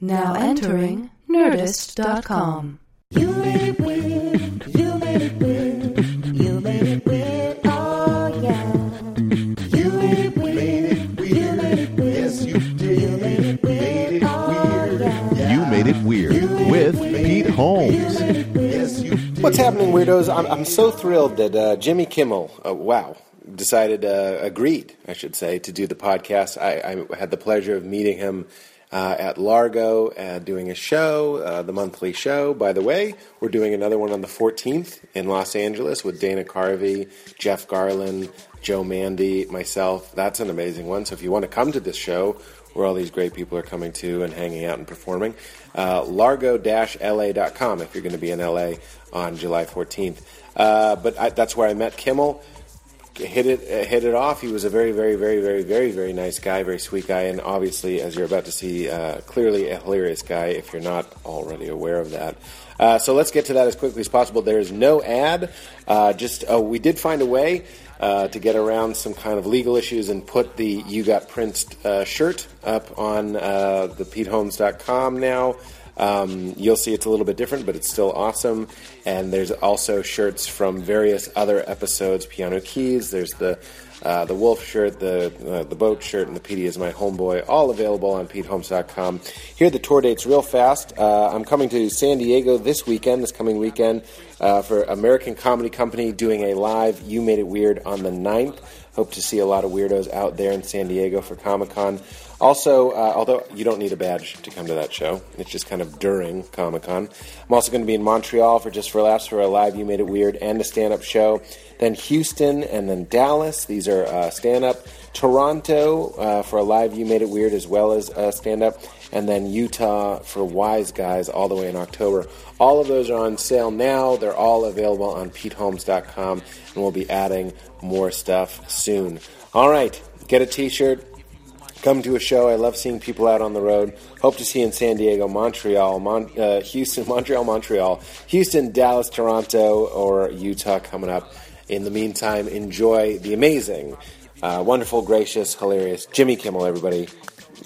Now entering Nerdist.com. You made it weird. You made it weird. You made it weird. Oh yeah. You made it weird. You made it weird. Yes, you did. You made it weird. Oh yeah. You made it weird with Pete Holmes. Yes, you did. What's happening, weirdos? I'm, I'm so thrilled that uh, Jimmy Kimmel, uh, wow, decided, uh, agreed, I should say, to do the podcast. I, I had the pleasure of meeting him uh, at Largo, uh, doing a show, uh, the monthly show. By the way, we're doing another one on the 14th in Los Angeles with Dana Carvey, Jeff Garlin, Joe Mande, myself. That's an amazing one. So if you want to come to this show, where all these great people are coming to and hanging out and performing. Uh, Largo-LA.com if you're going to be in LA on July 14th. Uh, but I, that's where I met Kimmel. Hit it, uh, hit it off. He was a very, very, very, very, very, very nice guy, very sweet guy, and obviously, as you're about to see, uh, clearly a hilarious guy. If you're not already aware of that, uh, so let's get to that as quickly as possible. There is no ad. Uh, just oh, we did find a way uh, to get around some kind of legal issues and put the "You Got Prince" uh, shirt up on the PeteHolmes.com now. Um, you'll see it's a little bit different, but it's still awesome. And there's also shirts from various other episodes. Piano Keys. There's the uh, the wolf shirt, the uh, the boat shirt, and the PD is my homeboy. All available on PeteHolmes.com. Here are the tour dates real fast. Uh, I'm coming to San Diego this weekend, this coming weekend, uh, for American Comedy Company doing a live You Made It Weird on the 9th. Hope to see a lot of weirdos out there in San Diego for Comic Con. Also, uh, although you don't need a badge to come to that show, it's just kind of during Comic Con. I'm also going to be in Montreal for Just for Laughs for a live You Made It Weird and a stand up show. Then Houston and then Dallas. These are uh, stand up. Toronto uh, for a live You Made It Weird as well as stand up. And then Utah for Wise Guys all the way in October. All of those are on sale now. They're all available on PeteHolmes.com, and we'll be adding more stuff soon. All right, get a t shirt, come to a show. I love seeing people out on the road. Hope to see you in San Diego, Montreal, Mon- uh, Houston, Montreal, Montreal, Houston, Dallas, Toronto, or Utah coming up. In the meantime, enjoy the amazing, uh, wonderful, gracious, hilarious Jimmy Kimmel, everybody.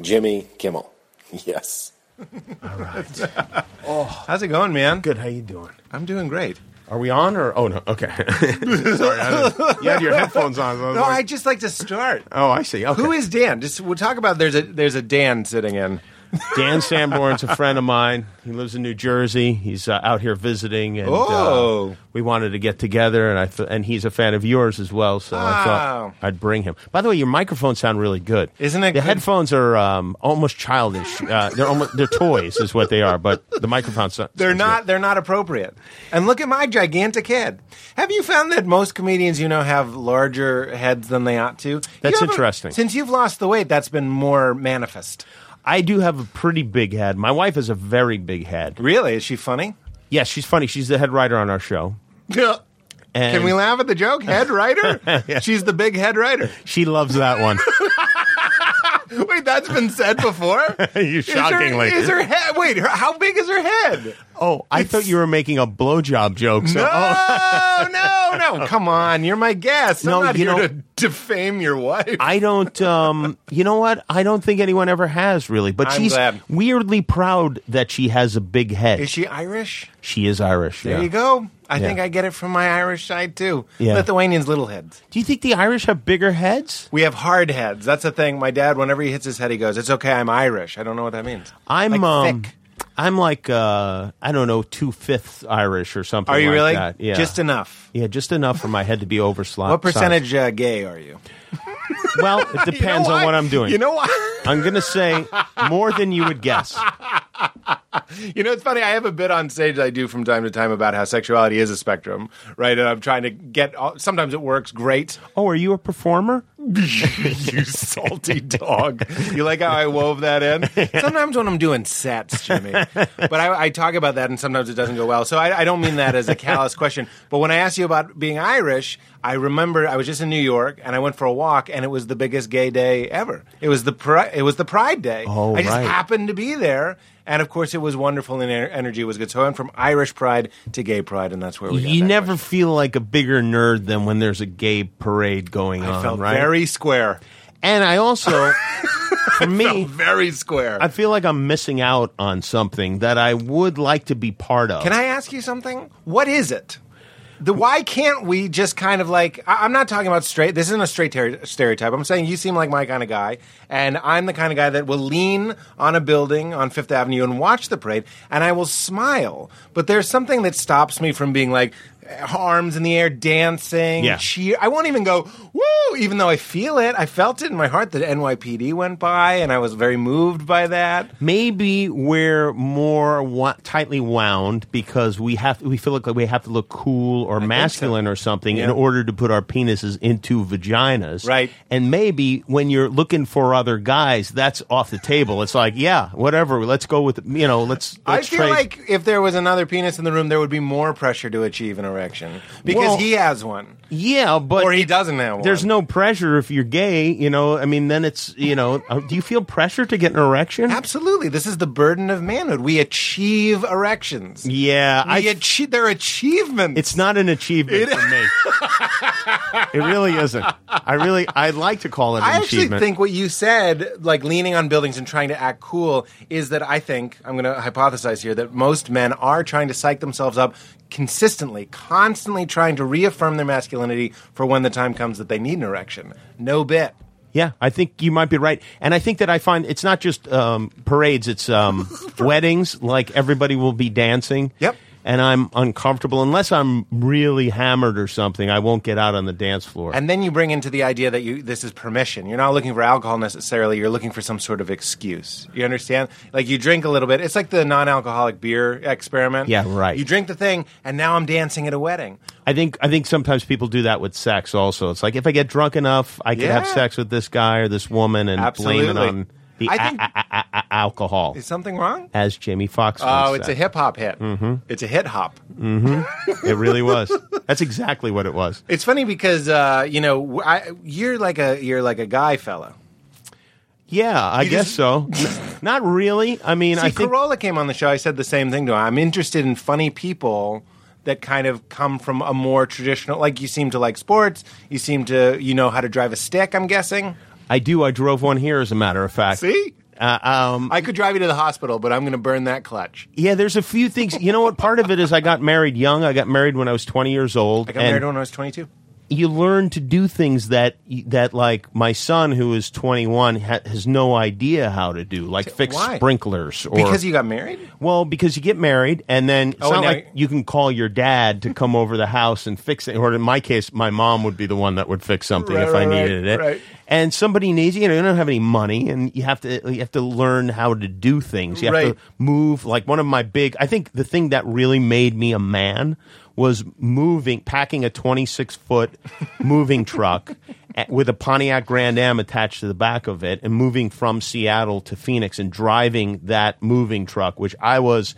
Jimmy Kimmel. Yes. All right. oh, how's it going, man? Good. How you doing? I'm doing great. Are we on or? Oh no. Okay. Sorry. I didn't- you had your headphones on. so I No, like- I just like to start. oh, I see. Okay. Who is Dan? Just we'll talk about. There's a there's a Dan sitting in. Dan Sanborn's a friend of mine. He lives in New Jersey. He's uh, out here visiting, and Oh. uh, we wanted to get together. And I th- and he's a fan of yours as well, so I Oh. thought I'd bring him. By the way, your microphones sound really good, Isn't it The good? headphones are um, almost childish. Uh, they're almost they're toys, is what they are. But the microphones sound- They're not good. they're not appropriate. And look at my gigantic head. Have you found that most comedians you know have larger heads than they ought to? That's interesting. Since you've lost the weight, that's been more manifest. I do have a pretty big head. My wife has a very big head. Really? Is she funny? Yes, she's funny. She's the head writer on our show. And Can we laugh at the joke? Head writer? She's the big head writer. She loves that one. Wait, that's been said before? you Is her- shockingly. Is her, head? Wait, her, how big is her head? oh, I thought you were making a blowjob joke. So, No, oh, no, no! Come on, you're my guest. No, I'm not you here know- to defame your wife. I don't. Um, you know what? I don't think anyone ever has really. But I'm she's glad. weirdly proud that she has a big head. Is she Irish? she is Irish. There yeah. you go. I Yeah. think I get it from my Irish side too. Yeah. Lithuanians, little heads. Do you think the Irish have bigger heads? We have hard heads. That's the thing. My dad, whenever he hits his head, he goes, "It's okay. I'm Irish." I don't know what that means. I'm Like um, thick. I'm like uh, I don't know, two fifths Irish or something. Are you like really? That. Yeah, Just enough. Yeah, just enough for my head to be overslapped. What percentage uh, gay are you? Well, it depends on what I'm doing. You know what? I'm gonna say more than you would guess. You know, it's funny. I have a bit on stage I do from time to time about how sexuality is a spectrum, right? And I'm trying to get. all- Sometimes it works great. Oh, are you a performer? you salty dog. You like how I wove that in? Sometimes when I'm doing sets, Jimmy, but I, I talk about that and sometimes it doesn't go well. So I, I don't mean that as a callous question. But when I asked you about being Irish, I remember I was just in New York and I went for a walk and it was the biggest gay day ever. It was the pri- it was the Pride Day. Oh, I just right. happened to be there. And of course, it was wonderful and energy was good. So I went from Irish Pride to Gay Pride, and that's where we. got You never question. feel like a bigger nerd than when there's a gay parade going I on, felt right? very square. And I also, for me, Very square. I feel like I'm missing out on something that I would like to be part of. Can I ask you something? What is it? The why can't we just kind of like I, I'm not talking about straight. This isn't a straight ter- stereotype. I'm saying you seem like my kind of guy, and I'm the kind of guy that will lean on a building on Fifth Avenue and watch the parade, and I will smile. But there's something that stops me from being like Uh, arms in the air, dancing, Yeah. cheer. I won't even go woo, even though I feel it. I felt it in my heart that NYPD went by, and I was very moved by that. Maybe we're more wa- tightly wound because we have we feel like we have to look cool or masculine or something in order to put our penises into vaginas. Right. And maybe when you're looking for other guys, that's off the table. It's like, yeah, whatever. Let's go with you know. Let's. I let's feel trade. like if there was another penis in the room, there would be more pressure to achieve an erection because Well, he has one, yeah, but or he doesn't have one. There's no pressure if you're gay, you know. I mean, then it's you know. uh, Do you feel pressure to get an erection? Absolutely, this is the burden of manhood. We achieve erections. Yeah, We I. achieve. They're achievements. It's not an achievement for me. it really isn't. I really, I'd like to call it an I actually think what you said, like leaning on buildings and trying to act cool, is that I think I'm going to hypothesize here that most men are trying to psych themselves up consistently, constantly trying to reaffirm their masculinity for when the time comes that they need an erection. No bit. yeah, I think you might be right, and I think that I find it's not just um, parades; it's um, weddings. Like everybody will be dancing. Yep. And I'm uncomfortable unless I'm really hammered or something. I won't get out on the dance floor. And then you bring into the idea that you this is permission. You're not looking for alcohol necessarily. You're looking for some sort of excuse. You understand? Like you drink a little bit. It's like the non-alcoholic beer experiment. Yeah, right. You drink the thing, and now I'm dancing at a wedding. I think I think sometimes people do that with sex. Also, it's like if I get drunk enough, I can have sex with this guy or this woman and blame it Absolutely. on the I think- a- a- a- alcohol, Is something wrong? as Jamie Foxx. Oh, it's a hip hop hit. Mm-hmm. It's a hit hop. It really was. That's exactly what it was. It's funny because uh, you know I, you're like a you're like a guy fella. Yeah, I You guess just- so. Not really. I mean, See, I think Carolla came on the show. I said the same thing to him. I'm interested in funny people that kind of come from a more traditional. Like you seem to like sports. You seem to you know how to drive a stick. I'm guessing. I do. I drove one here, as a matter of fact. See, Uh, um, I could drive you to the hospital, but I'm going to burn that clutch. yeah, there's a few things. You know what? Part of it is I got married young. I got married when I was 20 years old. I got married when I was 22. You learn to do things that that like my son who is 21 ha- has no idea how to do like fix Why? sprinklers or Because you got married. well because you get married and then it's Oh, not like you can call your dad to come over the house and fix it or in my case my mom would be the one that would fix something Right, if I right, right, needed it right. and somebody needs you know you don't have any money and you have to you have to learn how to do things you have to move like one of my big I think the thing that really made me a man was moving packing a 26 foot moving truck with a Pontiac Grand Am attached to the back of it and moving from Seattle to Phoenix and driving that moving truck which I was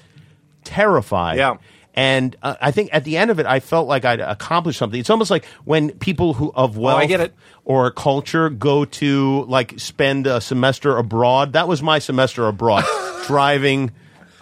terrified Yeah. and uh, I think at the end of it, I felt like I'd accomplished something. It's almost like when people who of wealth Oh, I get it. or culture go to like spend a semester abroad. That was my semester abroad, driving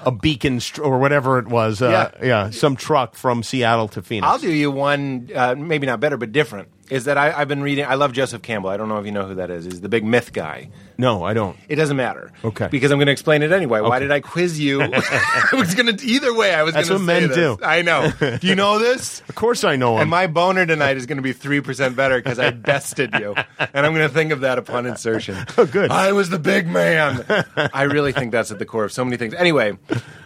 a beacon str- or whatever it was. Uh, yeah. some truck from Seattle to Phoenix. I'll do you one, uh, maybe not better, but different. Is that I, I've been reading? I love Joseph Campbell. I don't know if you know who that is. He's the big myth guy. No, I don't. It doesn't matter. Okay. Because I'm going to explain it anyway. Why Okay. did I quiz you? I was going to either way. I was going That's to what say men this. do. I know. Do you know this? Of course, I know him. And my boner tonight is going to be three percent better because I bested you, and I'm going to think of that upon insertion. Oh, good. I was the big man. I really think that's at the core of so many things. Anyway,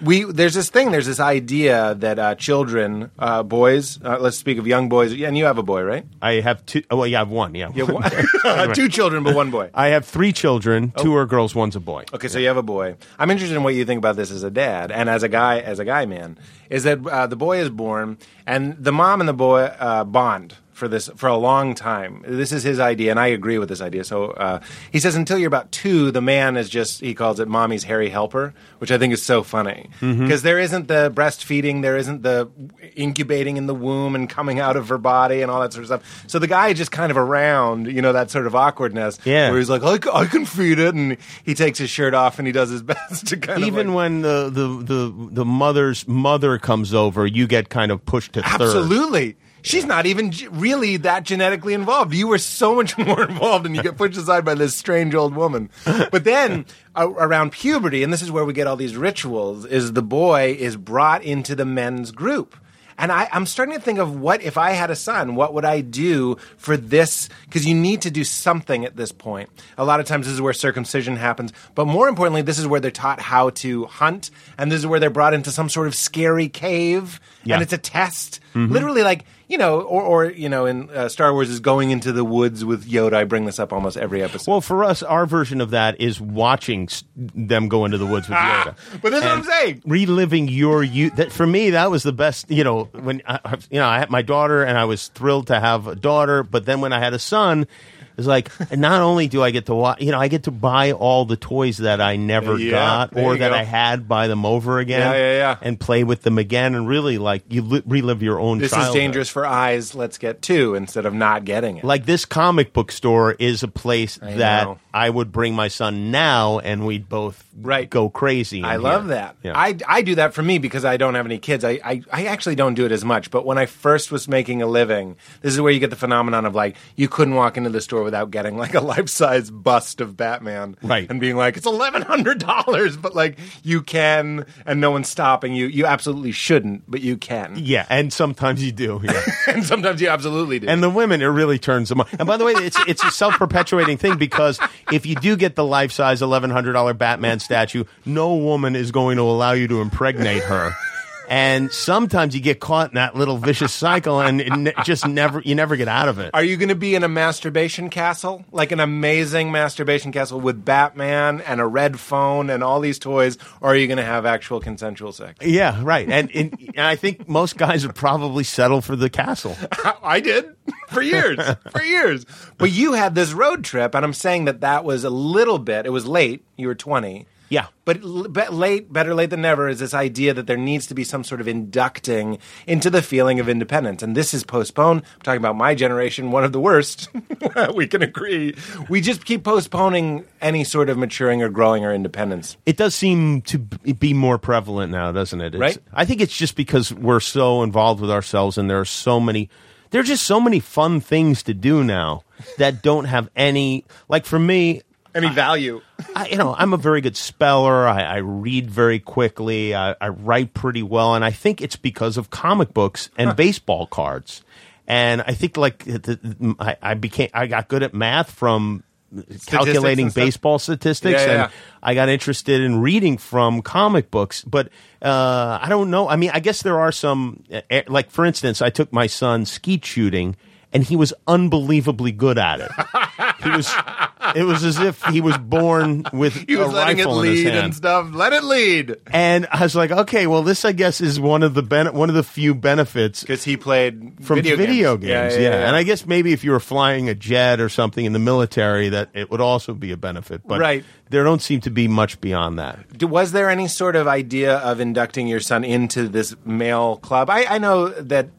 we there's this thing. There's this idea that uh, children, uh, boys. Uh, let's speak of young boys. And you have a boy, right? I have two. Oh, well, yeah, I have one. Yeah, You have one, two children, but one boy. I have three children. Oh. Two are girls. One's a boy. Okay, so you have a boy. I'm interested in what you think about this as a dad and as a guy, as a guy man. Is that uh, the boy is born and the mom and the boy uh, bond for this for a long time. This is his idea, and I agree with this idea. So uh, he says until you're about two, the man is just he calls it mommy's hairy helper, which I think is so funny because there isn't the breastfeeding, there isn't the incubating in the womb and coming out of her body and all that sort of stuff. So the guy is just kind of around, you know, that sort of awkwardness. Yeah. where he's like, "I can feed it, and he takes his shirt off and he does his best to kind Even of like, when the, the, the, the mother's mother comes over, you get kind of pushed to third. absolutely. She's not even g- really that genetically involved. You were so much more involved, and you get pushed aside by this strange old woman. But then a- around puberty, and this is where we get all these rituals, is the boy is brought into the men's group. And I, I'm starting to think of what if I had a son, what would I do for this? Because you need to do something at this point. A lot of times, this is where circumcision happens. But more importantly, this is where they're taught how to hunt, and this is where they're brought into some sort of scary cave, Yeah. and it's a test. Mm-hmm. Literally, like you know, or, or you know, in uh, Star Wars is going into the woods with Yoda. I bring this up almost every episode. Well, for us, our version of that is watching s- them go into the woods with Ah, Yoda. but that's what I'm saying. Reliving your youth. That for me, that was the best. You know, when I- you know I had my daughter, and I was thrilled to have a daughter. But then when I had a son, it's like not only do I get to watch, you know, I get to buy all the toys that I never Yeah, got or that go. I had, buy them over again, Yeah, yeah, yeah. and play with them again, and really like you li- relive your own. This is childhood. dangerous for eyes. Let's get two instead of not getting it. Like this comic book store is a place I that know. I would bring my son now, and we'd both Right. go crazy. I love here. that. Yeah. I, I do that for me because I don't have any kids. I, I, I actually don't do it as much. But when I first was making a living, this is where you get the phenomenon of like, you couldn't walk into the store without getting like a life size bust of Batman. Right. And being like, it's $1,100. But like, you can, and no one's stopping you. You absolutely shouldn't, but you can. yeah, and sometimes you do. Yeah. and sometimes you absolutely do. and the women, it really turns them on. And by the way, it's it's a self perpetuating thing because if you do get the life size eleven hundred dollar Batman statue, no woman is going to allow you to impregnate her. And sometimes you get caught in that little vicious cycle, and it ne- just never you never get out of it. Are you going to be in a masturbation castle? Like an amazing masturbation castle with Batman and a red phone and all these toys? Or are you going to have actual consensual sex? Yeah, right. And, and, and I think most guys would probably settle for the castle. I did for years, for years. But you had this road trip, and I'm saying that that was a little bit. It was late. You were 20. Yeah. But late, better late than never is this idea that there needs to be some sort of inducting into the feeling of independence. And this is postponed. I'm talking about my generation, one of the worst. we can agree. We just keep postponing any sort of maturing or growing our independence. It does seem to be more prevalent now, doesn't it? It's- Right. I think it's just because we're so involved with ourselves, and there are so many. There are just so many fun things to do now that don't have any. Like for me, Any value. I, you know, I'm a very good speller. I, I read very quickly. I, I write pretty well, and I think it's because of comic books and baseball cards. And I think like the, the- I, I became I got good at math from calculating and baseball statistics, Yeah, yeah, and yeah. I got interested in reading from comic books. But uh, I don't know. I mean, I guess there are some uh, eh, like for instance, I took my son skeet shooting. And he was unbelievably good at it. He was. It was as if he was born with He was a letting it rifle in his lead hand. and stuff. Let it lead. And I was like, okay, well, this I guess is one of the ben- one of the few benefits Because he played from video, video, games. games. Yeah, and I guess maybe if you were flying a jet or something in the military, that it would also be a benefit. But Right. there don't seem to be much beyond that. Was there any sort of idea of inducting your son into this male club? I, I know that,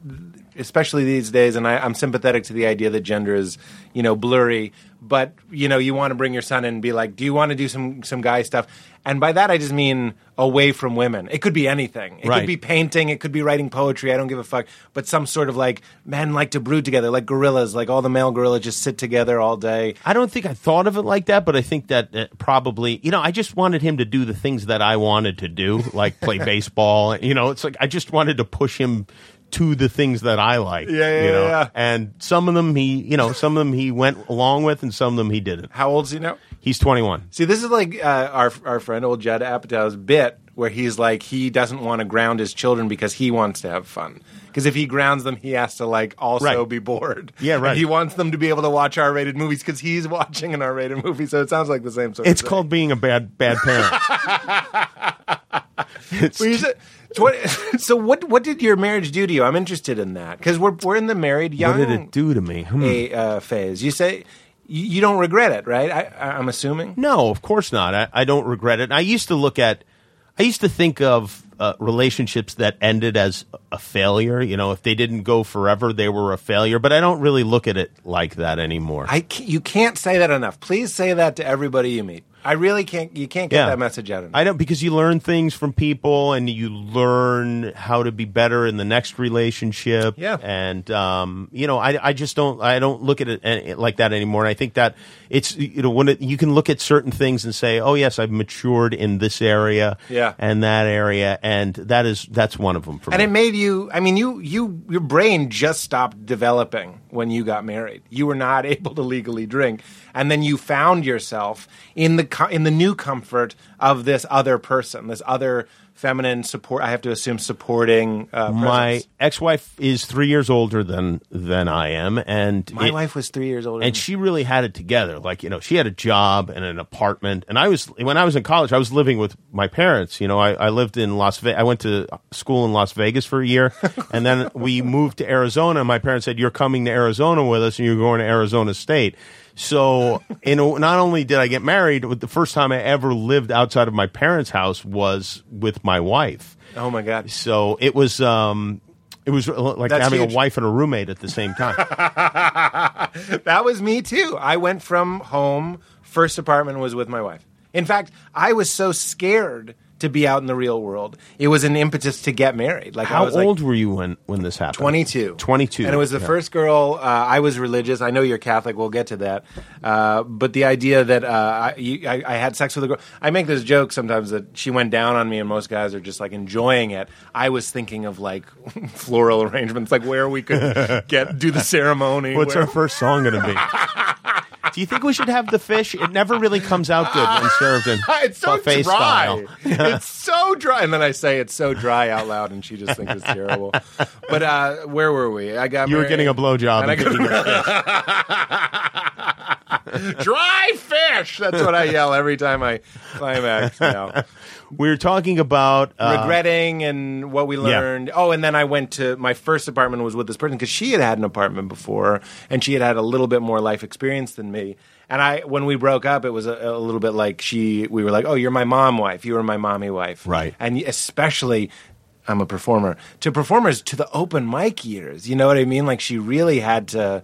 especially these days, and I, I'm sympathetic to the idea that gender is, you know, blurry. But you know, you want to bring your son in and be like, "Do you want to do some some guy stuff?" And by that, I just mean away from women. It could be anything. It Right. could be painting. It could be writing poetry. I don't give a fuck. But some sort of like men like to brood together, like gorillas. Like all the male gorillas just sit together all day. I don't think I thought of it like that, but I think that uh, probably, you know, I just wanted him to do the things that I wanted to do, like play baseball. You know, it's like I just wanted to push him to the things that I like. Yeah, yeah, you know? yeah. And some of them he, you know, some of them he went along with, and some of them he didn't. How old is he now? He's 21. See, this is like uh, our our friend old Judd Apatow's bit where he's like he doesn't want to ground his children because he wants to have fun. Because if he grounds them, he has to like also Right. be bored. Yeah, right. And he wants them to be able to watch R-rated movies because he's watching an R-rated movie. So it sounds like the same sort. It's of thing. It's called being a bad bad parent. It's- Well, so what, so what? What did your marriage do to you? I'm interested in that because we're we're in the married young what did it do to me? Hmm. a, uh, phase. You say you, you don't regret it, right? I, I, I'm assuming. No, of course not. I, I don't regret it. I used to look at, I used to think of uh, relationships that ended as a failure. You know, if they didn't go forever, they were a failure. But I don't really look at it like that anymore. I ca- you can't say that enough. Please say that to everybody you meet. I really can't. You can't get that message out enough. I don't because you learn things from people and you learn how to be better in the next relationship. Yeah. and um, you know, I, I just don't I don't look at it like that anymore. And I think that it's you know when it, you can look at certain things and say, oh yes, I've matured in this area, Yeah. and that area, and that is that's one of them for and me. And it made you. I mean, you you your brain just stopped developing when you got married. You were not able to legally drink, and then you found yourself in the in the new comfort of this other person, this other feminine support. I have to assume supporting. Uh, My ex-wife is three years older than than I am, and my it- wife was three years older. and she really had it together. Like you know, she had a job and an apartment, and I was when I was in college, I was living with my parents. You know, I, I lived in Las Vegas. I went to school in Las Vegas for a year, and then we moved to Arizona. And my parents said, "You're coming to Arizona with us, and you're going to Arizona State." So, know, not only did I get married, but the first time I ever lived outside of my parents' house was with my wife. oh my god. So it was. um it was like That's having huge. a wife and a roommate at the same time. That was me too. I went from home. First apartment was with my wife. In fact, I was so scared to be out in the real world. It was an impetus to get married. Like I How was like, old were you when when this happened? 22. 22. And it was the Yeah. first girl. Uh, I was religious. I know you're Catholic. We'll get to that. Uh, but the idea that uh, I, you, I, I had sex with a girl. I make this joke sometimes that she went down on me, and most guys are just like enjoying it. I was thinking of like floral arrangements, like where we could get do the ceremony. What's where- our first song going to be? Do you think we should have the fish? It never really comes out good when served in it's so buffet dry. style. it's so dry, and then I say it's so dry out loud, and she just thinks it's terrible. But uh, where were we? I got You were married- getting a blowjob. And I and thinking of fish. dry fish. That's what I yell every time I climax now. We were talking about uh, Regretting and what we learned. Oh, and then I went to my first apartment was with this person because she had had an apartment before and she had had a little bit more life experience than me. And I, when we broke up, it was a, a little bit like she. We were like, "Oh, you're my mom wife. You were my mommy wife." Right. And especially, I'm a performer. To performers, to the open mic years, you know what I mean? Like she really had to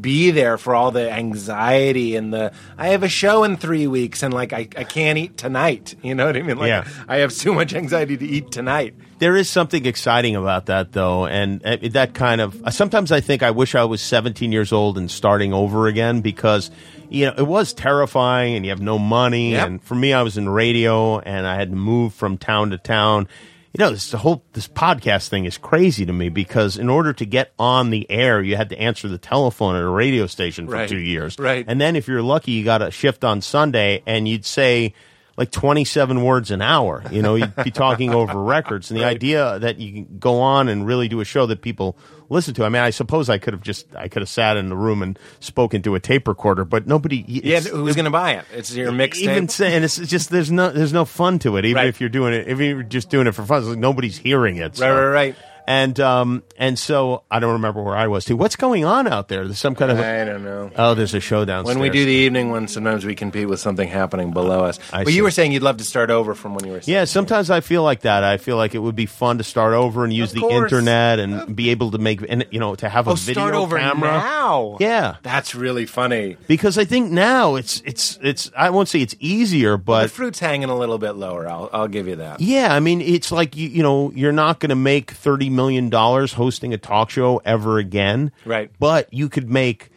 be there for all the anxiety and the I have a show in three weeks and like I, I can't eat tonight. You know what I mean? Like Yeah. I have too much anxiety to eat tonight. There is something exciting about that, though, and uh, that kind of. Sometimes I think I wish I was 17 years old and starting over again because, you know, it was terrifying, and you have no money. Yep. And for me, I was in radio, and I had to move from town to town. You know, this the whole this podcast thing is crazy to me because in order to get on the air, you had to answer the telephone at a radio station for Right. two years, Right. And then if you're lucky, you got a shift on Sunday, and you'd say like 27 words an hour. You know, you'd be talking over records. And the idea that you can go on and really do a show that people listen to. I mean, I suppose I could have just, I could have sat in the room and spoken to a tape recorder, but nobody. Yeah, who's going to buy it? It's your mixtape. even saying it's just there's no there's no fun to it even Right. if you're doing it if you're just doing it for fun like nobody's hearing it so. Right, right, right. And um and so I don't remember where I was too what's going on out there there's some kind of I don't know. oh there's a show downstairs When we do the evening one, sometimes we compete with something happening below us. I but see. you were saying you'd love to start over from when you were. Yeah, sometimes I feel like that. I feel like it would be fun to start over and use Of the course. internet and be able to make and you know to have a Oh, video start over camera. now. Yeah, That's really funny. because I think now it's it's it's I won't say it's easier, but the but fruit's hanging a little bit lower. I'll, I'll give you that. yeah, I mean it's like you you know you're not going to make thirty million dollars hosting a talk show ever again, Right. But you could make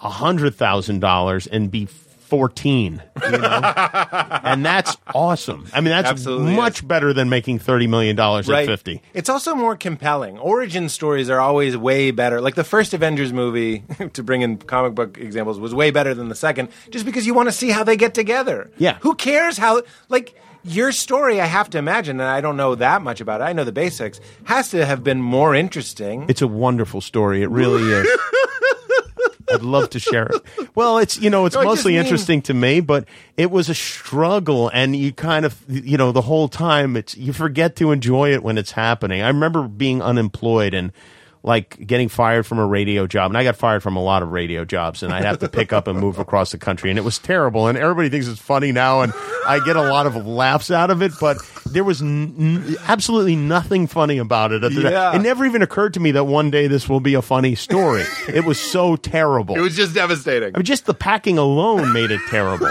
a hundred thousand dollars and be. 14 you know and that's awesome i mean that's Absolutely much is. better than making 30 million dollars at 50 It's also more compelling. Origin stories are always way better. Like the first Avengers movie, to bring in comic book examples, was way better than the second, just because you want to see how they get together. Yeah. Who cares how? Like your story, I have to imagine, and I don't know that much about it. I know the basics. Has to have been more interesting. It's a wonderful story. It really is. I'd love to share it. Well, it's you know it's No, mostly mean- interesting to me, but it was a struggle, and you kind of you know the whole time it's you forget to enjoy it when it's happening. I remember being unemployed and like getting fired from a radio job, and I got fired from a lot of radio jobs, and I'd have to pick up and move across the country, and it was terrible. And everybody thinks it's funny now, and I get a lot of laughs out of it, but there was n- absolutely nothing funny about it. At the Yeah. It never even occurred to me that one day this will be a funny story. it was so terrible. It was just devastating. I mean, just the packing alone made it terrible.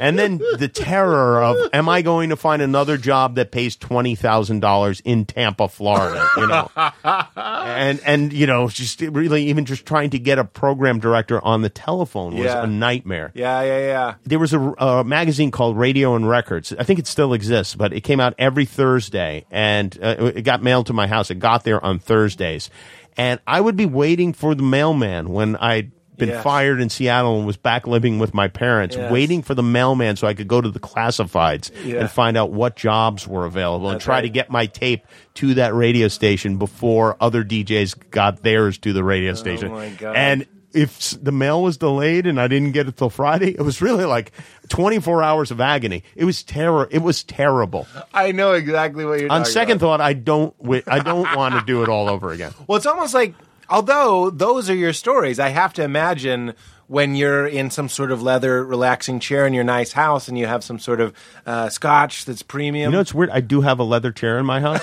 And then the terror of, am I going to find another job that pays twenty thousand dollars in Tampa, Florida? You know, and and you know, just really even just trying to get a program director on the telephone was Yeah. a nightmare. yeah, yeah, yeah. There was a, a magazine called Radio and Records. I think it still exists, but it came out every Thursday, and uh, it got mailed to my house. It got there on Thursdays, and I would be waiting for the mailman when I'd been Yes. fired in Seattle and was back living with my parents, Yes. waiting for the mailman so I could go to the classifieds Yeah. and find out what jobs were available and try right. to get my tape to that radio station before other DJs got theirs to the radio oh, station. Oh my God. And if the mail was delayed and I didn't get it till Friday, it was really like 24 hours of agony. It was terror. It was terrible. I know exactly what you're On second about. thought, I don't. I don't want to do it all over again. Well, it's almost like, although those are your stories, I have to imagine when you're in some sort of leather relaxing chair in your nice house and you have some sort of uh, scotch that's premium. You know, it's weird. I do have a leather chair in my house.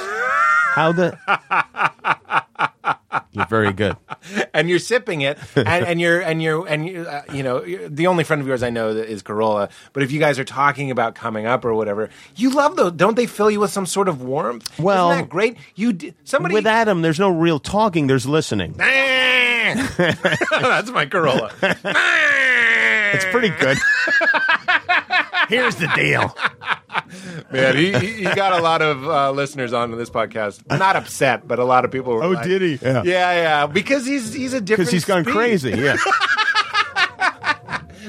How the? You're very good. and you're sipping it, and, and you're and you're and you, uh, you know the only friend of yours I know that is Carolla. But if you guys are talking about coming up or whatever, you love those. Don't they fill you with some sort of warmth? Well- Isn't that great. You d- somebody With Adam, there's no real talking. There's listening. That's my Carolla. It's pretty good. Here's the deal. Man, he, he he got a lot of uh, listeners on this podcast. Not upset, but a lot of people. Were Oh, like- did he? Yeah. Yeah, yeah. Because he's he's a different. Because he's gone speed. crazy. Yeah.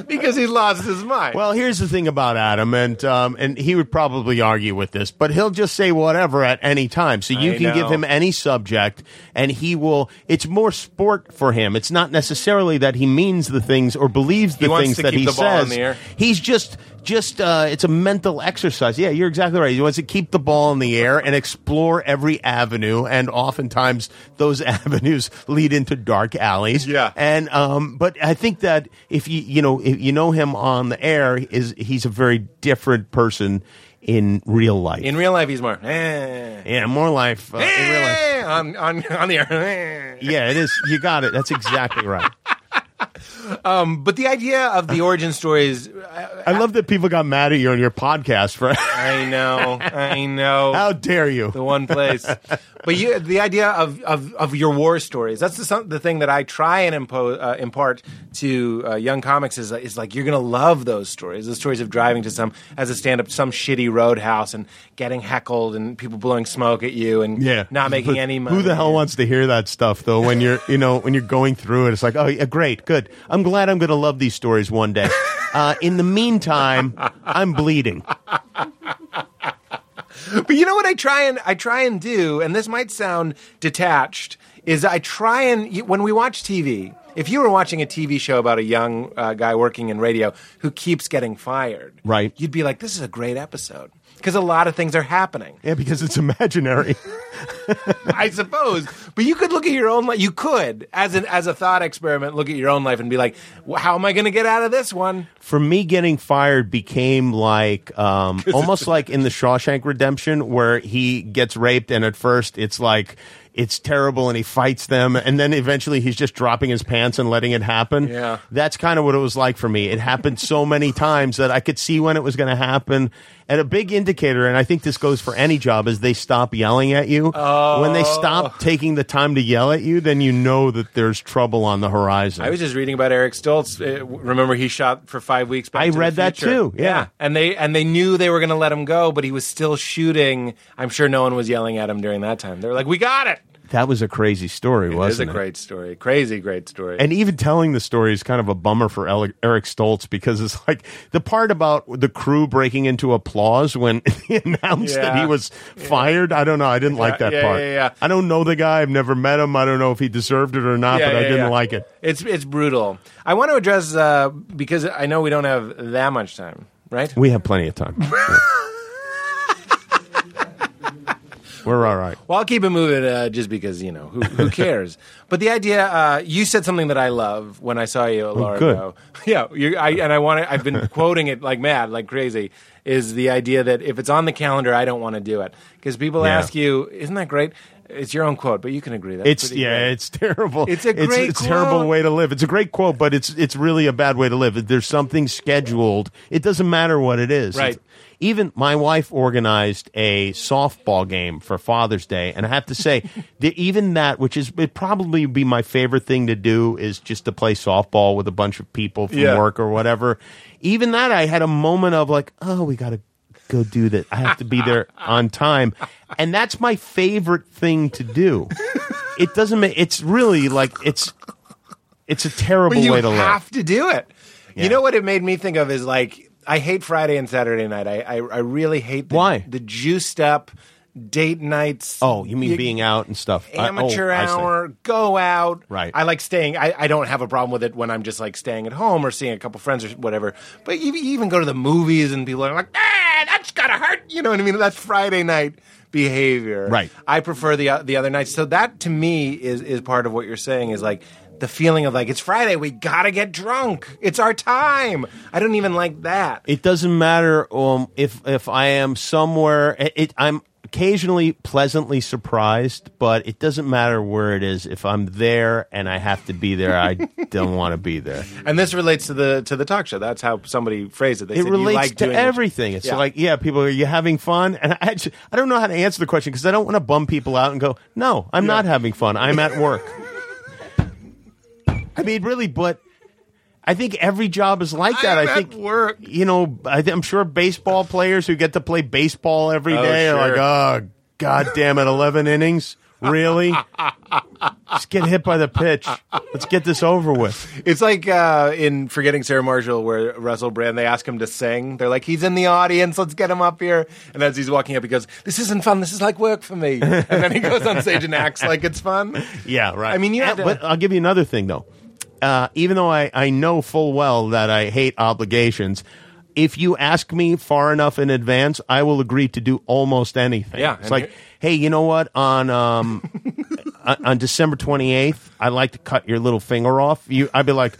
Because he's lost his mind. Well, here's the thing about Adam, and um, and he would probably argue with this, but he'll just say whatever at any time. So you I can give him any subject, and he will. It's more sport for him. It's not necessarily that he means the things or believes the He things that he the ball in says. the air. He's just just uh, it's a mental exercise. Yeah, you're exactly right. He wants to keep the ball in the air and explore every avenue, and oftentimes those avenues lead into dark alleys. Yeah. and um, but I think that if you you know if you know him on the air, is he's a very different person in real life. in real life, he's more. Eh. yeah, more life uh, in real life. Eh, on on on the air. Eh. Yeah, it is. You got it. That's exactly right. But the idea of the origin stories, I love that people got mad at you on your podcast for. I know, I know. How dare you? the one place. But you, the idea of, of, of your war stories, that's the, some, the thing that I try and impose, uh, impart to uh, young comics is, is like, you're going to love those stories. The stories of driving to some, as a stand up, some shitty roadhouse and getting heckled and people blowing smoke at you and Yeah, not making But any money. Who the hell wants to hear that stuff though? When you're, you know, when you're going through it, it's like, oh, yeah, great, good. I'm glad I'm going to love these stories one day. Uh, in the meantime, I'm bleeding. But you know what I try and I try and do, and this might sound detached, is I try and when we watch TV. If you were watching a TV show about a young uh, guy working in radio who keeps getting fired, Right. You'd be like, "This is a great episode," because a lot of things are happening. Yeah, because it's imaginary. I suppose, but you could look at your own life. You could, as an as a thought experiment, look at your own life and be like, well, "How am I going to get out of this one?" For me, getting fired became like um, almost like in the Shawshank Redemption, where he gets raped, and at first it's like it's terrible, and he fights them, and then eventually he's just dropping his pants and letting it happen. Yeah. that's kind of what it was like for me. It happened so many times that I could see when it was going to happen. And a big indicator, and I think this goes for any job, is they stop yelling at you. When they Oh. stop taking the time to yell at you, then you know that there's trouble on the horizon. I was just reading about Eric Stoltz. Uh, remember, he shot for five weeks. Back I read that too, yeah. and they and they knew they were going to let him go, but he was still shooting. I'm sure no one was yelling at him during that time. They were like, "We got it." That was a crazy story, It wasn't it? It is a great story, crazy great story. And even telling the story is kind of a bummer for Eric Stoltz because it's like the part about the crew breaking into applause when he announced that he was fired. I don't know. I didn't like that yeah, part. yeah, yeah. I don't know the guy. I've never met him. I don't know if he deserved it or not, Yeah, but I didn't yeah. like it. It's it's brutal. I want to address uh, because I know we don't have that much time, right? We have plenty of time. We're all right. Well, I'll keep it moving uh, just because you know who, who cares. but the idea, uh, you said something that I love when I saw you at Largo. Yeah, you, I, and I want to. I've been quoting it like mad, like crazy. Is the idea that if it's on the calendar, I don't want to do it because people Yeah. ask you, "Isn't that great?" It's your own quote, but you can agree that It's yeah, it's terrible. It's a great it's, a terrible way to live. It's a great quote, but it's it's really a bad way to live. If there's something scheduled, it doesn't matter what it is. Right. It's- even my wife organized a softball game for Father's Day, and I have to say, that even that, which is it probably be my favorite thing to do, is just to play softball with a bunch of people from Yeah. work or whatever. Even that, I had a moment of like, oh, we got to go do that. I have to be there on time, and that's my favorite thing to do. It doesn't make. It's really like it's. It's a terrible way to live. have to do it. Yeah. You know what it made me think of is like I hate Friday and Saturday night. I I, I really hate the, Why? the juiced up date nights. Oh, you mean being out and stuff? Oh, amateur I see. hour, go out. Right. I like staying. I, I don't have a problem with it when I'm just like staying at home or seeing a couple friends or whatever. But you, you even go to the movies and people are like, ah, that's gotta hurt. You know what I mean? That's Friday night behavior. Right. I prefer the the other nights. So that to me is is part of what you're saying is like the feeling of like it's Friday, we gotta get drunk. It's our time. I don't even like that. It doesn't matter um, if if I am somewhere. It, it, I'm occasionally pleasantly surprised, but it doesn't matter where it is. If I'm there and I have to be there, I don't want to be there. And this relates to the to the talk show. That's how somebody phrased it. They It said, you relates like to it. everything. It's Yeah. like, yeah, people, are you having fun? And I actually, I don't know how to answer the question because I don't want to bum people out and go, no, I'm not having fun. I'm at work. I mean, really, but I think every job is like that. I'm I at think work. You know, I, I'm sure baseball players who get to play baseball every Oh, day are sure. like, oh, god damn it, 11 innings. Really? Just get hit by the pitch. Let's get this over with. It's like uh, in Forgetting Sarah Marshall, where Russell Brand they ask him to sing. They're like, "He's in the audience. Let's get him up here." And as he's walking up, he goes, "This isn't fun. This is like work for me." And then he goes on stage and acts like it's fun. Yeah, right. I mean, you had Uh, to- but I'll give you another thing though. Uh, even though I, I know full well that I hate obligations, if you ask me far enough in advance, I will agree to do almost anything. Yeah, it's like, hey, you know what? On um, on December twenty eighth, I'd like to cut your little finger off. You, I'd be like.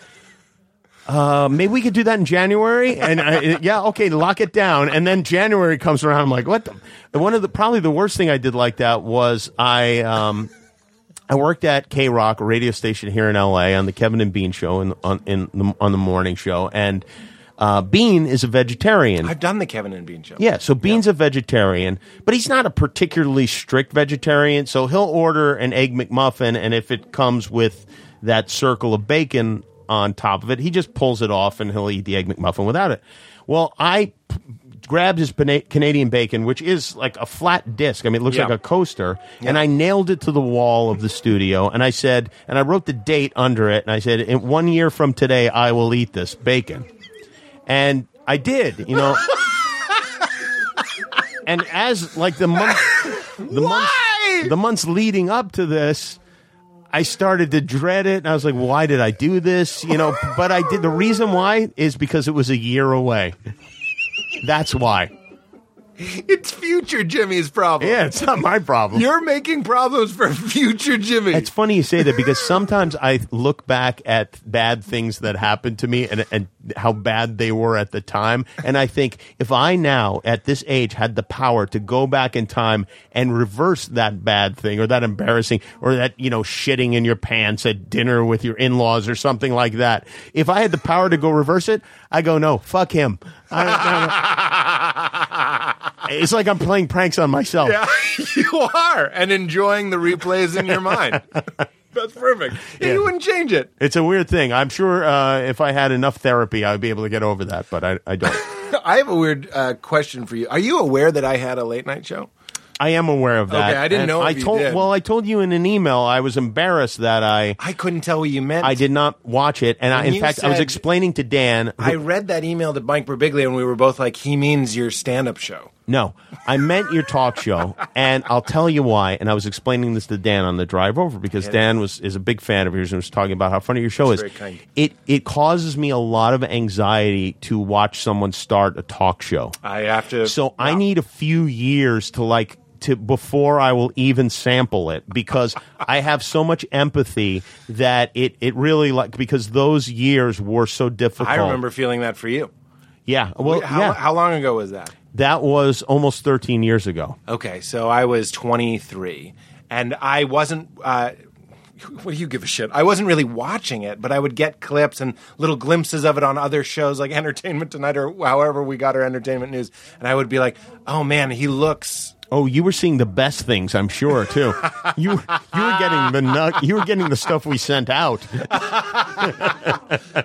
Uh, maybe we could do that in January, and I, yeah, okay, lock it down. And then January comes around, I'm like, what? The? One of the probably the worst thing I did like that was I um, I worked at KROQ, a radio station here in LA, on the Kevin and Bean show in, on in the, on the morning show, and uh, Bean is a vegetarian. I've done the Kevin and Bean show. Yeah, so Bean's a vegetarian, but he's not a particularly strict vegetarian. So he'll order an egg McMuffin, and if it comes with that circle of bacon on top of it, he just pulls it off and he'll eat the egg McMuffin without it. Well, I p- grabbed his Canadian bacon, which is like a flat disc. I mean, it looks Yeah. like a coaster, and I nailed it to the wall of the studio. And I said, and I wrote the date under it, and I said, in one year from today, I will eat this bacon. And I did, you know. and as like the month, the months, the months leading up to this, I started to dread it, and I was like, "Why did I do this?" You know. But I did. The reason why is because it was a year away. That's why. It's future Jimmy's problem. Yeah, it's not my problem. You're making problems for future Jimmy. It's funny you say that because sometimes I look back at bad things that happened to me and, and how bad they were at the time. And I think if I now, at this age, had the power to go back in time and reverse that bad thing or that embarrassing or that, you know, shitting in your pants at dinner with your in laws or something like that, if I had the power to go reverse it, I go, no, fuck him. I- I- it's like I'm playing pranks on myself. Yeah, you are, and enjoying the replays in your mind. That's perfect. Yeah, Yeah. You wouldn't change it. It's a weird thing. I'm sure uh, if I had enough therapy, I'd be able to get over that, but I, I don't. I have a weird uh, question for you. Are you aware that I had a late night show? I am aware of that. Okay, I didn't And know I told. did. Well, I told you in an email. I was embarrassed that I I couldn't tell what you meant. I did not watch it, and I, in fact, I was explaining to Dan. who- I read that email to Mike Birbiglia, and we were both like, "He means your stand-up show." No, I meant your talk show, and I'll tell you why. And I was explaining this to Dan on the drive over because Dan was is a big fan of yours and was talking about how funny your show is. very kind. It it causes me a lot of anxiety to watch someone start a talk show. I have to. So I Wow. need a few years to like to before I will even sample it because I have so much empathy that it it really like because those years were so difficult. I remember feeling that for you. Yeah. Well, how, yeah. how long ago was that? That was almost 13 years ago. Okay, so I was 23, and I wasn't. Uh, what do you give a shit? I wasn't really watching it, but I would get clips and little glimpses of it on other shows like Entertainment Tonight or however we got our entertainment news, and I would be like, "Oh man, he looks." Oh, you were seeing the best things, I'm sure too. you you were getting the nut, you were getting the stuff we sent out.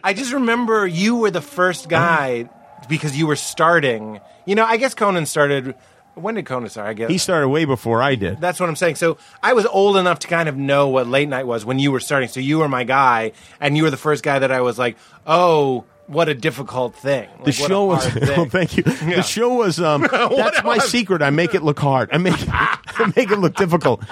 I just remember you were the first guy because you were starting. You know, I guess Conan started. When did Conan start? I guess He started way before I did. That's what I'm saying. So I was old enough to kind of know what late night was when you were starting. So you were my guy, and you were the first guy that I was like, oh, what a difficult thing. The Like, a show was. Well, thank you. Yeah. The show was. Um, that's my secret. I make it look hard. I make I make it look difficult.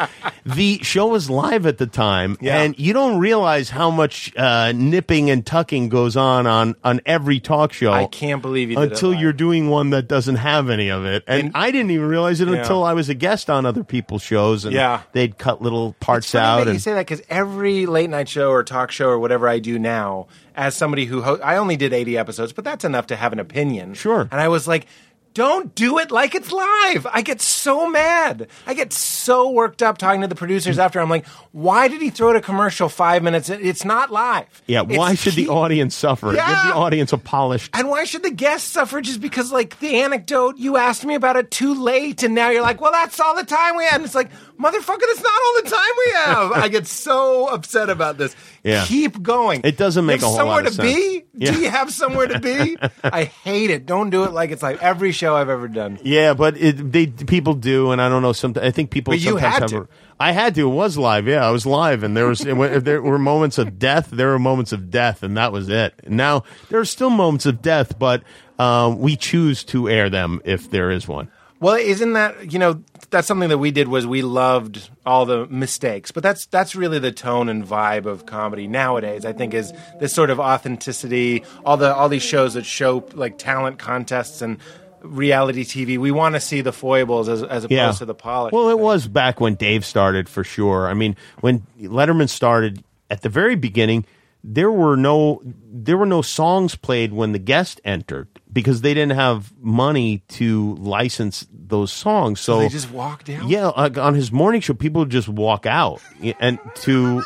The show was live at the time, Yeah. and you don't realize how much uh, nipping and tucking goes on on on every talk show. I can't believe you did it until you're doing one that doesn't have any of it, and, And- I didn't even realize it Yeah. until I was a guest on other people's shows, and Yeah. they'd cut little parts out. that you and say that because every late night show or talk show or whatever I do now, as somebody who ho- I only did 80 episodes, but that's enough to have an opinion. Sure. And I was like, don't do it like it's live. I get so mad. I get so worked up talking to the producers after. I'm like, why did he throw to commercial five minutes? in? It's not live. yeah, why It's should the audience suffer? Yeah. Give the audience a polished. And why should the guests suffer just because, like, the anecdote, you asked me about it too late, and now you're like, well, that's all the time we have. And it's like, motherfucker, that's not all the time we have. I get so upset about this. Yeah. Keep going. It doesn't You make have a whole somewhere lot of to be? sense. Yeah. Do you have somewhere to be? I hate it. Don't do it like it's like every show I've ever done. Yeah, but it, they people do, and I don't know. Sometimes I think people. But you sometimes had have to. A, I had to. It was live. Yeah, I was live, and there was if there were moments of death. There were moments of death, and that was it. Now there are still moments of death, but um, we choose to air them if there is one. Well, isn't that you know that's something that we did was we loved all the mistakes, but that's that's really the tone and vibe of comedy nowadays. I think is this sort of authenticity. All the all these shows that show like talent contests and reality TV. We want to see the foibles as as opposed to the polish. Well, it was back when Dave started for sure. I mean, when Letterman started at the very beginning, there were no there were no songs played when the guest entered because they didn't have money to license those songs. So, they just walked out? Yeah, like on his morning show, people would just walk out and to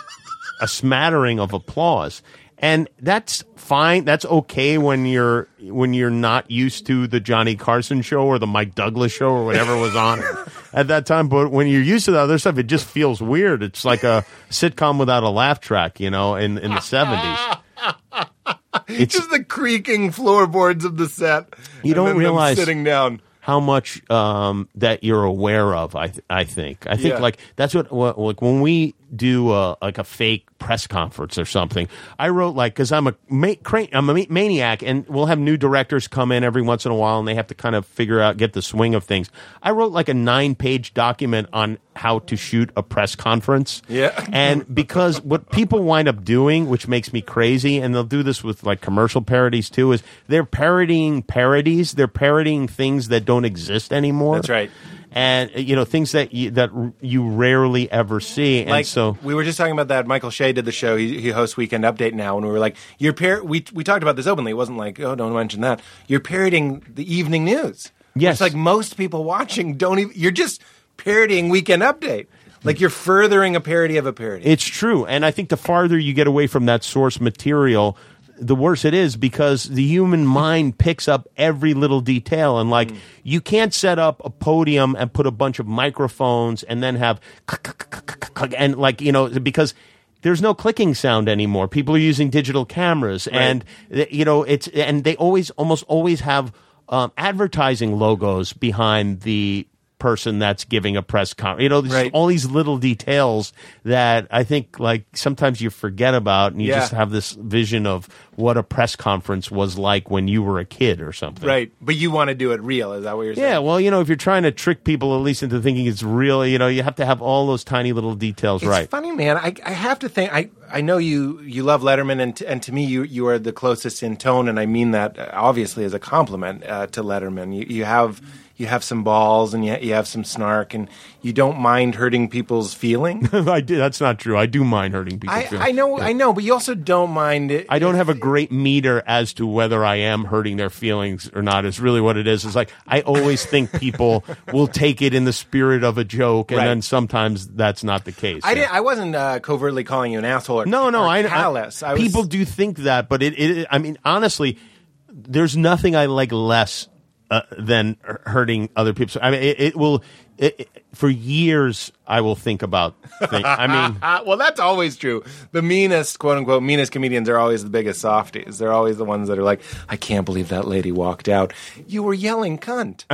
a smattering of applause. And that's fine. That's okay when you're when you're not used to the Johnny Carson show or the Mike Douglas show or whatever was on at that time. But when you're used to the other stuff, it just feels weird. It's like a sitcom without a laugh track, you know, in in the seventies. It's just the creaking floorboards of the set. You don't realize- sitting down. how much um, that you're aware of. I th- I think I think Yeah. like that's what, what like when we do a, like a fake press conference or something. I wrote like because I'm a ma- cra- I'm a ma- maniac, and we'll have new directors come in every once in a while, and they have to kind of figure out get the swing of things. I wrote like a nine page document on how to shoot a press conference. Yeah. and because what people wind up doing, which makes me crazy, and they'll do this with like commercial parodies too, is they're parodying parodies. They're parodying things that don't exist anymore. That's right. And you know things that you, that you rarely ever see, and like so we were just talking about that. Michael Che did the show. He, he hosts Weekend Update now, and we were like, "You're par-, we we talked about this openly. It wasn't like, oh, don't mention that. You're parodying the evening news. Yes. it's like most people watching don't even. You're just parodying Weekend Update. Like you're furthering a parody of a parody. It's true. And I think the farther you get away from that source material, the worse it is because the human mind picks up every little detail. And like, you can't set up a podium and put a bunch of microphones and then have and like, you know, because there's no clicking sound anymore. People are using digital cameras and, you know, it's, and they always, almost always have um, advertising logos behind the person that's giving a press conference. You know, Right. all these little details that I think like sometimes you forget about, and you Yeah. just have this vision of what a press conference was like when you were a kid or something. right, but you want to do it real. Is that what you're saying? Yeah, well, you know, if you're trying to trick people at least into thinking it's real, you know, you have to have all those tiny little details It's right. funny, man. I, I have to think. I, I know you you love Letterman, and t- and to me, you you are the closest in tone, and I mean that uh, obviously as a compliment uh, to Letterman. You you have you have some balls and you, you have some snark and you don't mind hurting people's feelings. I do. That's not true. I do mind hurting people. I, I know, I know, but you also don't mind it. I don't have a great meter as to whether I am hurting their feelings or not. Is really what it is. It's like I always think people will take it in the spirit of a joke, and Right. then sometimes that's not the case. I didn't. I wasn't uh, covertly calling you an asshole. Or, No, no, or I, I- callous. I was- people do think that, but it, it. I mean, honestly, there's nothing I like less uh, than hurting other people. So, I mean, it, it will. It, it- for years, I will think about. Things. I mean, well, that's always true. The meanest, quote unquote, meanest comedians are always the biggest softies. They're always the ones that are like, I can't believe that lady walked out. You were yelling cunt.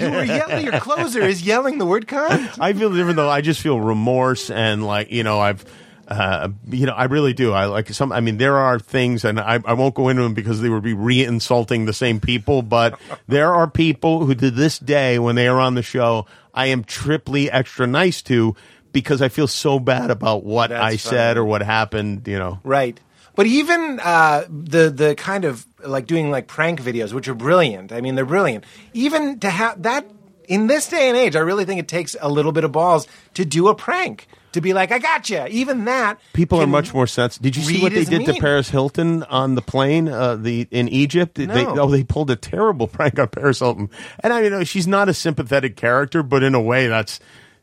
you were yelling. Your closer is yelling the word cunt. I feel different though. I just feel remorse and like you know I've. Uh, you know, I really do. I like some. I mean, there are things, and I, I won't go into them because they would be re-insulting the same people. But there are people who, to this day, when they are on the show, I am triply extra nice to because I feel so bad about what That's I said funny. or what happened. You know, Right. But even uh, the the kind of like doing like prank videos, which are brilliant. I mean, they're brilliant. Even to have that in this day and age, I really think it takes a little bit of balls to do a prank. To be like, I got you. Even that People are much more sensitive. Did you see what they did to. Paris Hilton on the plane? Uh, the in Egypt, They- oh, they pulled a terrible prank on Paris Hilton. And I mean, she's not a sympathetic character, but in a way, that's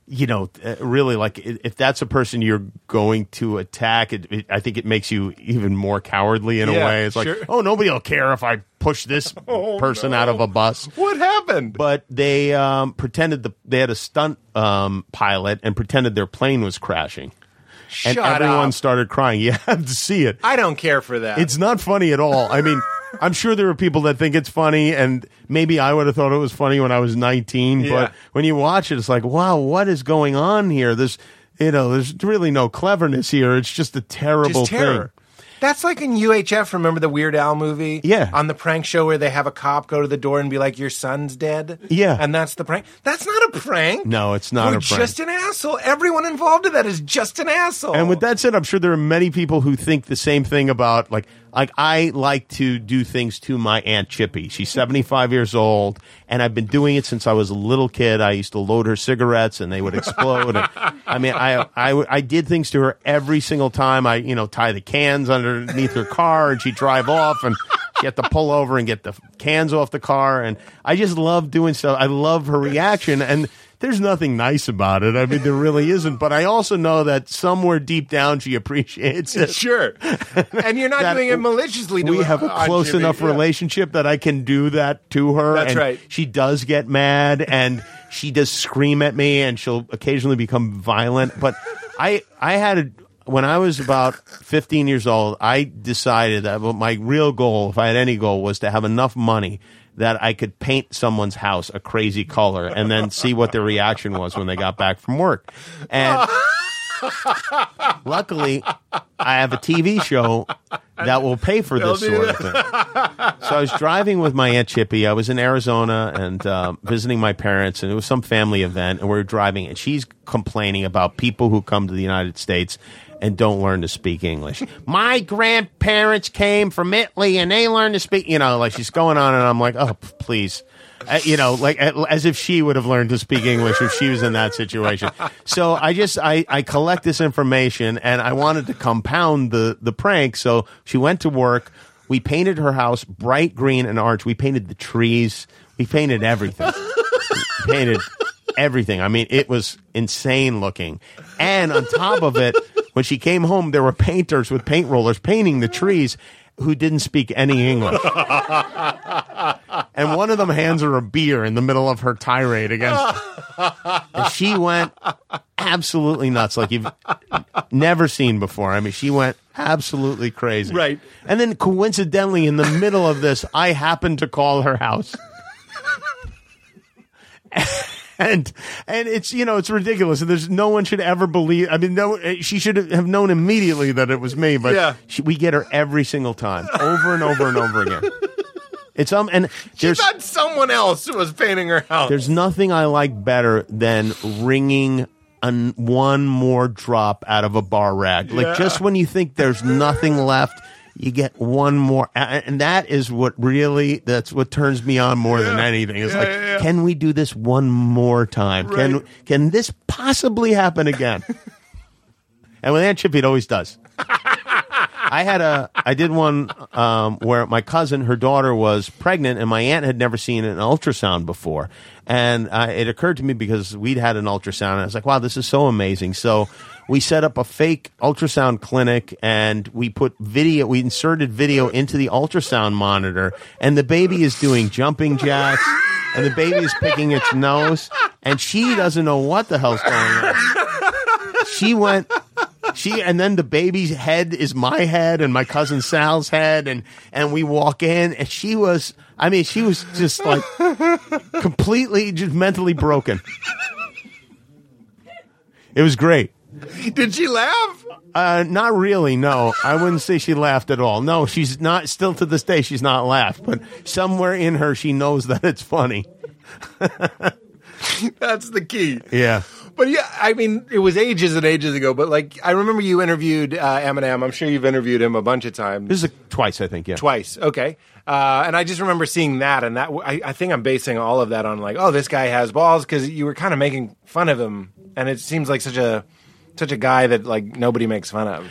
you know, uh, really like if that's a person you're going to attack, it, it, I think it makes you even more cowardly in a way. It's like, sure. oh, nobody will care if I push this Oh, person no. out of a bus What happened? but they um, pretended the, they had a stunt um, pilot and pretended their plane was crashing. and everyone up. started crying. You have to see it. I don't care for that. It's not funny at all. I mean, I'm sure there are people that think it's funny, and maybe I would have thought it was funny when I was 19. Yeah. But when you watch it, it's like, wow, what is going on here? There's, you know, there's really no cleverness here. It's just a terrible just terror. thing. That's like in UHF. Remember the Weird Al movie? Yeah. On the prank show where they have a cop go to the door and be like, "Your son's dead." Yeah. And that's the prank. That's not a prank. No, it's not We're a prank. just an asshole. Everyone involved in that is just an asshole. And with that said, I'm sure there are many people who think the same thing about like like I like to do things to my aunt Chippy. She's 75 years old, and I've been doing it since I was a little kid. I used to load her cigarettes, and they would explode. and, I mean, I, I I did things to her every single time. I you know tie the cans underneath her car, and she'd drive off, and she had to pull over and get the cans off the car. And I just love doing stuff. I love her reaction, and there's nothing nice about it. I mean, there really isn't. But I also know that somewhere deep down, she appreciates it. sure. And you're not doing it maliciously. To We have a uh, close Jimmy. enough Yeah. relationship that I can do that to her. That's and right. She does get mad and she does scream at me and she'll occasionally become violent. But I, I had a, when I was about 15 years old, I decided that my real goal, if I had any goal, was to have enough money that I could paint someone's house a crazy color and then see what their reaction was when they got back from work. And luckily, I have a TV show that will pay for this sort of thing. So I was driving with my aunt Chippy. I was in Arizona and um, visiting my parents, and it was some family event, and we were driving, and she's complaining about people who come to the United States and don't learn to speak English. My grandparents came from Italy, and they learned to speak. You know, like she's going on, and I'm like, oh, please. Uh, you know, like as if she would have learned to speak English if she was in that situation. So I just I, I collect this information and I wanted to compound the the prank. So she went to work. We painted her house bright green and orange. We painted the trees. We painted everything. We painted everything. I mean, it was insane looking. And on top of it, when she came home, there were painters with paint rollers painting the trees who didn't speak any English. and one of them hands her a beer in the middle of her tirade against. and she went absolutely nuts, like you've never seen before. I mean, she went absolutely crazy. Right. And then coincidentally, in the middle of this, I happened to call her house. And and it's you know it's ridiculous. And there's no one should ever believe. I mean, no, she should have known immediately that it was me. But Yeah. she, we get her every single time, over and over and over again. It's um and She thought someone else was painting her house. there's nothing I like better than wringing an, one more drop out of a bar rag. Yeah. Like just when you think there's nothing left, you get one more, and that is what really that's what turns me on more than anything. It's like, can we do this one more time? Can can this possibly happen again? and with Aunt Chippy, it always does. I had a I did one um, where my cousin, her daughter was pregnant, and my aunt had never seen an ultrasound before, and uh, it occurred to me because we'd had an ultrasound, and I was like, "Wow, this is so amazing!" So we set up a fake ultrasound clinic, and we put video, we inserted video into the ultrasound monitor, and the baby is doing jumping jacks, and the baby is picking its nose, and she doesn't know what the hell's going on. She went she and then the baby's head is my head and my cousin Sal's head and and we walk in and she was I mean she was just like completely just mentally broken. It was great. Did she laugh? Uh, not really. No, I wouldn't say she laughed at all. No, she's not. Still to this day, she's not laughed. But somewhere in her, she knows that it's funny. That's the key. Yeah. But yeah, I mean, it was ages and ages ago. But like, I remember you interviewed uh, Eminem. I'm sure you've interviewed him a bunch of times. This is a, twice, I think. Yeah. Twice, okay. Uh, and I just remember seeing that, and that I, I think I'm basing all of that on like, oh, this guy has balls because you were kind of making fun of him, and it seems like such a such a guy that like nobody makes fun of.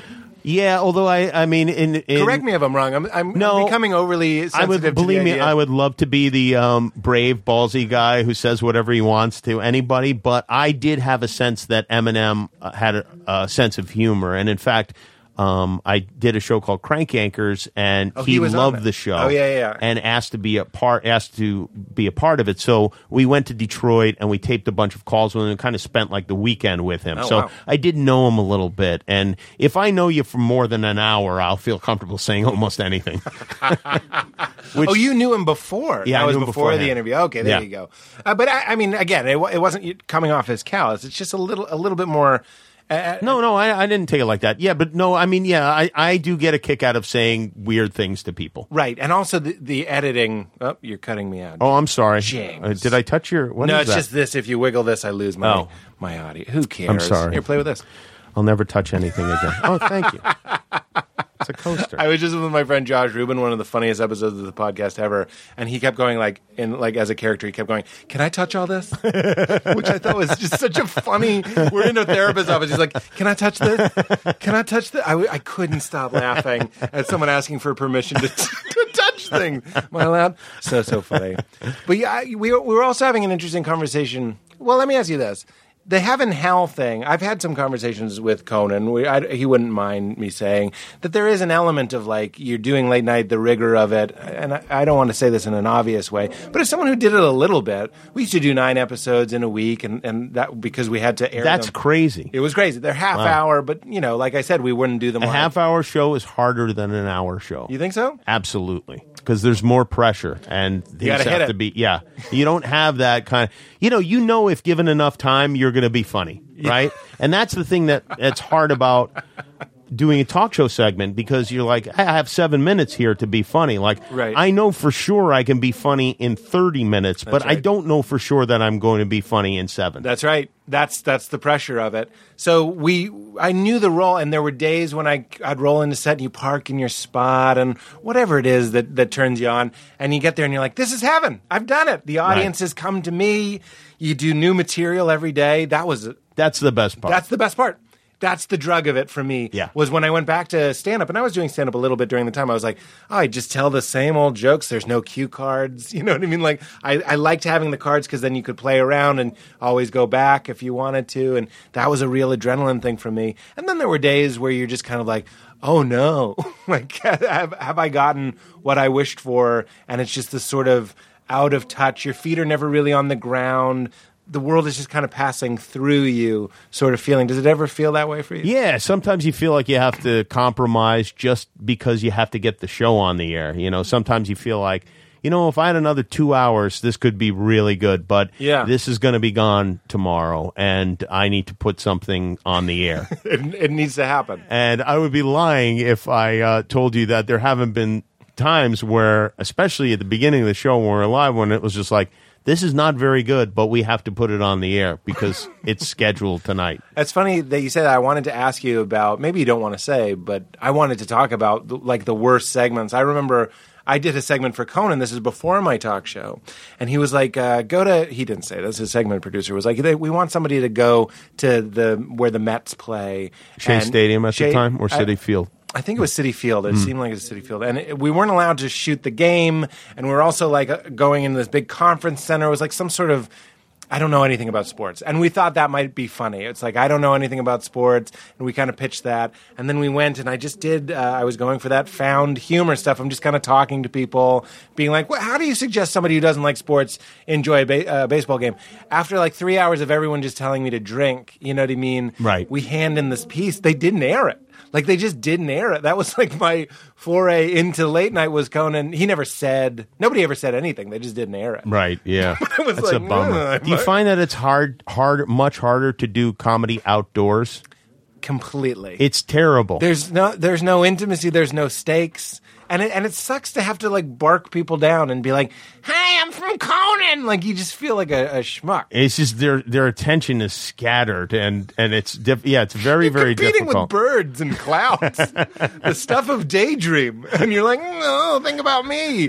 Yeah. Although I, I mean, in, in Correct me if I'm wrong. I'm, I'm, No. Becoming overly sensitive. I would believe me. I would love to be the um, brave, ballsy guy who says whatever he wants to anybody. But I did have a sense that Eminem uh, had a, a sense of humor, and in fact, um, I did a show called Crank Yankers, and Oh, he, he loved the show. Oh, yeah, yeah, and asked to be a part, asked to be a part of it. So we went to Detroit and we taped a bunch of calls with him, and kind of spent like the weekend with him. Oh, so wow. I did know him a little bit, and if I know you for more than an hour, I'll feel comfortable saying almost anything. Which- oh, you knew him before. Yeah, that I was before the interview. Okay, there Yeah. you go. Uh, but I, I mean, again, it, it wasn't coming off as callous. It's just a little, a little bit more. Uh, No, no, I, I didn't take it like that. Yeah, but no, I mean, yeah, I, I do get a kick out of saying weird things to people. right, and also the, the editing. Oh, you're cutting me out. Oh, I'm sorry. James. Uh, did I touch your? What no, is it's that? just this. If you wiggle this, I lose my Oh. my audio. Who cares? sorry. Here, play with this. I'll never touch anything again. oh, thank you. It's a coaster. I was just with my friend Josh Rubin, one of the funniest episodes of the podcast ever, and he kept going like in like as a character, he kept going, "Can I touch all this?" Which I thought was just such a funny. We're in a therapist's office. He's like, "Can I touch this? Can I touch this?" I, w- I couldn't stop laughing at someone asking for permission to, to touch things. Am I allowed? So so funny. But yeah, we were, we were also having an interesting conversation. Well, let me ask you this. The heaven hell thing. I've had some conversations with Conan. We, I, he wouldn't mind me saying that there is an element of like you're doing late night, the rigor of it. And I, I don't want to say this in an obvious way, but as someone who did it a little bit, we used to do nine episodes in a week, and, and that because we had to air. That's them. crazy. It was crazy. They're half hour, but you know, like I said, we wouldn't do them. A live. half hour show is harder than an hour show. You think so? Absolutely. Because there's more pressure and things gotta have hit to it. be yeah. You don't have that kind of you know, you know if given enough time you're gonna be funny. Right? and that's the thing that that's hard about doing a talk show segment because you're like, "Hey, I have seven minutes here to be funny. Like Right. I know for sure I can be funny in thirty minutes, but I don't know for sure that I'm going to be funny in seven. That's right. That's that's the pressure of it. So we, I knew the role, and there were days when I I'd roll into set and you park in your spot and whatever it is that that turns you on, and you get there and you're like, this is heaven. I've done it. The audience has come to me. You do new material every day. That was that's the best part. that's the best part. That's the drug of it for me. Yeah. Was when I went back to stand up, and I was doing stand up a little bit during the time. I was like, oh, I just tell the same old jokes. There's no cue cards. You know what I mean? Like, I, I liked having the cards because then you could play around and always go back if you wanted to. And that was a real adrenaline thing for me. And then there were days where you're just kind of like, oh no, like, have, have I gotten what I wished for? And it's just this sort of out of touch. Your feet are never really on the ground. The world is just kind of passing through you, sort of feeling. Does it ever feel that way for you? Yeah, sometimes you feel like you have to compromise just because you have to get the show on the air. You know, sometimes you feel like, you know, if I had another two hours, this could be really good, but Yeah. this is going to be gone tomorrow, and I need to put something on the air. it, it needs to happen. and I would be lying if I uh, told you that there haven't been times where, especially at the beginning of the show when we're live, when it was just like, this is not very good, but we have to put it on the air because it's scheduled tonight. It's funny that you said that. I wanted to ask you about. Maybe you don't want to say, but I wanted to talk about like the worst segments. I remember I did a segment for Conan. This is before my talk show, and he was like, uh, "Go to." He didn't say this. His segment producer was like, "We want somebody to go to the where the Mets play." Shea Stadium at Shea- the time or I- Citi Field? I think it was Citi Field. It seemed like it was Citi Field, and it, we weren't allowed to shoot the game. And we were also like uh, going into this big conference center. It was like some sort of I don't know anything about sports, and we thought that might be funny. It's like I don't know anything about sports, and we kind of pitched that. And then we went, and I just did. Uh, I was going for that found humor stuff. I'm just kind of talking to people, being like, well, "How do you suggest somebody who doesn't like sports enjoy a ba- uh, baseball game?" After like three hours of everyone just telling me to drink, you know what I mean? Right. We hand in this piece. They didn't air it. Like they just didn't air it. That was like my foray into late night was Conan. He never said. Nobody ever said anything. They just didn't air it. Right. Yeah. was That's a bummer. "Ugh, Do you find that it's hard, hard, much harder to do comedy outdoors? Completely. It's terrible. there's no there's no intimacy. There's no stakes. And it, and it sucks to have to like bark people down and be like, "Hey, I'm from Conan." Like you just feel like a, a schmuck. It's just their their attention is scattered and and it's diff- yeah it's very very competing difficult. with birds and clouds, the stuff of daydream, and you're like, no, think about me.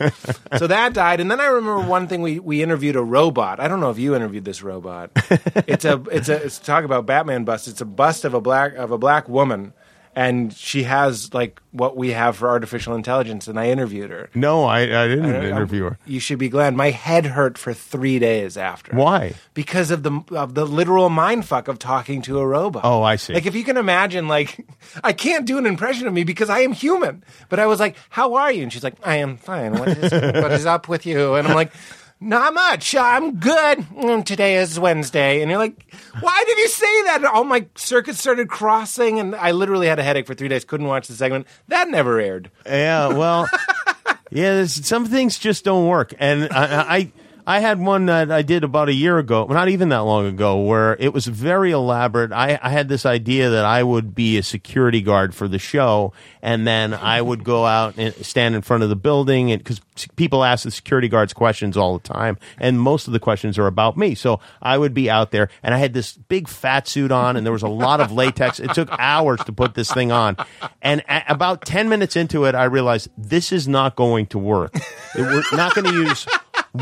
so that died, and then I remember one thing we we interviewed a robot. I don't know if you interviewed this robot. It's a it's a it's talk about Batman bust. It's a bust of a black of a black woman. And she has like what we have for artificial intelligence, and I interviewed her. no, I, I didn't I- interview her. You should be glad. My head hurt for three days after. Why? Because of the of the literal mindfuck of talking to a robot. Oh, I see. Like if you can imagine, like I can't do an impression of me because I am human. But I was like, "How are you?" And she's like, "I am fine. What is what is up with you?" And I'm like. Not much. I'm good. Mm, Today is Wednesday. And you're like, why did you say that? And all my circuits started crossing, and I literally had a headache for three days. Couldn't watch the segment. That never aired. Yeah, well, yeah, some things just don't work, and I, I I had one that I did about a year ago, not even that long ago, where it was very elaborate. I, I had this idea that I would be a security guard for the show, and then I would go out and stand in front of the building, because people ask the security guards questions all the time, and most of the questions are about me. So I would be out there, and I had this big fat suit on, and there was a lot of latex. It took hours to put this thing on, and about ten minutes into it, I realized this is not going to work. We're not going to use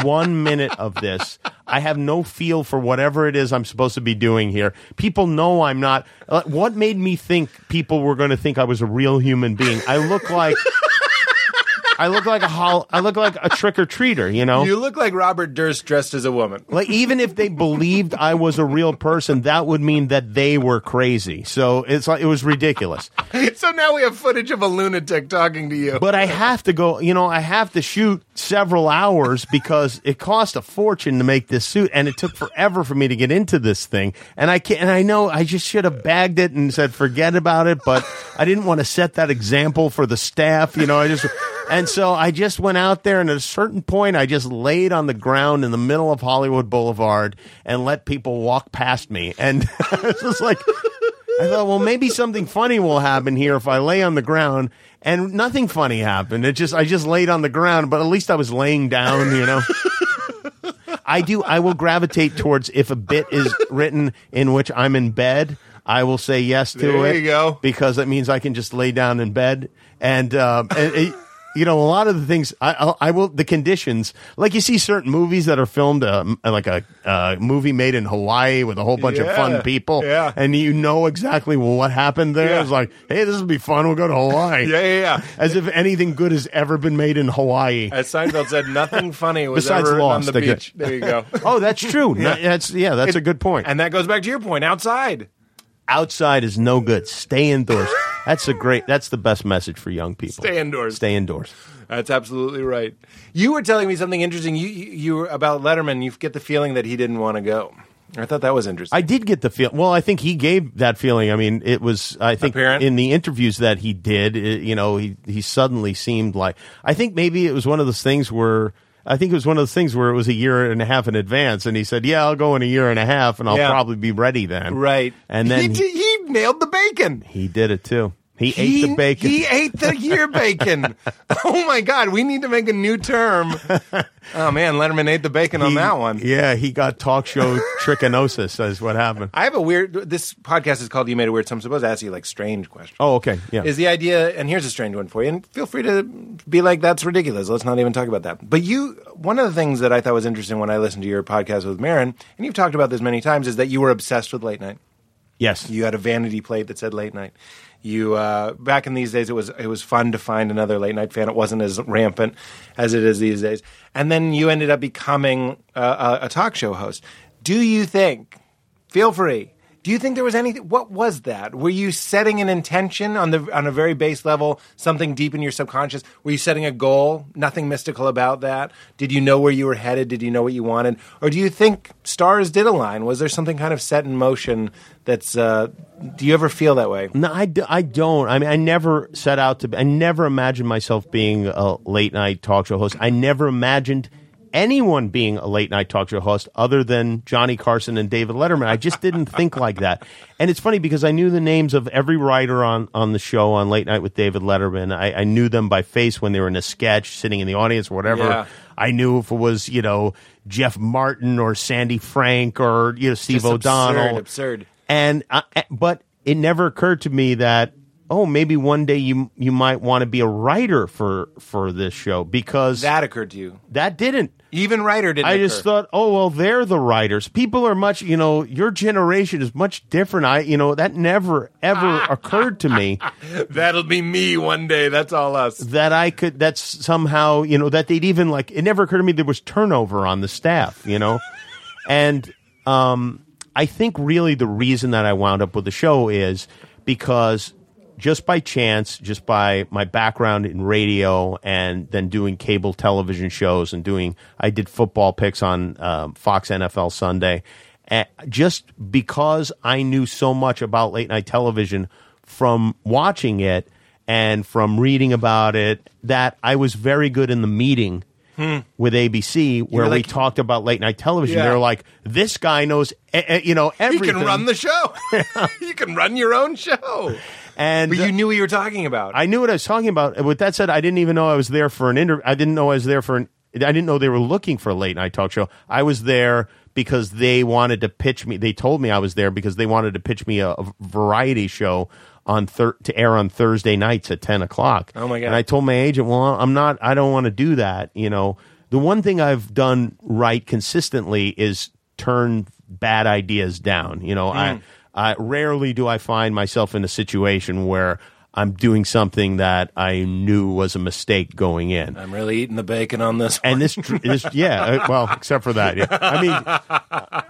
one minute of this. I have no feel for whatever it is I'm supposed to be doing here. People know I'm not. Uh, what made me think people were going to think I was a real human being? I look like. I look like a hol- I look like a trick or treater, you know. You look like Robert Durst dressed as a woman. like even if they believed I was a real person, that would mean that they were crazy. So it's like it was ridiculous. So now we have footage of a lunatic talking to you. But I have to go, you know, I have to shoot several hours because it cost a fortune to make this suit and it took forever for me to get into this thing. And I can't, and I know I just should have bagged it and said forget about it, but I didn't want to set that example for the staff, you know, I just, and so I just went out there and at a certain point I just laid on the ground in the middle of Hollywood Boulevard and let people walk past me. And it was like, I thought, well, maybe something funny will happen here if I lay on the ground. And nothing funny happened. It just, I just laid on the ground, but at least I was laying down, you know. I do, I will gravitate towards if a bit is written in which I'm in bed, I will say yes to There it. you go. Because it means I can just lay down in bed. And, uh, and it, you know, a lot of the things I, I, I will, the conditions, like you see certain movies that are filmed, um, like a uh, movie made in Hawaii with a whole bunch of fun people Yeah. and you know exactly what happened there. Yeah. It's like, hey, this will be fun. We'll go to Hawaii. Yeah, yeah, yeah. As if anything good has ever been made in Hawaii. As Seinfeld said, nothing funny was Besides ever Lost, on the beach. There you go. Oh, that's true. No, that's yeah, that's a good point. And that goes back to your point. Outside, Outside is no good. Stay indoors. That's a great. That's the best message for young people. Stay indoors. Stay indoors. that's absolutely right. You were telling me something interesting. You, you, you were about Letterman. You get the feeling that he didn't want to go. I thought that was interesting. I did get the feel. Well, I think he gave that feeling. I mean, it was. I think Apparent? in the interviews that he did, it, you know, he he suddenly seemed like. I think maybe it was one of those things where. I think it was one of those things where it was a year and a half in advance, and he said, "Yeah, I'll go in a year and a half, and I'll Yeah. probably be ready then." right. And then he, he, he nailed the bacon. he did it too. He, ate the bacon. He ate the year bacon. oh my God, we need to make a new term. Oh man, Letterman ate the bacon on that one. Yeah, he got talk show trichinosis. Is what happened. I have a weird. This podcast is called "You Made It Weird." So I'm supposed to ask you like strange questions. Oh, okay. Yeah. Is the idea? And here's a strange one for you. And feel free to be like, "That's ridiculous." Let's not even talk about that. But you, one of the things that I thought was interesting when I listened to your podcast with Maron, and you've talked about this many times, is that you were obsessed with late night. yes. You had a vanity plate that said late night. You uh, back in these days, it was it was fun to find another late night fan. It wasn't as rampant as it is these days. And then you ended up becoming uh, a, a talk show host. Do you think? Feel free. Do you think there was anything? What was that? Were you setting an intention on the on a very base level, something deep in your subconscious? Were you setting a goal? Nothing mystical about that. Did you know where you were headed? Did you know what you wanted? Or do you think stars did align? Was there something kind of set in motion? That's. Uh, do you ever feel that way? No, I, d- I don't. I mean, I never set out to. I never imagined myself being a late night talk show host. I never imagined anyone being a late night talk show host other than Johnny Carson and David Letterman. I just didn't think like that. And it's funny because I knew the names of every writer on, on the show on Late Night with David Letterman. I, I knew them by face when they were in a sketch, sitting in the audience or whatever. Yeah. I knew if it was, you know, Jeff Martin or Sandy Frank or, you know, Steve Just O'Donnell. absurd, absurd. And I, but it never occurred to me that oh maybe one day you you might want to be a writer for for this show because that, occurred to you. That didn't. Even writer didn't. I just occur. thought, oh well, they're the writers. People are much, you know, your generation is much different. I, you know, that never ever occurred to me that'll be me one day. That's all us. that I could. That's somehow, you know, that they'd even like. It never occurred to me there was turnover on the staff, you know, and um, I think really the reason that I wound up with the show is because just by chance, just by my background in radio and then doing cable television shows and doing, I did football picks on um, Fox NFL Sunday. And just because I knew so much about late night television from watching it and from reading about it, that I was very good in the meeting with ABC where we talked about late night television. Yeah. They're like, this guy knows, you know, You everything. can run the show. you can run your own show. And But you knew what you were talking about. I knew what I was talking about. With that said, I didn't even know I was there for an interview. I didn't know I was there for an. I didn't know they were looking for a late night talk show. I was there because they wanted to pitch me. They told me I was there because they wanted to pitch me a, a variety show on thir- to air on Thursday nights at ten o'clock. Oh, my God. And I told my agent, "Well, I'm not. I don't want to do that." You know, the one thing I've done right consistently is turn bad ideas down. You know, Hmm. I, I rarely do I find myself in a situation where I'm doing something that I knew was a mistake going in. I'm really eating the bacon on this. And this, this, yeah, uh, well, except for that, yeah. I mean,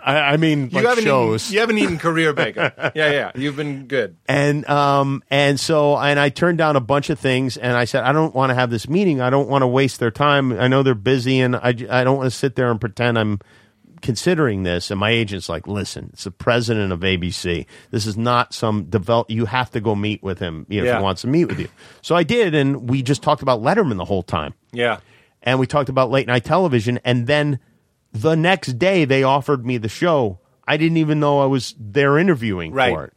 I, I mean, you like haven't shows. Eaten, you haven't eaten career bacon. yeah, yeah. You've been good. and um and so and I turned down a bunch of things and I said I don't want to have this meeting. I don't want to waste their time. I know they're busy and I, I don't want to sit there and pretend I'm considering this and my agent's like, "Listen, it's the president of ABC. This is not some develop you have to go meet with him you know, if Yeah. he wants to meet with you." So I did and we just talked about Letterman the whole time. Yeah. And we talked about late night television and then the next day they offered me the show. I didn't even know I was there interviewing Right. for it.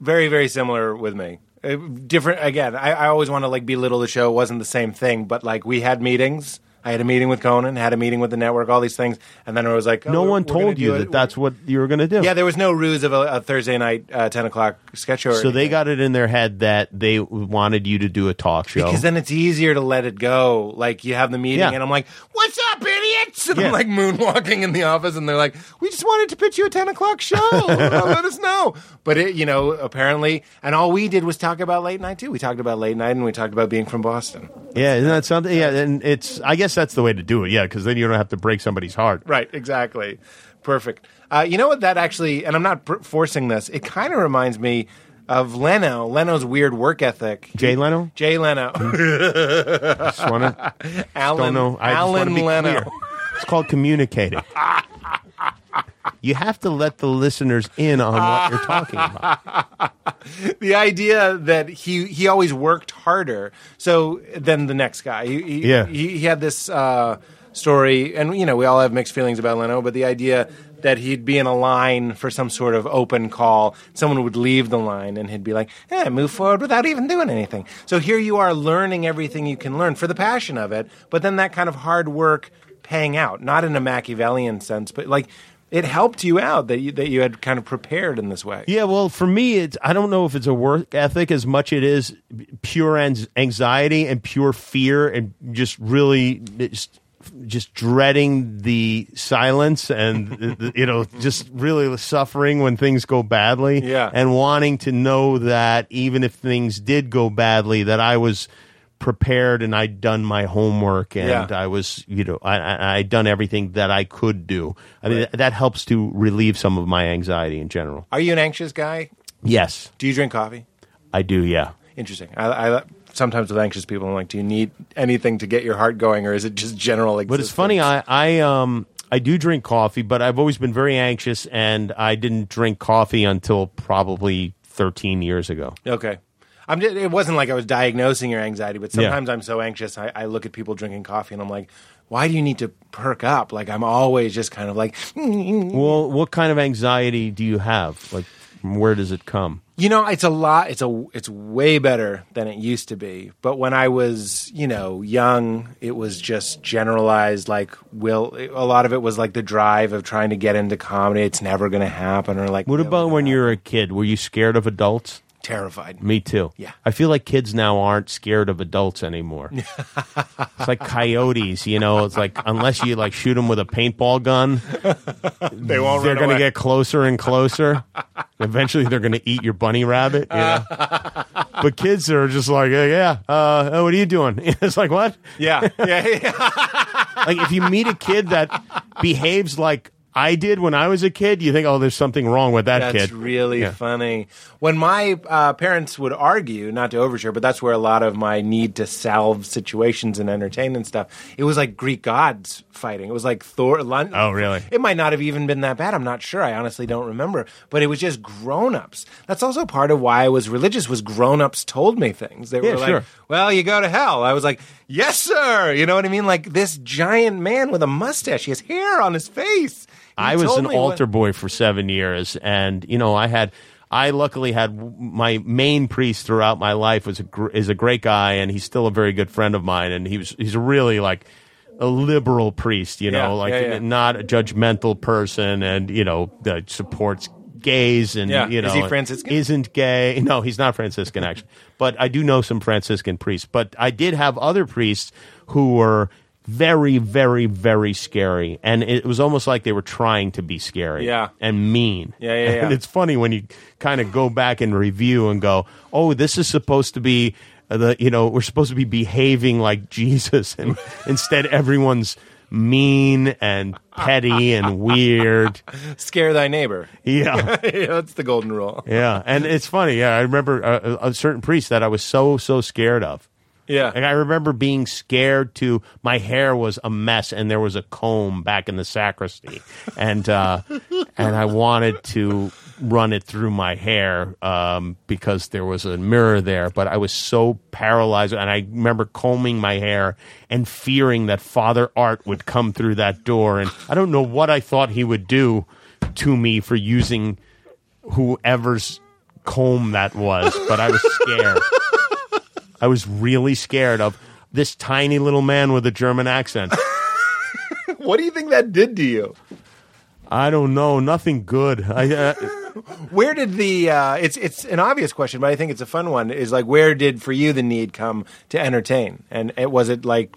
Very, very similar with me. Uh, different again. I, I always want to like belittle the show. It wasn't the same thing, but like we had meetings. I had a meeting with Conan, had a meeting with the network, all these things, and then it was like, oh, No one told you that that's what you were going to do. Yeah, there was no ruse of a, a Thursday night, uh, ten o'clock sketch show. or so they got it in their head that they wanted you to do a talk show. because then it's easier to let it go. Like you have the meeting, Yeah. and I'm like, "What's up, idiots?" And Yeah. I'm like moonwalking in the office, and they're like, "We just wanted to pitch you a ten o'clock show. let us know." But it, you know, apparently, and all we did was talk about late night too. We talked about late night, and we talked about being from Boston. yeah, isn't that something? Yeah, and it's. I guess that's the way to do it. Yeah, because then you don't have to break somebody's heart. Right, exactly. Perfect. Uh, you know what? That actually, and I'm not pr- forcing this. It kind of reminds me of Leno. Leno's weird work ethic. Jay Leno. Jay Leno. I Just wanna, Alan. don't know. I Alan Leno. clear. It's called communicating. you have to let the listeners in on what you're talking about. the idea that he he always worked harder so than the next guy. He, he, Yeah. he, he had this uh, story, and you know we all have mixed feelings about Leno, but the idea that he'd be in a line for some sort of open call. Someone would leave the line and he'd be like, eh, move forward without even doing anything. So here you are learning everything you can learn for the passion of it, but then that kind of hard work paying out, not in a Machiavellian sense, but like it helped you out that you, that you had kind of prepared in this way. Yeah, well, for me, it's I don't know if it's a work ethic as much as it is pure anxiety and pure fear and just really just, just dreading the silence and you know just really suffering when things go badly. Yeah. and wanting to know that even if things did go badly, that I was prepared and I'd done my homework and Yeah. I was you know I, I I'd done everything that I could do. I mean that helps to relieve some of my anxiety in general. Are you an anxious guy? Yes, Do you drink coffee? I do. Yeah. Interesting. I, I sometimes with anxious people, I'm like, do you need anything to get your heart going, or is it just general? But it's funny. I I um I do drink coffee, but I've always been very anxious, and I didn't drink coffee until probably 13 years ago. okay. I'm just, it wasn't like I was diagnosing your anxiety, but Yeah. sometimes I'm so anxious. I, I look at people drinking coffee, and I'm like, why do you need to perk up? Like I'm always just kind of like, Well, what kind of anxiety do you have? Like, where does it come? You know, it's a lot. It's a. It's way better than it used to be. But when I was, you know, young, it was just generalized. Like, will a lot of it was like the drive of trying to get into comedy. It's never going to happen. Or like, What about when you were a kid? Were you scared of adults? Terrified? Me too. Yeah. I feel like kids now aren't scared of adults anymore. it's like coyotes, you know. It's like unless you like shoot them with a paintball gun, They won't. they're going to get closer and closer. Eventually, they're going to eat your bunny rabbit. You know? but kids are just like, "Hey, yeah, uh, oh, what are you doing? it's like what? Yeah, yeah, yeah. Like if you meet a kid that behaves like I did when I was a kid, you think, oh, there's something wrong with that That's kid. really Yeah. funny. When my uh, parents would argue, not to overshare, but that's where a lot of my need to salve situations and entertain and stuff. It was like Greek gods fighting. It was like Thor. Lon- Oh, really? It might not have even been that bad. I'm not sure. I honestly don't remember. But it was just grown-ups. That's also part of why I was religious. Was grown-ups told me things. They Yeah, were like, sure. "Well, you go to hell." I was like, "Yes, sir." You know what I mean? Like this giant man with a mustache. He has hair on his face. He I was an me what- altar boy for seven years, and you know, I had. I luckily had my main priest throughout my life was a gr- is a great guy, and he's still a very good friend of mine. And he was he's a really like a liberal priest, you know, Yeah, like yeah, yeah. not a judgmental person, and you know that supports gays and Yeah. you know Is he Franciscan? isn't gay. No, he's not Franciscan actually, but I do know some Franciscan priests. But I did have other priests who were very, very, very scary, and it was almost like they were trying to be scary, Yeah. and mean. Yeah, yeah, yeah. And it's funny when you kind of go back and review and go, "Oh, this is supposed to be." The you know we're supposed to be behaving like Jesus, and instead everyone's mean and petty and weird. Scare thy neighbor. Yeah, yeah, that's the golden rule. yeah, and it's funny. Yeah, I remember a, a certain priest that I was so so scared of. Yeah. Like I remember being scared to my hair was a mess and there was a comb back in the sacristy, and uh, and I wanted to run it through my hair um, because there was a mirror there, but I was so paralyzed, and I remember combing my hair and fearing that Father Art would come through that door, and I don't know what I thought he would do to me for using whoever's comb that was, but I was scared. I was really scared of this tiny little man with a German accent. What do you think that did to you? I don't know, nothing good. I, uh, Where did the uh, it's it's an obvious question, but I think it's a fun one. Is like where did for you the need come to entertain, and it, was it like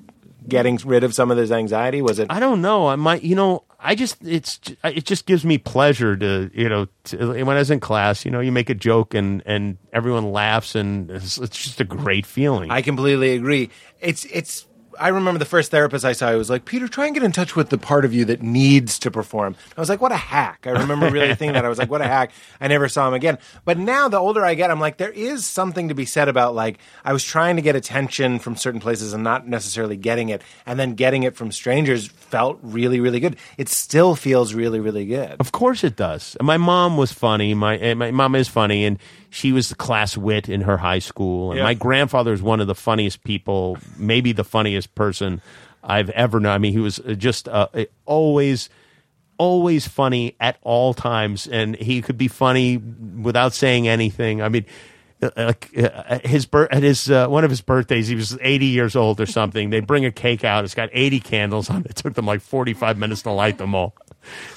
getting rid of some of this anxiety? Was it? I don't know. I might, you know, I just it's it just gives me pleasure to you know to, when I was in class, you know, you make a joke and and everyone laughs and it's, it's just a great feeling. I completely agree. It's it's. I remember the first therapist I saw. He was like, "Peter, try and get in touch with the part of you that needs to perform." I was like, "What a hack!" I remember really thinking that. I was like, "What a hack!" I never saw him again. But now, the older I get, I'm like, there is something to be said about like I was trying to get attention from certain places and not necessarily getting it, and then getting it from strangers felt really, really good. It still feels really, really good. Of course it does. My mom was funny. My eh, my mom is funny, and she was the class wit in her high school. And Yeah. my grandfather is one of the funniest people, maybe the funniest person I've ever known. I mean, he was uh, just uh, always always funny at all times, and he could be funny without saying anything. I mean. Uh, like, uh, his bir- at his uh, one of his birthdays, he was 80 years old or something. They bring a cake out. It's got 80 candles on it. It took them like 45 minutes to light them all.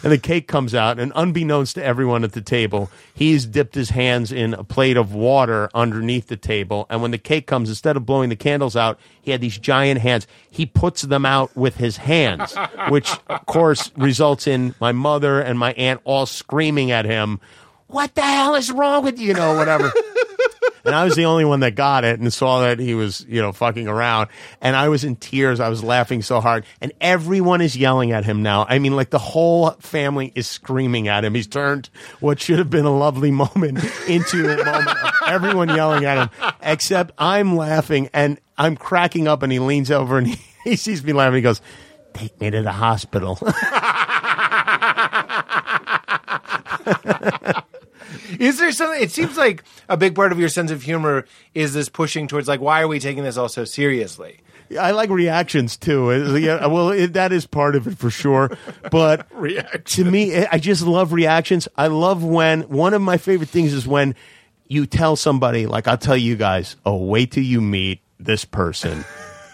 And the cake comes out, and unbeknownst to everyone at the table, he's dipped his hands in a plate of water underneath the table. And when the cake comes, instead of blowing the candles out, he had these giant hands. He puts them out with his hands, which of course results in my mother and my aunt all screaming at him, What the hell is wrong with you? You know, whatever. And I was the only one that got it and saw that he was, you know, fucking around. And I was in tears. I was laughing so hard. And everyone is yelling at him now. I mean, like the whole family is screaming at him. He's turned what should have been a lovely moment into a moment of everyone yelling at him, except I'm laughing and I'm cracking up. And he leans over and he, he sees me laughing. He goes, Take me to the hospital. Is there something? It seems like a big part of your sense of humor is this pushing towards like, why are we taking this all so seriously? I like reactions too. Uh, Yeah, well, it, that is part of it for sure. But to me, I just love reactions. I love when one of my favorite things is when you tell somebody, like I'll tell you guys, oh, wait till you meet this person.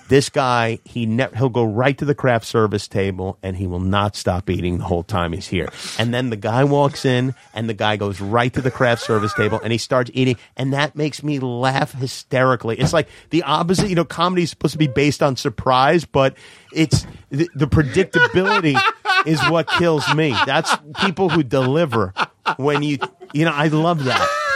This guy, he ne- he'll go right to the craft service table and he will not stop eating the whole time he's here. And then the guy walks in and the guy goes right to the craft service table and he starts eating and that makes me laugh hysterically. It's like the opposite, you know, comedy is supposed to be based on surprise, but it's the, the predictability is what kills me. That's people who deliver when you, you know, I love that.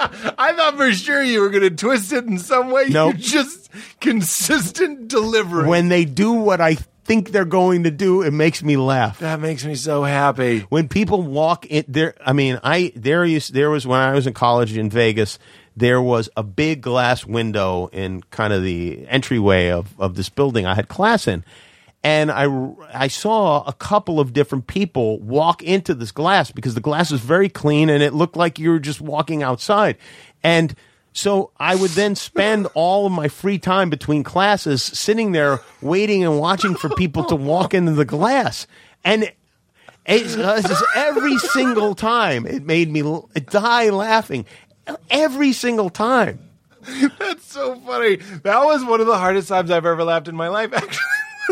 I thought for sure you were going to twist it in some way. Nope. You just consistent delivery. When they do what I think they're going to do, it makes me laugh. that makes me so happy. when people walk in there i mean i there used there was when i was in college in vegas there was a big glass window in kind of the entryway of, of this building i had class in and I, I saw a couple of different people walk into this glass because the glass was very clean and it looked like you were just walking outside and so I would then spend all of my free time between classes sitting there waiting and watching for people to walk into the glass. And it's, it's every single time it made me die laughing. Every single time. That's so funny. That was one of the hardest times I've ever laughed in my life. Actually,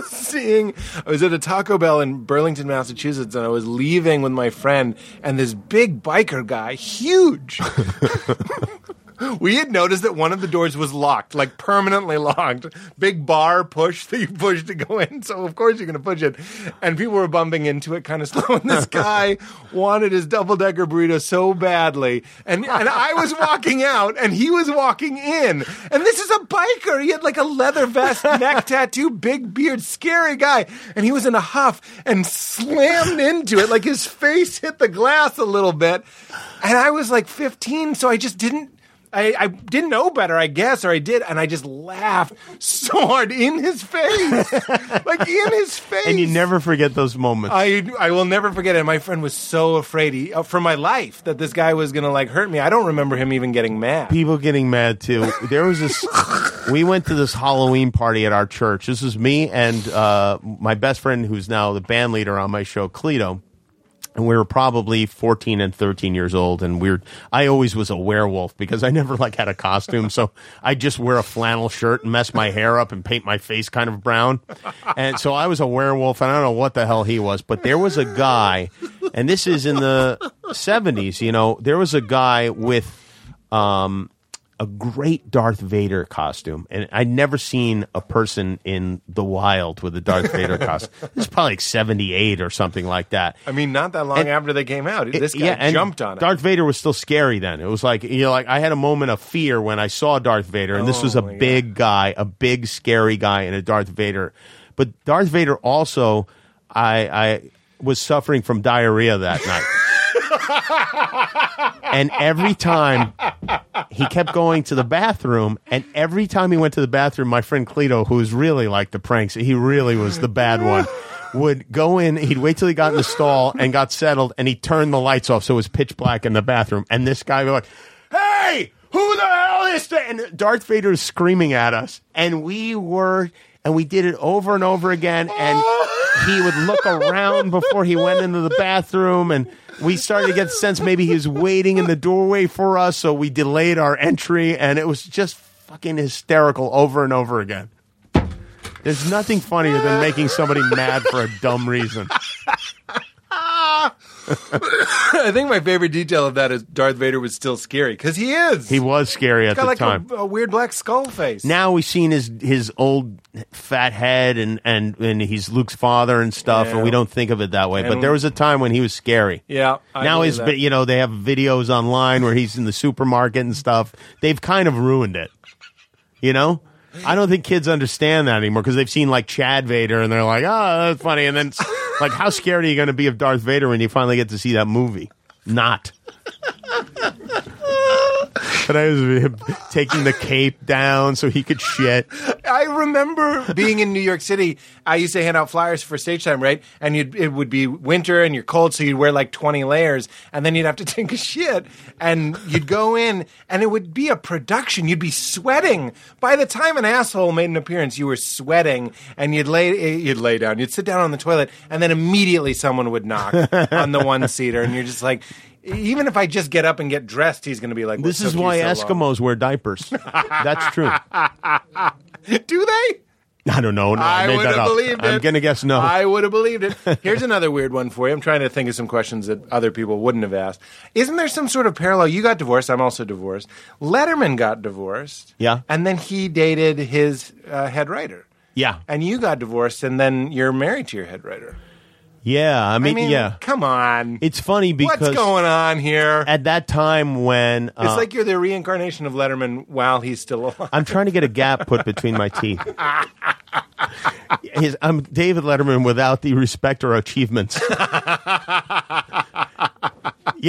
seeing I was at a Taco Bell in Burlington, Massachusetts, and I was leaving with my friend, and this big biker guy, huge. We had noticed that one of the doors was locked, like permanently locked. Big bar push that you push to go in. So of course you're going to push it. And people were bumping into it kind of slow. And this guy wanted his double decker burrito so badly. And, and I was walking out and he was walking in. And this is a biker. He had like a leather vest, neck tattoo, big beard, scary guy. And he was in a huff and slammed into it. Like his face hit the glass a little bit. And I was like 15, so I just didn't I, I didn't know better, I guess, or I did, and I just laughed so hard in his face, like in his face. And you never forget those moments. I I will never forget it. My friend was so afraid he, uh, for my life that this guy was gonna like hurt me. I don't remember him even getting mad. People getting mad too. There was this. we went to this Halloween party at our church. This was me and uh, my best friend, who's now the band leader on my show, Cleto. And we were probably 14 and 13 years old. And we were, I always was a werewolf because I never like had a costume. So I just wear a flannel shirt and mess my hair up and paint my face kind of brown. And so I was a werewolf and I don't know what the hell he was, but there was a guy, and this is in the 70s, you know, there was a guy with, um, a great Darth Vader costume, and I'd never seen a person in the wild with a Darth Vader costume. This is probably like '78 or something like that. I mean, not that long And- after they came out, this guy and jumped on it. Darth Vader was still scary then. It was like you know, like I had a moment of fear when I saw Darth Vader, and this oh was a Oh, my God. big guy, a big scary guy in a Darth Vader. But Darth Vader also, I, I was suffering from diarrhea that night. and every time he kept going to the bathroom, and every time he went to the bathroom, my friend Cleto, who was really like the pranks, he really was the bad one, would go in. He'd wait till he got in the stall and got settled, and he turned the lights off so it was pitch black in the bathroom. And this guy would be like, "Hey, who the hell is that?" And Darth Vader is screaming at us, and we were. And we did it over and over again, and he would look around before he went into the bathroom, and we started to get the sense maybe he was waiting in the doorway for us, so we delayed our entry, and it was just fucking hysterical over and over again. There's nothing funnier than making somebody mad for a dumb reason. I think my favorite detail of that is Darth Vader was still scary because he is. He was scary at got the like time. a, a weird black skull face. now we've seen his his old fat head and and and he's Luke's father and stuff, and we don't think of it that way. But there was a time when he was scary. yeah. I now believe he's that. you know they have videos online where he's in the supermarket and stuff. They've kind of ruined it. You know. I don't think kids understand that anymore because they've seen like Chad Vader and they're like, oh, that's funny. And then, like, how scared are you going to be of Darth Vader when you finally get to see that movie? Not. But I was taking the cape down so he could shit. I remember being in New York City. I used to hand out flyers for stage time, right? And you'd, it would be winter and you're cold, so you'd wear like 20 layers, and then you'd have to take a shit. And you'd go in, and it would be a production. You'd be sweating. By the time an asshole made an appearance, you were sweating, and you'd lay, you'd lay down. You'd sit down on the toilet, and then immediately someone would knock on the one seater, and you're just like, even if I just get up and get dressed, he's going to be like, This is why so long?" Eskimos wear diapers. That's true. Do they? I don't know. No, I, I would have believed it. I'm going to guess no. I would have believed it. Here's another weird one for you. I'm trying to think of some questions that other people wouldn't have asked. Isn't there some sort of parallel? You got divorced. I'm also divorced. Letterman got divorced. Yeah. And then he dated his uh, head writer. yeah. And you got divorced, and then you're married to your head writer. Yeah. I mean, I mean, yeah. come on. It's funny because What's going on here? at that time when uh, it's like you're the reincarnation of Letterman while he's still alive. I'm trying to get a gap put between my teeth. His, I'm David Letterman without the respect or achievements. yeah,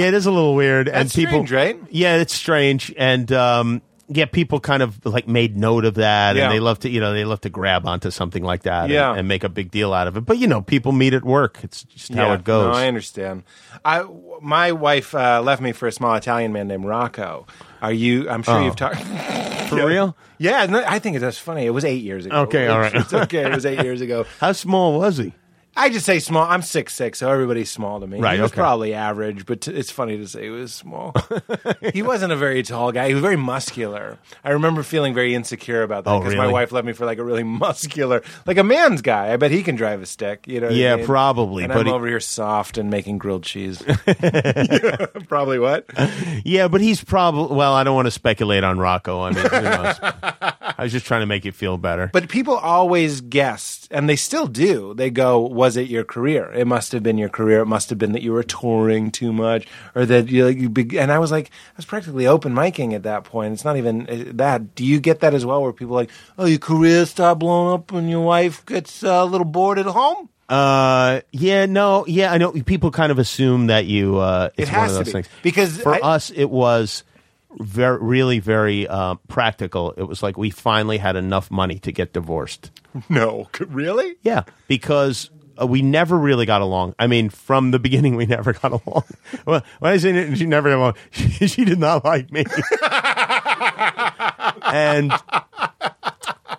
it is a little weird, and people, strange, right? Yeah, it's strange, and um, yeah, people kind of like made note of that, Yeah. and they love to, you know, they love to grab onto something like that, and- Yeah. and, make a big deal out of it. But you know, people meet at work. It's just how Yeah, it goes. No, I understand. I my wife uh, left me for a small Italian man named Rocco. Are you? I'm sure Oh. you've talked. For real? Yeah, no, I think that's funny. It was eight years ago. Okay, all right. It's okay. It was eight years ago. How small was he? I just say small. I'm six six, so everybody's small to me. Right, He was okay. probably average, but t- it's funny to say he was small. he wasn't a very tall guy. He was very muscular. I remember feeling very insecure about that Oh, because my wife left me for like a really muscular, like a man's guy. I bet he can drive a stick. You know? what I Yeah, mean? probably, And but I'm he- over here soft and making grilled cheese. Yeah, probably what? Yeah, but he's probably. Well, I don't want to speculate on Rocco. I mean, who knows? I was just trying to make you feel better. But people always guessed, and they still do. They go, "Was it your career? It must have been your career. It must have been that you were touring too much, or that you." Like, you be-" and I was like, I was practically open micing at that point. It's not even uh, that. Do you get that as well, where people are like, "Oh, your career start blowing up, and your wife gets uh, a little bored at home." Uh, yeah, no, yeah, I know. People kind of assume that you. Uh, it's It one has of to those be, things because for I- us it was very, really, very uh, practical. It was like we finally had enough money to get divorced. No, really? Yeah, because. Uh, we never really got along. I mean, from the beginning, we never got along. well, when I say she never got along, she, she did not like me. and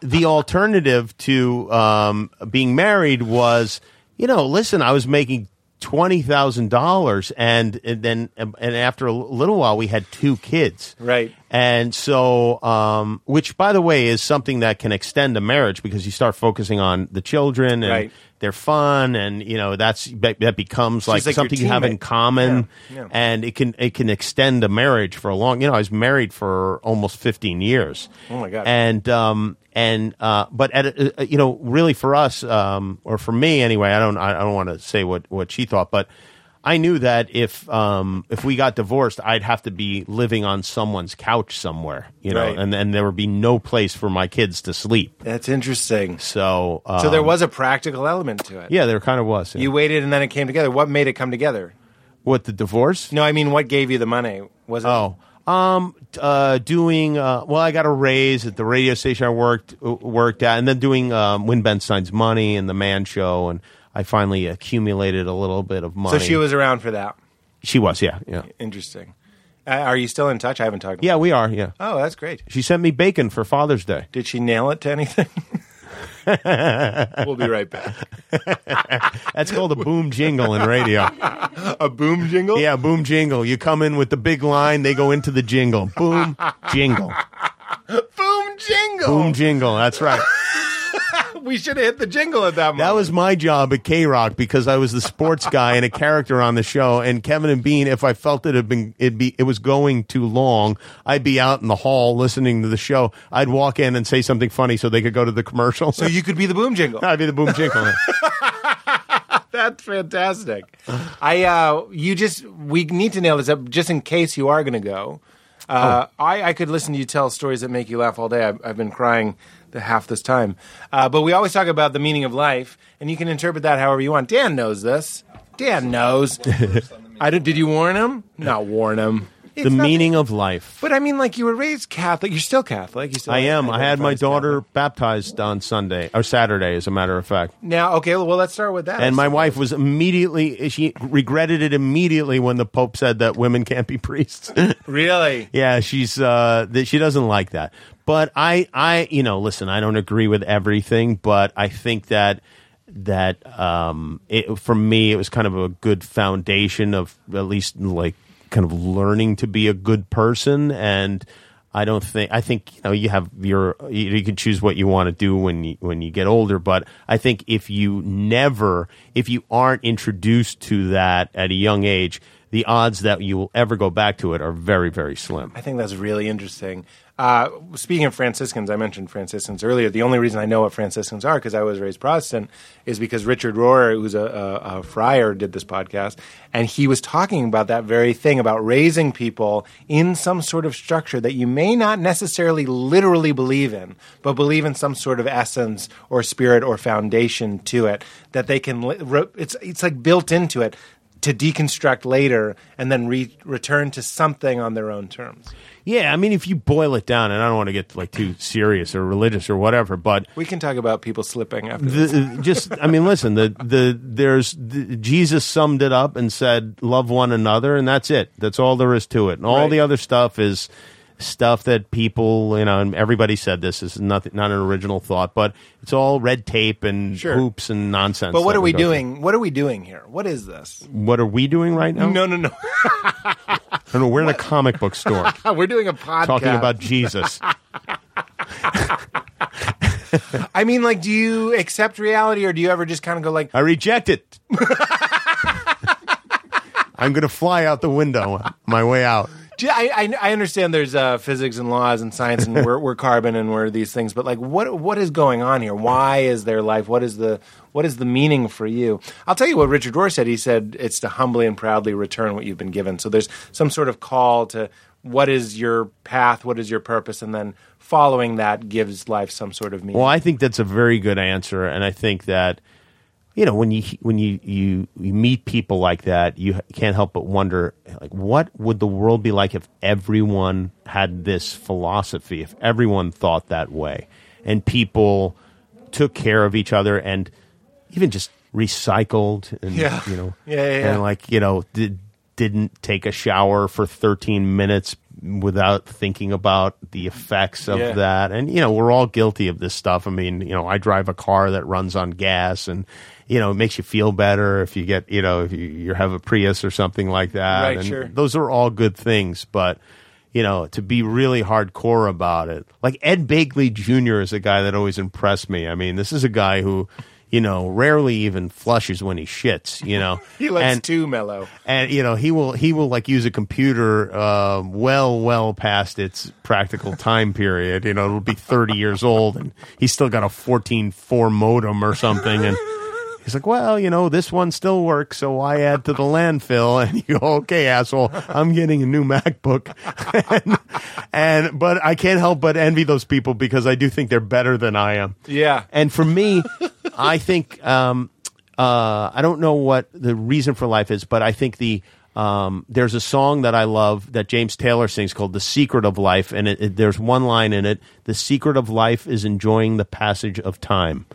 the alternative to um, being married was, you know, listen, I was making twenty thousand dollars, and and then and after a little while, we had two kids, Right. And so, um, which by the way is something that can extend a marriage because you start focusing on the children and Right. They're fun, and you know that's that becomes like, like something you have in common, Yeah, yeah. and it can it can extend a marriage for a long. You know, I was married for almost fifteen years. Oh, my God. And um and uh but at a, uh, you know really for us um or for me anyway, I don't I don't want to say what what she thought, but. I knew that if um, if we got divorced, I'd have to be living on someone's couch somewhere, you know, Right. and and there would be no place for my kids to sleep. That's interesting. So, um, So there was a practical element to it. yeah, there kind of was. yeah. You waited, and then it came together. What made it come together? what the divorce? No, I mean, what gave you the money? Was it? Oh, um, uh, doing uh, well. I got a raise at the radio station I worked worked at, and then doing um, Win Ben Stein's Money and the Man Show, and I finally accumulated a little bit of money. So she was around for that. She was, yeah, yeah, Interesting. Uh, are you still in touch? I haven't talked. yeah. We are, yeah. Oh, that's great. She sent me bacon for Father's Day. Did she nail it to anything? we'll be right back. That's called a boom jingle in radio. A boom jingle? Yeah, boom jingle. You come in with the big line, they go into the jingle. Boom jingle. Boom jingle. Boom jingle. That's right. We should have hit the jingle at that moment. That was my job at KROQ because I was the sports guy and a character on the show. And Kevin and Bean, if I felt it had been it be it was going too long, I'd be out in the hall listening to the show. I'd walk in and say something funny so they could go to the commercial. so you could be the boom jingle. I'd be the boom jingle. That's fantastic. I uh you just we need to nail this up just in case you are going to go. Uh, I, I could listen to you tell stories that make you laugh all day. I've, I've been crying the half this time. Uh, but we always talk about the meaning of life, and you can interpret that however you want. Dan knows this. Dan knows. I did, did you warn him? Not warn him. the meaning of life. But I mean, like you were raised Catholic. You're still Catholic. You still I am. I had my daughter Catholic. baptized on Sunday or Saturday, as a matter of fact. Now, okay. Well, let's start with that. And my wife was immediately she regretted it immediately when the Pope said that women can't be priests. really. yeah, she's uh that she doesn't like that. But I I you know, listen, I don't agree with everything, but I think that that um it for me it was kind of a good foundation of at least like kind of learning to be a good person. And I don't think I think you know you have your you, you can choose what you want to do when you when you get older. But I think if you never if you aren't introduced to that at a young age the odds that you will ever go back to it are very very slim. I think that's really interesting. Uh, speaking of Franciscans, I mentioned Franciscans earlier. The only reason I know what Franciscans are because I was raised Protestant is because Richard Rohr, who's a, a, a friar, did this podcast, and he was talking about that very thing about raising people in some sort of structure that you may not necessarily literally believe in, but believe in some sort of essence or spirit or foundation to it that they can. It's it's like built into it to deconstruct later and then re- return to something on their own terms. Yeah, I mean if you boil it down and I don't want to get like too serious or religious or whatever but We can talk about people slipping after this. the, just I mean listen the the there's the, Jesus summed it up and said love one another and that's it that's all there is to it and all Right. the other stuff is stuff that people you know and everybody said this is nothing not an original thought but it's all red tape and Sure. hoops and nonsense But what are we through. doing? What are we doing here? What is this? what are we doing right now No, no, no. I don't know we're in a comic book store We're doing a podcast. talking about Jesus I mean, like, do you accept reality, or do you ever just kind of go like, I reject it I'm going to fly out the window my way out I, I, I understand there's uh, physics and laws and science, and we're, we're carbon and we're these things, but like, what what is going on here? Why is there life? What is the what is the meaning for you? I'll tell you what Richard Rohr said. He said it's to humbly and proudly return what you've been given. So there's some sort of call to what is your path, what is your purpose, and then following that gives life some sort of meaning. Well, I think that's a very good answer, and I think that you know when you when you you, you meet people like that, you can't help but wonder like what would the world be like if everyone had this philosophy, if everyone thought that way, and people took care of each other and even just recycled and Yeah. you know Yeah, yeah, yeah. and like you know did, didn't take a shower for 13 minutes without thinking about the effects of Yeah. that and you know we're all guilty of this stuff i mean you know i drive a car that runs on gas and you know it makes you feel better if you get you know if you, you have a prius or something like that Right, and sure. those are all good things but you know to be really hardcore about it like ed begley jr is a guy that always impressed me i mean this is a guy who you know rarely even flushes when he shits you know he looks and, too mellow. and you know he will he will like use a computer uh, well well past its practical time period you know it'll be 30 years old and he's still got a 14.4 modem or something and he's like well you know this one still works so i add to the landfill? And you go okay asshole i'm getting a new macbook. And, and but i can't help but envy those people because i do think they're better than i am. Yeah. and for me, I think um, uh, I don't know what the reason for life is, but I think the um, there's a song that I love that James Taylor sings called "The Secret of Life," and it, it, there's one line in it: "The secret of life is enjoying the passage of time,"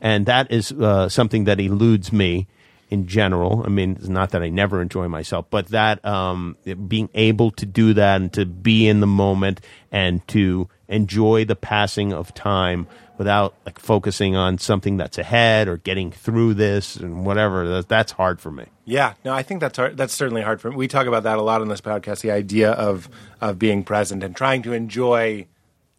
and that is uh, something that eludes me in general. I mean, it's not that I never enjoy myself, but that um, being able to do that and to be in the moment and to enjoy the passing of time without like focusing on something that's ahead or getting through this and whatever. That, that's hard for me. Yeah, no, I think that's hard. That's certainly hard for me. We talk about that a lot on this podcast. The idea of of being present and trying to enjoy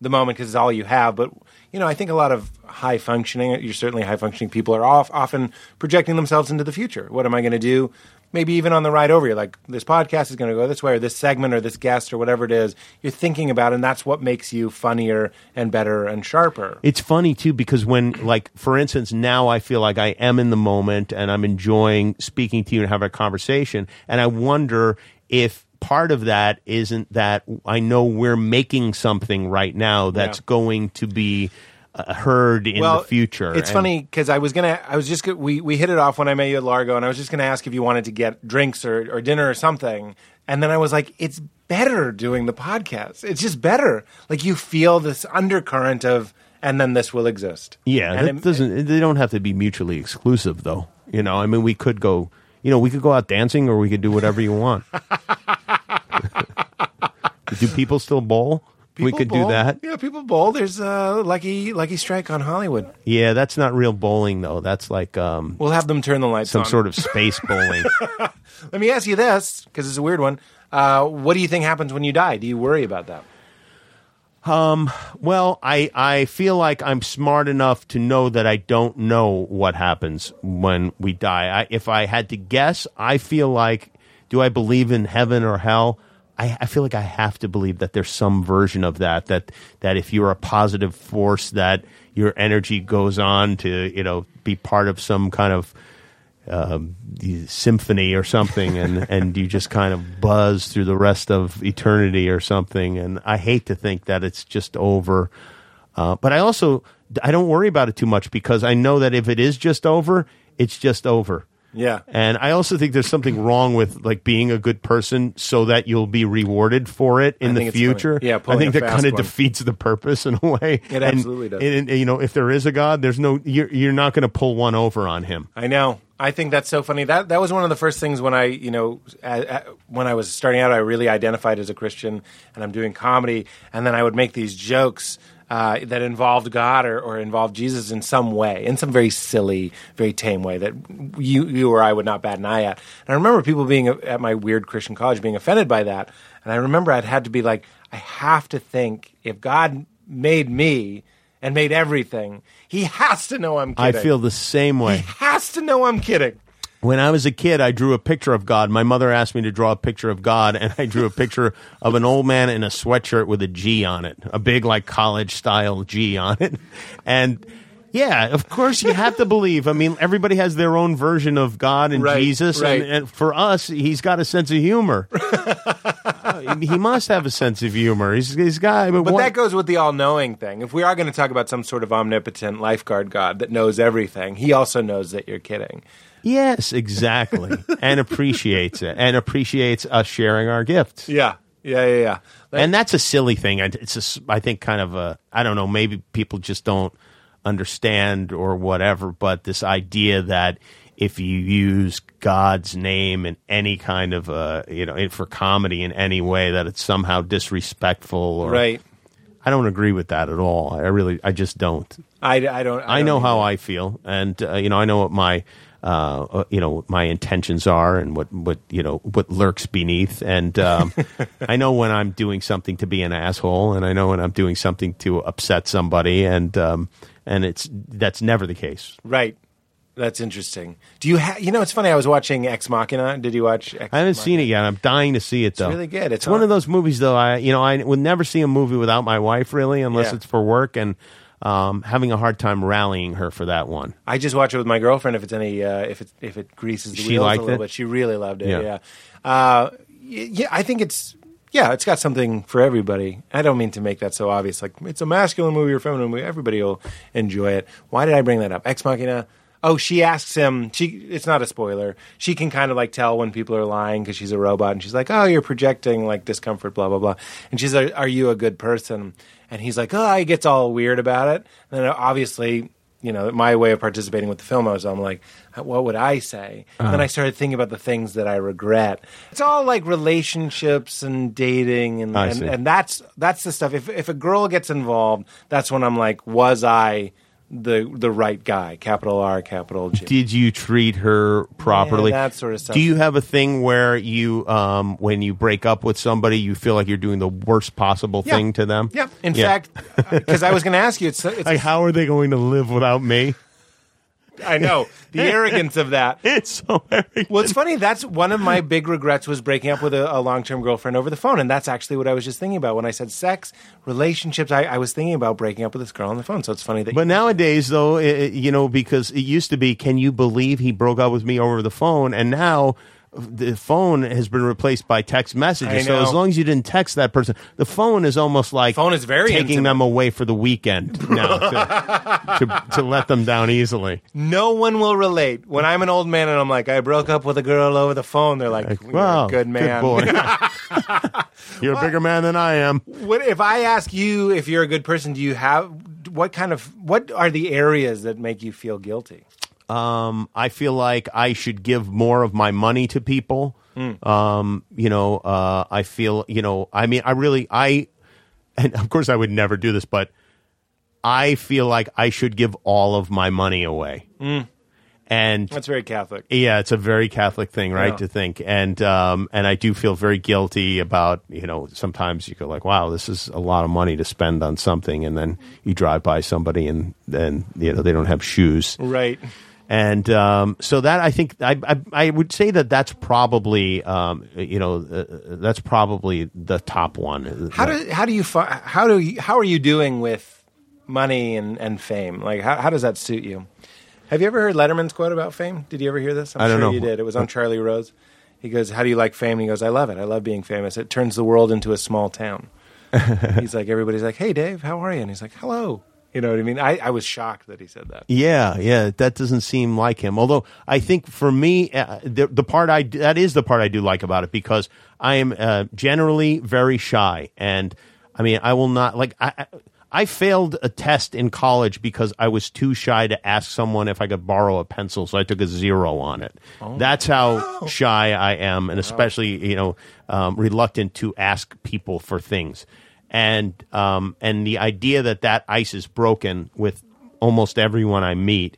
the moment because it's all you have. But you know, I think a lot of high functioning, you're certainly high functioning people are off, often projecting themselves into the future. What am I going to do? Maybe even on the ride over, you're like, this podcast is going to go this way, or this segment, or this guest, or whatever it is. You're thinking about, it, and that's what makes you funnier and better and sharper. It's funny too because when, like, for instance, now I feel like I am in the moment and I'm enjoying speaking to you and having a conversation, and I wonder if part of that isn't that I know we're making something right now that's Yeah. going to be uh, heard in the future. It's And- funny because I was gonna, I was just we we hit it off when I met you at Largo, and I was just gonna ask if you wanted to get drinks or, or dinner or something, and then I was like, it's better doing the podcast. It's just better. Like you feel this undercurrent of, and then this will exist. Yeah, And it- doesn't. They don't have to be mutually exclusive, though. You know, I mean, we could go. You know, we could go out dancing, or we could do whatever you want. do people still bowl? we could bowl. do that. Yeah, people bowl. There's a lucky lucky strike on Hollywood. Yeah, that's not real bowling, though. That's like um, We'll have them turn the lights some on. sort of space bowling. Let me ask you this because it's a weird one. Uh, what do you think happens when you die? Do you worry about that? Um, Well, I, I feel like I'm smart enough to know that I don't know what happens when we die. I, if I had to guess, I feel like, do I believe in heaven or hell? I, I feel like I have to believe that there's some version of that, that, that if you're a positive force, that your energy goes on to, you know, be part of some kind of um, symphony or something, and and you just kind of buzz through the rest of eternity or something. And I hate to think that it's just over, uh, but I also I don't worry about it too much because I know that if it is just over, it's just over. Yeah. And I also think there's something wrong with like being a good person so that you'll be rewarded for it in the future. funny. Yeah, I think that kind of defeats the purpose in a way. It And- absolutely does. And, you know, if there is a God, there's no you're you're not going to pull one over on him. I know. I think that's so funny. That that was one of the first things when I, you know, a, a, when I was starting out, I really identified as a Christian, and I'm doing comedy, and then I would make these jokes uh, that involved God or, or involved Jesus in some way, in some very silly, very tame way that you you or I would not bat an eye at. And I remember people being at my weird Christian college being offended by that, and I remember I'd had to be like, I have to think if God made me and made everything, He has to know I'm I feel the same way. He has to know I'm kidding. When I was a kid, I drew a picture of God. My mother asked me to draw a picture of God, and I drew a picture of an old man in a sweatshirt with a G on it, a big, like, college style G on it. And yeah, of course, you have to believe. I mean, everybody has their own version of God and Right, Jesus. right. And, and for us, he's got a sense of humor. He must have a sense of humor. He's, he's got. But what- that goes with the all-knowing thing. If we are going to talk about some sort of omnipotent lifeguard god that knows everything, he also knows that you're kidding. Yes, exactly. and appreciates it and appreciates us sharing our gifts. Yeah, yeah, yeah, yeah. and that's a silly thing. I- It's a, I think kind of a I don't know. Maybe people just don't understand or whatever. But this idea that if you use God's name in any kind of uh you know for comedy in any way, that it's somehow disrespectful. Or right. I don't agree with that at all. I really I just don't. I, I don't. I, don't know either. how I feel, and uh, you know, I know what my, uh, you know, my intentions are, and what, what you know, what lurks beneath, and um, I know when I'm doing something to be an asshole, and I know when I'm doing something to upset somebody, and um, and it's that's never the case. Right. That's interesting. Do you have? You know, it's funny. I was watching Ex Machina. Did you watch? Ex I haven't seen it yet. I'm dying to see it though. really good. It's It's, one of those movies though. I you know I would never see a movie without my wife really, unless Yeah. it's for work, and um, having a hard time rallying her for that one. I just watch it with my girlfriend. If it's any, uh, if it if it greases the She wheels a little it? bit, she really loved it. Yeah. Yeah, uh, yeah. I think it's yeah, it's got something for everybody. I don't mean to make that so obvious. Like it's a masculine movie or feminine movie. Everybody will enjoy it. Why did I bring that up? Ex Machina. Oh, she asks him. She. It's not a spoiler. She can kind of like tell when people are lying because she's a robot, and she's like, "Oh, you're projecting like discomfort, blah blah blah." And she's like, "Are you a good person?" And he's like, "Oh," he gets all weird about it. And then obviously you know, my way of participating with the film, I was, I'm like, what would I say? And Uh-huh. then I started thinking about the things that I regret. It's all like relationships and dating, and and, and that's that's the stuff. If if a girl gets involved, that's when I'm like, was I the the right guy? Capital R, capital G. Did you treat her properly? Yeah, that sort of stuff. Do you have a thing where you, um, when you break up with somebody, you feel like you're doing the worst possible Yeah. thing to them? Yeah. In Yeah. fact, because I was going to ask you, it's, it's Like, how are they going to live without me? I know the arrogance of that. It's so very. Well, it's funny. That's one of my big regrets was breaking up with a, a long term girlfriend over the phone, and that's actually what I was just thinking about when I said sex, relationships. I, I was thinking about breaking up with this girl on the phone. So it's funny that. But nowadays, though, i i- you know, because it used to be, can you believe he broke up with me over the phone? And now the phone has been replaced by text messages. So as long as you didn't text that person, the phone is almost like Phone is very taking intimate. them away for the weekend now to, to, to let them down easily. no one will relate when I'm an old man and I'm like, I broke up with a girl over the phone. They're like, You're Wow, a good man. boy. You're a bigger man than I am. What if I ask you if you're a good person? Do you have what kind of what are the areas that make you feel guilty? Um, I feel like I should give more of my money to people. Um, you know, uh, I feel, you know, I mean, I really, I, and of course I would never do this, but I feel like I should give all of my money away. And That's very Catholic. yeah, it's a very Catholic thing, right? Yeah. To think, and um, and I do feel very guilty about you know sometimes you go like, wow, this is a lot of money to spend on something, and then you drive by somebody and then you know they don't have shoes, Right. And um, so that I think I, I I would say that that's probably um, you know uh, that's probably the top one. How do how do you fi- how do you, how are you doing with money and, and fame? Like how how does that suit you? Have you ever heard Letterman's quote about fame? Did you ever hear this? I'm I don't sure know. you did. It was on Charlie Rose. He goes, "How do you like fame?" And he goes, "I love it. I love being famous. It turns the world into a small town." He's like, everybody's like, "Hey, Dave, how are you?" And he's like, "Hello." You know what I mean? I, I was shocked that he said that. Yeah, yeah, that doesn't seem like him. Although I think for me, uh, the, the part I that is the part I do like about it because I am uh, generally very shy, and I mean, I will not like I. I I failed a test in college because I was too shy to ask someone if I could borrow a pencil, so I took a zero on it. That's how shy I am, and especially you know um, reluctant to ask people for things and um, and the idea that that ice is broken with almost everyone I meet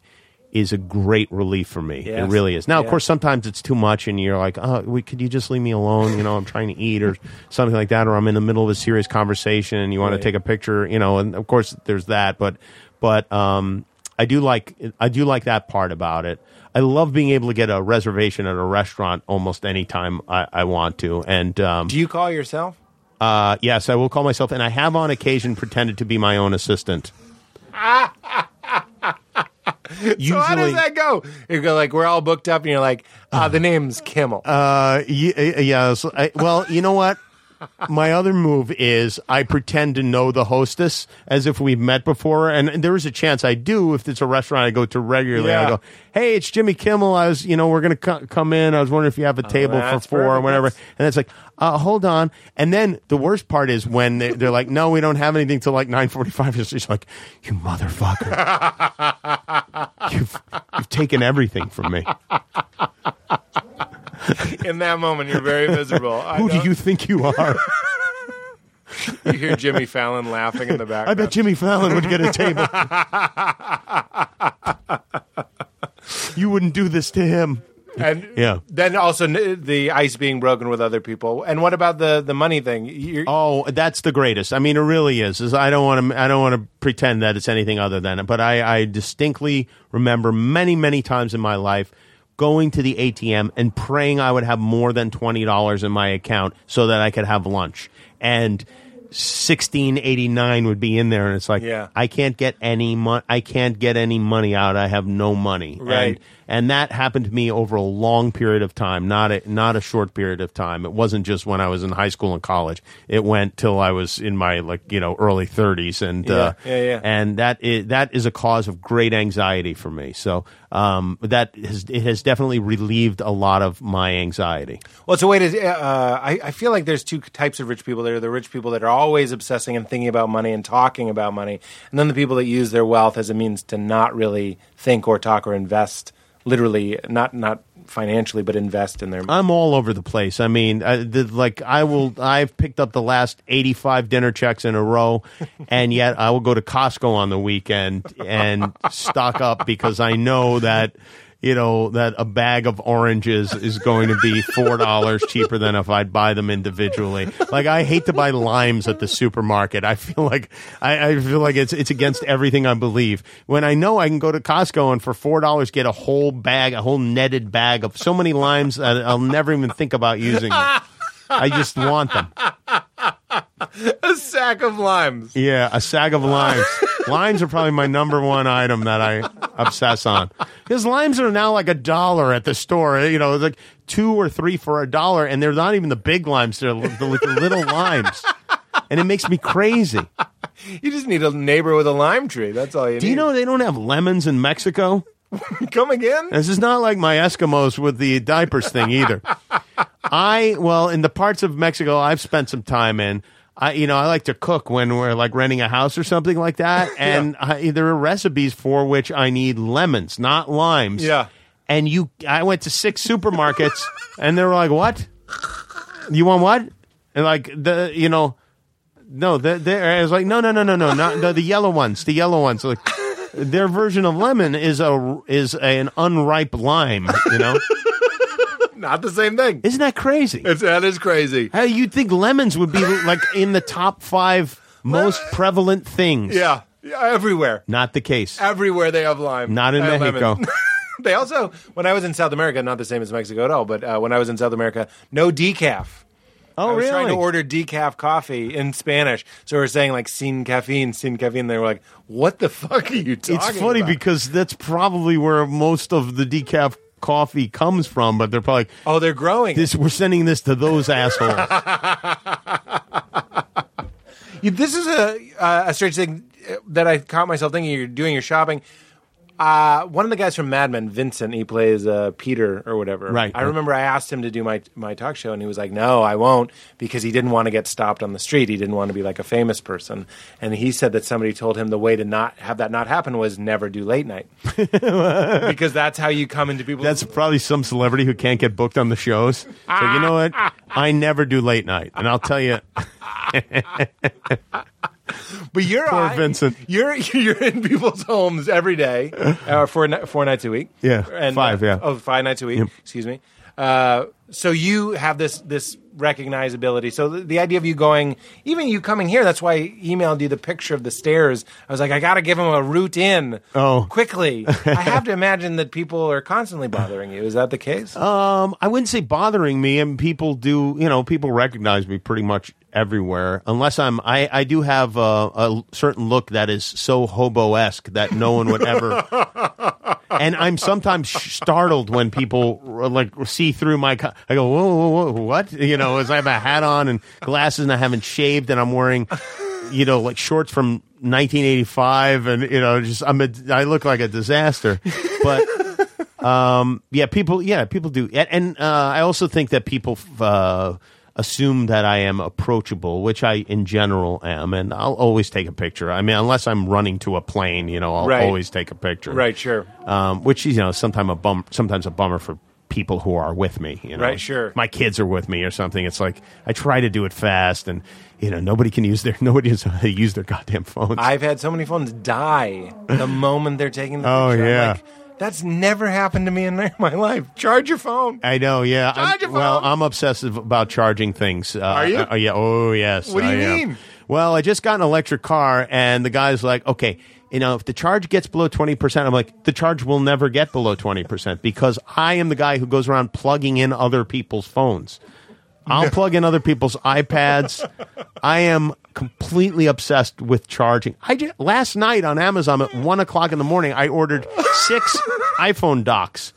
is a great relief for me. It really is. Now, of Yeah. course, sometimes it's too much, and you're like, "Oh, we, could you just leave me alone?" You know, I'm trying to eat or something like that, or I'm in the middle of a serious conversation, and you want Right. to take a picture. You know, and of course, there's that. But but um, I do like I do like that part about it. I love being able to get a reservation at a restaurant almost any time I, I want to, and um, Do you call yourself? Uh, yes, I will call myself, and I have on occasion pretended to be my own assistant. Usually, So how does that go? You go like we're all booked up, and you're like, ah, the name's Kimmel. uh, y- yeah. so I, well, you know what? My other move is I pretend to know the hostess as if we've met before, and there is a chance I do if it's a restaurant I go to regularly. I go, "Hey, it's Jimmy Kimmel. I was, you know, we're gonna co- come in. I was wondering if you have a table for Oh, four or whatever." And it's like, uh, "Hold on." And then the worst part is when they, they're like, "No, we don't have anything till like nine forty-five. It's just like, "You motherfucker! you've, you've taken everything from me. In that moment, you're very miserable. Who do you think you are?" You hear Jimmy Fallon laughing in the background. I bet Jimmy Fallon would get a table. you wouldn't do this to him. And Yeah. then also the ice being broken with other people. And what about the the money thing? You're, Oh, that's the greatest. I mean, it really is. is I don't want to. I don't want to pretend that it's anything other than it. But I, I distinctly remember many, many times in my life going to the ATM and praying I would have more than twenty dollars in my account so that I could have lunch. And sixteen eighty nine would be in there, and it's like, Yeah. I can't get any money. I can't get any money out. I have no money. Right. And, and that happened to me over a long period of time, not a, not a short period of time. It wasn't just when I was in high school and college. It went till I was in my like you know early 30s, and uh, Yeah, yeah, yeah. and that is, that is a cause of great anxiety for me. So um, that has it has definitely relieved a lot of my anxiety. Well, it's a way to. Uh, I, I feel like there's two types of rich people. There are the rich people that are always obsessing and thinking about money and talking about money, and then the people that use their wealth as a means to not really think or talk or invest, literally, not not financially, but invest in their. I'm all over the place. I mean, I, the, like I will. I've picked up the last 85 dinner checks in a row, and yet I will go to Costco on the weekend and stock up because I know that you know that a bag of oranges is going to be four dollars cheaper than if I'd buy them individually. Like I hate to buy limes at the supermarket. I feel like I, I feel like it's it's against everything I believe. When I know I can go to Costco and for four dollars get a whole bag, a whole netted bag of so many limes that I'll never even think about using them. I just want them. a sack of limes. Yeah, a sack of limes. limes are probably my number one item that I obsess on. Because limes are now like a dollar at the store. You know, like two or three for a dollar, and they're not even the big limes. They're the, the little limes. And it makes me crazy. You just need a neighbor with a lime tree. That's all you need. Do need. you know they don't have lemons in Mexico? Come again? This is not like my Eskimos with the diapers thing either. I well, in the parts of Mexico I've spent some time in, I you know I like to cook when we're like renting a house or something like that, and I, there are recipes for which I need lemons, not limes. Yeah. And you, I went to six supermarkets, and they were like, "What? You want what?" And like the you know. No, they they I was like, no, no, no, no, no, not the, the yellow ones, the yellow ones. Like, their version of lemon is a is an unripe lime. You know, Not the same thing. isn't that crazy? It's, that is crazy. How you'd think lemons would be like in the top five most prevalent things? Yeah. yeah everywhere. not the case. Everywhere they have lime. Not in and Mexico. lemon. they also, when I was in South America, not the same as Mexico at all, but uh, when I was in South America, no decaf. Oh, I was trying to order decaf coffee in Spanish, so we are saying like "sin caffeine, sin caffeine." They were like, "What the fuck are you talking?" It's funny about? because that's probably where most of the decaf coffee comes from, but they're probably like, oh, they're growing. this. We're sending this to those assholes. You- this is a uh, a strange thing uh, that I caught myself thinking. You're doing your shopping. Uh, one of the guys from Mad Men, Vincent, he plays uh, Peter or whatever. Right, I right. remember I asked him to do my my talk show, and he was like, "No, I won't," because he didn't want to get stopped on the street. He didn't want to be like a famous person, and he said that somebody told him the way to not have that not happen was never do late night, because that's how you come into people's. That's probably some celebrity who can't get booked on the shows. So you know what? I never do late night, and I'll tell you, But you're Poor I- Vincent. You're you're in people's homes every day, uh, four four nights a week. Yeah, and, five, uh, yeah. oh, five nights a week. Yep. Excuse me. Uh, so you have this this recognizability. So the, the idea of you going, even you coming here, that's why I emailed you the picture of the stairs. I was like, I got to give him a route in. Oh. quickly. I have to imagine that people are constantly bothering you. Is that the case? Um, I wouldn't say bothering me, and people do. You know, people recognize me pretty much everywhere, unless I'm. I I do have a, a certain look that is so hobo esque that no one would ever. and I'm sometimes startled when people uh, like see through my. Co- I go, whoa, whoa, whoa, what? You know, as I have a hat on and glasses, and I haven't shaved, and I'm wearing, you know, like shorts from 1985, and you know, just I'm. A, I look like a disaster, but. Um, yeah, people. Yeah, people do, and, and uh, I also think that people uh, assume that I am approachable, which I, in general, am, and I'll always take a picture. I mean, unless I'm running to a plane, you know, I'll Right. always take a picture. right. Sure. Um, which is, you know, sometimes a bum, sometimes a bummer for people who are with me. You know, Right, sure. My kids are with me or something. It's like I try to do it fast, and you know, nobody can use their nobody to use their goddamn phones. I've had so many phones die the moment they're taking the Oh, picture. I'm yeah. That's never happened to me in my life. Charge your phone. I know, yeah. I'm- Charge your well. I'm obsessive about charging things. Uh, Are you? uh, yeah. Oh, yes. What do you I am. mean? Well, I just got an electric car, and the guy's like, "Okay, you know, if the charge gets below twenty percent, I'm like, the charge will never get below twenty percent because I am the guy who goes around plugging in other people's phones. I'll plug in other people's iPads. I am completely obsessed with charging. I just, last night on Amazon at one o'clock in the morning, I ordered six iPhone docks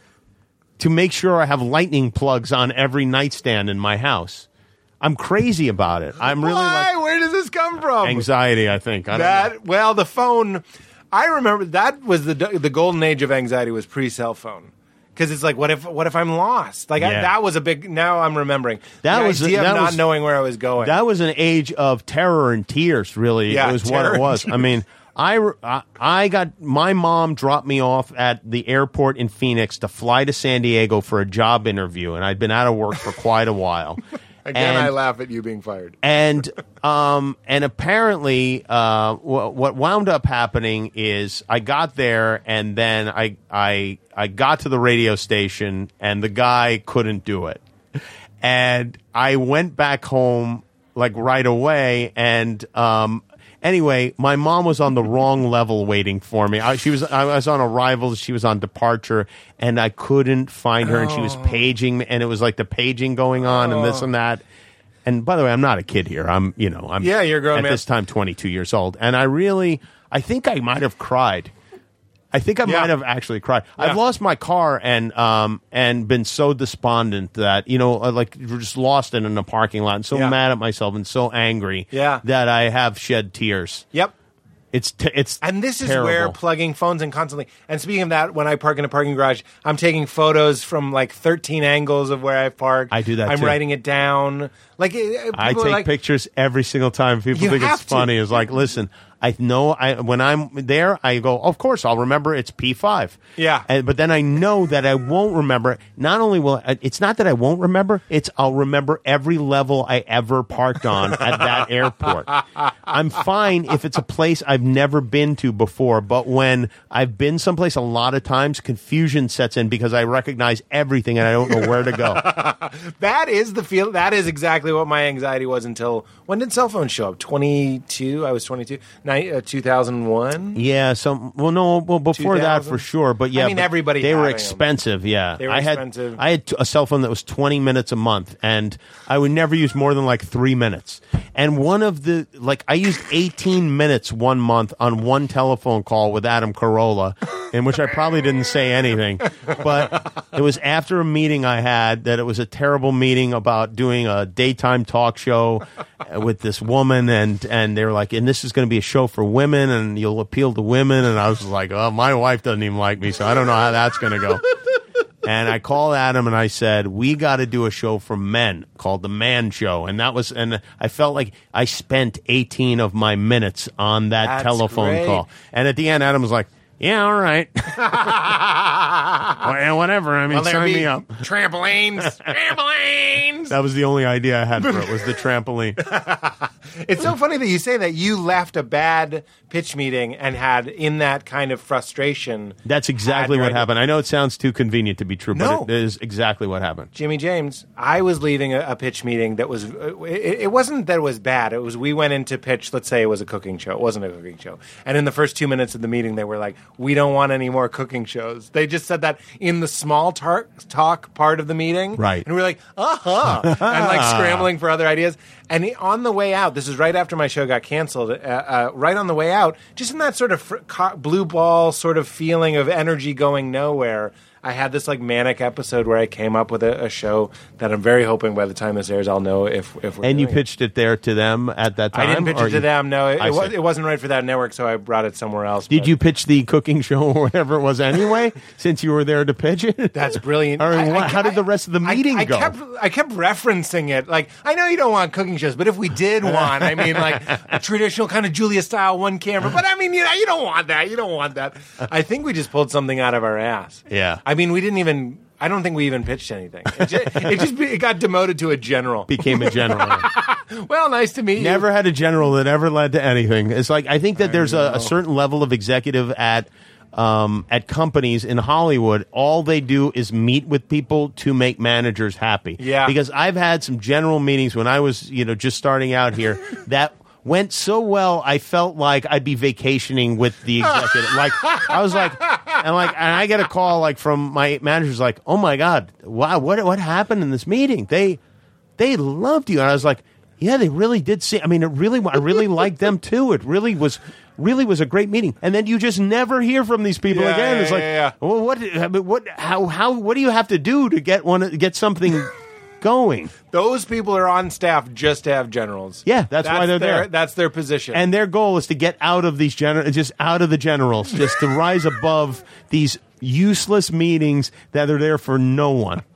to make sure I have lightning plugs on every nightstand in my house. I'm crazy about it. I'm really Why? like Where does this come from? anxiety. I think I don't know. that well, the phone. I remember that was the the golden age of anxiety was pre cell phone. Because it's like, what if what if I'm lost? Like I, Yeah. that was a big. Now I'm remembering That the was- idea that of not was- knowing where I was going. That was an age of terror and tears. Really, Yeah, it was what terror it and was. I mean, I, I I got my mom dropped me off at the airport in Phoenix to fly to San Diego for a job interview, and I'd been out of work for quite a while. Again, and, I laugh at you being fired. and um and apparently uh wh- what wound up happening is I got there and then I I I got to the radio station and the guy couldn't do it. And I went back home like right away and um anyway, my mom was on the wrong level waiting for me. I, she was I was on arrival, she was on departure and I couldn't find her and she was oh. paging me and it was like the paging going on and this oh. and that. And by the way, I'm not a kid here. I'm, you know, I'm Yeah, you're a grown at man. this time 22 years old, and I really, I think I might have cried. I think I Yeah. might have actually cried. I've lost my car and um and been so despondent that you know uh, like you're just lost in, in a parking lot and so Yeah. mad at myself and so angry Yeah. that I have shed tears. Yep. It's t- it's And this is terrible. where plugging phones in constantly. And speaking of that, when I park in a parking garage, I'm taking photos from like 13 angles of where I park. I do that, I'm too. writing it down. Like I take like, pictures every single time. People think it's to. funny. It's like, listen, I know I when I'm there, I go, of course, I'll remember it's P5. Yeah. And, but then I know that I won't remember. Not only will it's not that I won't remember, it's I'll remember every level I ever parked on at that airport. I'm fine if it's a place I've never been to before, but when I've been someplace a lot of times, confusion sets in because I recognize everything and I don't know where to go. That is the feel. That is exactly what my anxiety was until when did cell phones show up? 22. I was 22. Ni- uh, 2001. Yeah, So well, no, well before that for sure, but yeah, I mean, everybody they were expensive. Yeah, They were I had expensive. I had t- a cell phone that was twenty minutes a month, and I would never use more than like three minutes. And one of the like I used eighteen minutes one month on one telephone call with Adam Carolla, in which I probably didn't say anything, but it was after a meeting I had that it was a terrible meeting about doing a daytime talk show uh, with this woman, and and they were like, and this is going to be a show for women, and you'll appeal to women, and I was like, oh, my wife doesn't even like me, so I don't know how that's going to go. And I called Adam and I said, "We got to do a show for men called the Man Show." And that was, and I felt like I spent 18 of my minutes on that That's telephone great. call. And at the end, Adam was like, "Yeah, all right, well, whatever. I mean, Will there sign be me up." trampolines? trampolines. That was the only idea I had for it was the trampoline. It's so funny that you say that you left a bad pitch meeting and had in that kind of frustration. That's exactly had what happened. I know it sounds too convenient to be true, No. but it is exactly what happened. Jimmy James, I was leaving a, a pitch meeting that was. uh, It, it wasn't that it was bad. It was we went into pitch. Let's say it was a cooking show. It wasn't a cooking show. And in the first two minutes of the meeting, they were like, "We don't want any more cooking shows." They just said that in the small tar- talk part of the meeting, Right. And we are like, "Uh huh," and like scrambling for other ideas. And he- on the way out, this is right after my show got canceled. Uh, uh, right on the way out, just in that sort of fr- blue ball sort of feeling of energy going nowhere. I had this like manic episode where I came up with a, a show that I'm very hoping by the time this airs, I'll know if if we're And you it. pitched it there to them at that time. I didn't pitch or it to you- them. No, it, it, was, wasn't right for that network, so I brought it somewhere else. Did but you pitch the cooking show or whatever it was anyway? since you were there to pitch it, That's brilliant. Right, I- I- how did the rest of the meeting I, go? Kept, I kept referencing it. Like, I know you don't want cooking shows, but if we did want, I mean, like a traditional kind of Julia style one camera. But I mean, you know, you don't want that. You don't want that. I think we just pulled something out of our ass. Yeah. I mean, we didn't even. I don't think we even pitched anything. It just, it just it got demoted to a general. became a general. Well, nice to meet you. Never had a general that ever led to anything. It's like I think that there's a, a certain level of executive at um, at companies in Hollywood. All they do is meet with people to make managers happy. Yeah. Because I've had some general meetings when I was you know just starting out here that. Went so well, I felt like I'd be vacationing with the executive. like I was like, and like, and I get a call like from my manager's like, "Oh my god, wow, what what happened in this meeting? They they loved you," and I was like, Yeah, they really did see. I mean, it really, I really liked them too. It really was, really was a great meeting. And then you just never hear from these people Yeah, again. yeah, it's like, yeah, yeah. well, what, I mean, what, how, how, what do you have to do to get one, get something going? Those people are on staff just to have generals. Yeah, that's why they're their, there. That's their position. And their goal is to get out of these general, just out of the generals, just to rise above these useless meetings that are there for no one.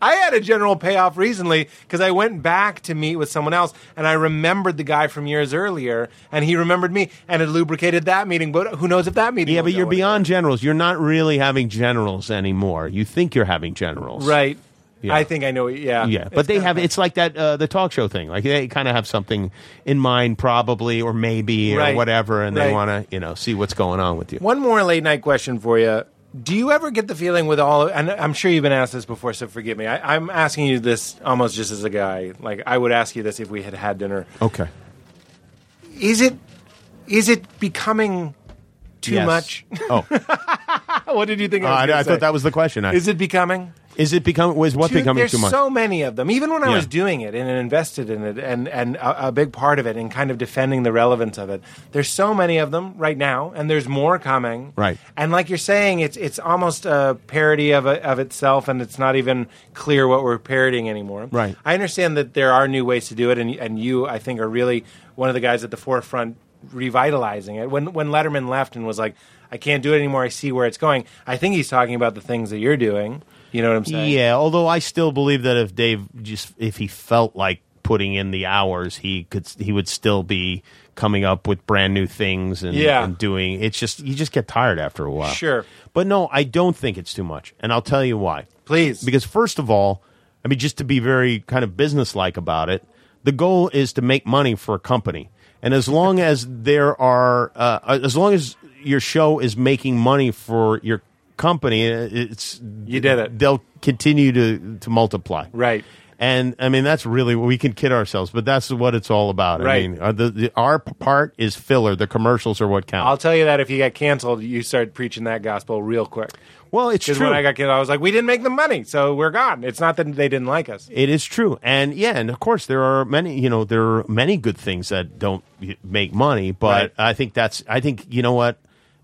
I had a general payoff recently because I went back to meet with someone else and I remembered the guy from years earlier and he remembered me and it lubricated that meeting. But who knows if that meeting Yeah, but you're beyond generals. You're not really having generals anymore. You think you're having generals. Right. Yeah. I think I know. Yeah. Yeah, but they have. It's like that uh, the talk show thing. Like they kind of have something in mind, probably, or maybe, or whatever, and they want to, you know, see what's going on with you. One more late night question for you. Do you ever get the feeling with all, and I'm sure you've been asked this before, so forgive me. I, I'm asking you this almost just as a guy. Like, I would ask you this if we had had dinner. Okay. Is it, is it becoming too Yes. much? Oh, what did you think? uh, I, was I, I thought that was the question. I- Is it becoming? Is it becoming? Was what Too- becoming too much? so many of them. Even when I Yeah. was doing it and invested in it, and and a, a big part of it, and kind of defending the relevance of it. There's so many of them right now, and there's more coming. Right. And like you're saying, it's it's almost a parody of a, of itself, and it's not even clear what we're parodying anymore. Right. I understand that there are new ways to do it, and and you, I think, are really one of the guys at the forefront revitalizing it. When when Letterman left and was like, I can't do it anymore. I see where it's going. I think he's talking about the things that you're doing. You know what I'm saying? Yeah, although I still believe that if Dave just if he felt like putting in the hours, he could he would still be coming up with brand new things and, Yeah. and doing. It's just you just get tired after a while. Sure. but no, I don't think it's too much, and I'll tell you why. Please. Because first of all, I mean, just to be very kind of businesslike about it, the goal is to make money for a company, and as long as there are, uh, as long as your show is making money for your company, uh, it's You did it. They'll continue to to multiply, Right. And I mean, that's really we can kid ourselves, but that's what it's all about. I mean, uh, the, the, our part is filler. The commercials are what count. I'll tell you that if you get canceled, you start preaching that gospel real quick. well, it's true. when I got canceled, I was like, we didn't make the money, so we're gone. It's not that they didn't like us. It is true, and yeah, and of course there are many. You know, there are many good things that don't make money, but Right. I think that's. I think you know what.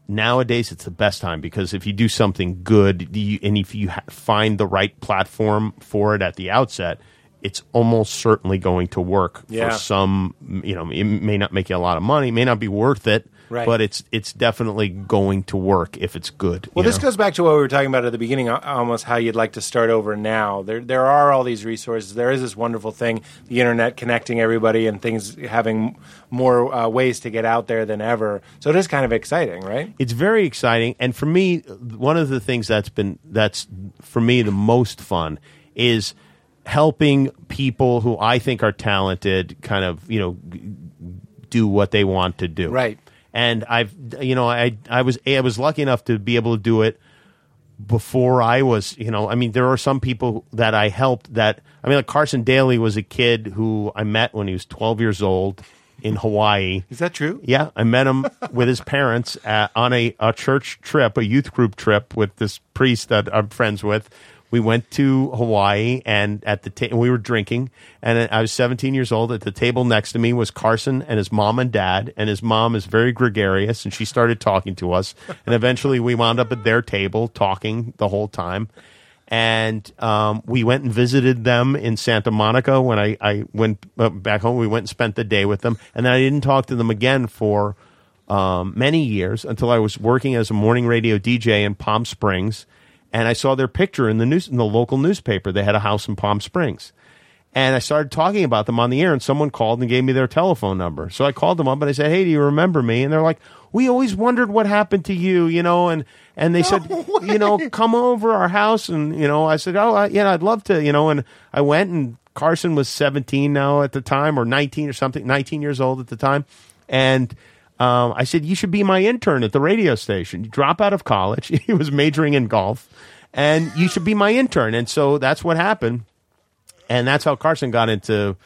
Nowadays, it's the best time because if you do something good you, and if you ha- find the right platform for it at the outset, it's almost certainly going to work Yeah. for some. You know, it may not make you a lot of money, may not be worth it, Right. but it's it's definitely going to work if it's good. Well, this know? goes back to what we were talking about at the beginning, almost how you'd like to start over now. There, there are all these resources. There is this wonderful thing, the internet connecting everybody and things having more uh, ways to get out there than ever. So it is kind of exciting, right? it's very exciting and for me one of the things that's been that's for me the most fun is helping people who i think are talented kind of you know g- do what they want to do Right. And i've you know i i was i was lucky enough to be able to do it before I was, you know, I mean, there are some people that I helped that, I mean, like Carson Daly was a kid who I met when he was 12 years old in Hawaii. Is that true? Yeah, I met him with his parents at, on a, a church trip, a youth group trip with this priest that I'm friends with. We went to Hawaii, and at the ta- we were drinking, and I was 17 years old. At the table next to me was Carson and his mom and dad, and his mom is very gregarious, and she started talking to us, and eventually we wound up at their table talking the whole time. And um, we went and visited them in Santa Monica when I, I went uh, back home. We went and spent the day with them, and then I didn't talk to them again for um, many years until I was working as a morning radio DJ in Palm Springs, and I saw their picture in the news in the local newspaper. They had a house in Palm Springs. And I started talking about them on the air, and someone called and gave me their telephone number. So I called them up and I said, "Hey, do you remember me?" And they're like, "We always wondered what happened to you, you know." And and they said, "You know, come over our house." And you know, I said, "Oh, I, yeah, I'd love to," you know. And I went, and Carson was 17 now at the time, or 19 or something, 19 years old at the time, and. Um, I said, You should be my intern at the radio station. You drop out of college. he was majoring in golf, and you should be my intern. And so that's what happened and that's how Carson got into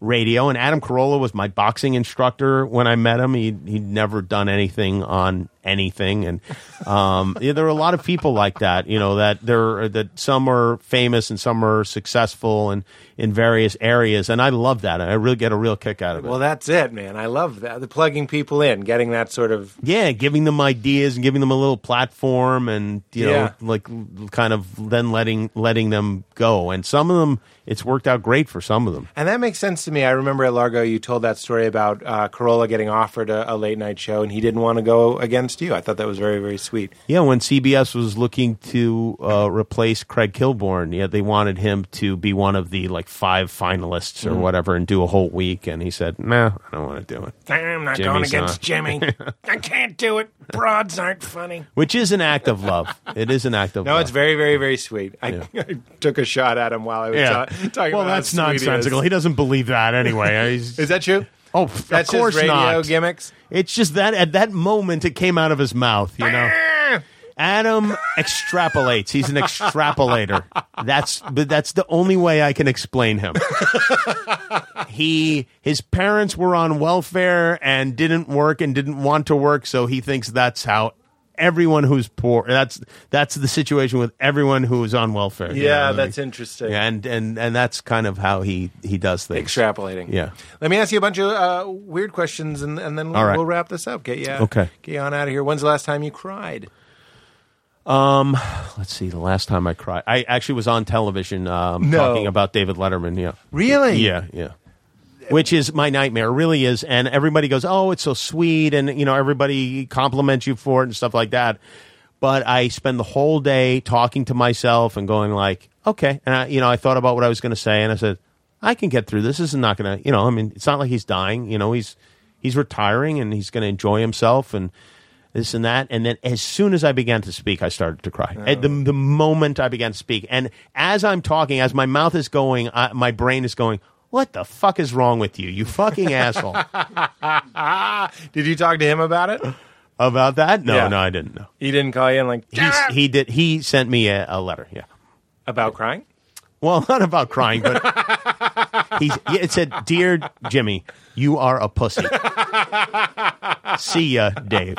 radio. And Adam Carolla was my boxing instructor when I met him. He he'd never done anything on anything. And um, yeah, there are a lot of people like that. You know that there that some are famous and some are successful and in various areas. And I love that. I really get a real kick out of it. Well, that's it, man. I love that. The plugging people in, getting that sort of yeah, giving them ideas and giving them a little platform, and you know, like kind of then letting letting them go. And some of them, it's worked out great for some of them. And that makes sense to me. I remember at Largo, you told that story about uh, Carolla getting offered a, a late night show, and he didn't want to go against you. I thought that was very, very sweet. Yeah, when CBS was looking to uh, replace Craig Kilborn, yeah, they wanted him to be one of the like five finalists or whatever and do a whole week, and he said, "Nah, I don't want to do it." I'm not Jimmy's going against on. Jimmy. I can't do it. Broads aren't funny. Which is an act of love. It is an act of No, love. it's very, very, very sweet. I, Yeah. I took a shot at him while I was yeah. ta- talking well, about how that's sweet he is. nonsensical. He, doesn't believe that anyway. Is that true? Oh, That's of course his radio not. gimmicks. It's just that at that moment it came out of his mouth, you know. Ah! Adam extrapolates. He's an extrapolator. That's but that's the only way I can explain him. he his parents were on welfare and didn't work and didn't want to work, so he thinks that's how everyone who's poor that's that's the situation with everyone who is on welfare. you know Yeah, that's interesting. Yeah, and and and that's kind of how he he does things. Extrapolating. Yeah. Let me ask you a bunch of uh, weird questions, and, and then we'll, right. we'll wrap this up. Get you Okay. Get you on out of here. When's the last time you cried? Um, Let's see. The last time I cried, I actually was on television um, No. talking about David Letterman. Yeah, Really? yeah, yeah. Which is my nightmare, really is. And everybody goes, "Oh, it's so sweet," and you know, everybody compliments you for it and stuff like that. But I spend the whole day talking to myself and going like, "Okay," and I, you know, I thought about what I was going to say, and I said, "I can get through this. This is not going to, you know, I mean, it's not like he's dying. You know, he's he's retiring and he's going to enjoy himself and." this and that. And then as soon as I began to speak, I started to cry. Oh. At the, the moment I began to speak. And as I'm talking, as my mouth is going, I, my brain is going, what the fuck is wrong with you? You fucking asshole. Did you talk to him about it? About that? No, Yeah. no, I didn't know. He didn't call you and like He's, he did. He sent me a, a letter. Yeah. about crying. Well, not about crying, but he's, yeah, it said, "Dear Jimmy, you are a pussy." See ya, Dave.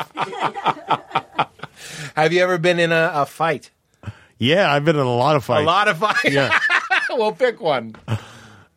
Have you ever been in a, a fight? Yeah, I've been in a lot of fights. A lot of fights. Yeah. well, pick one.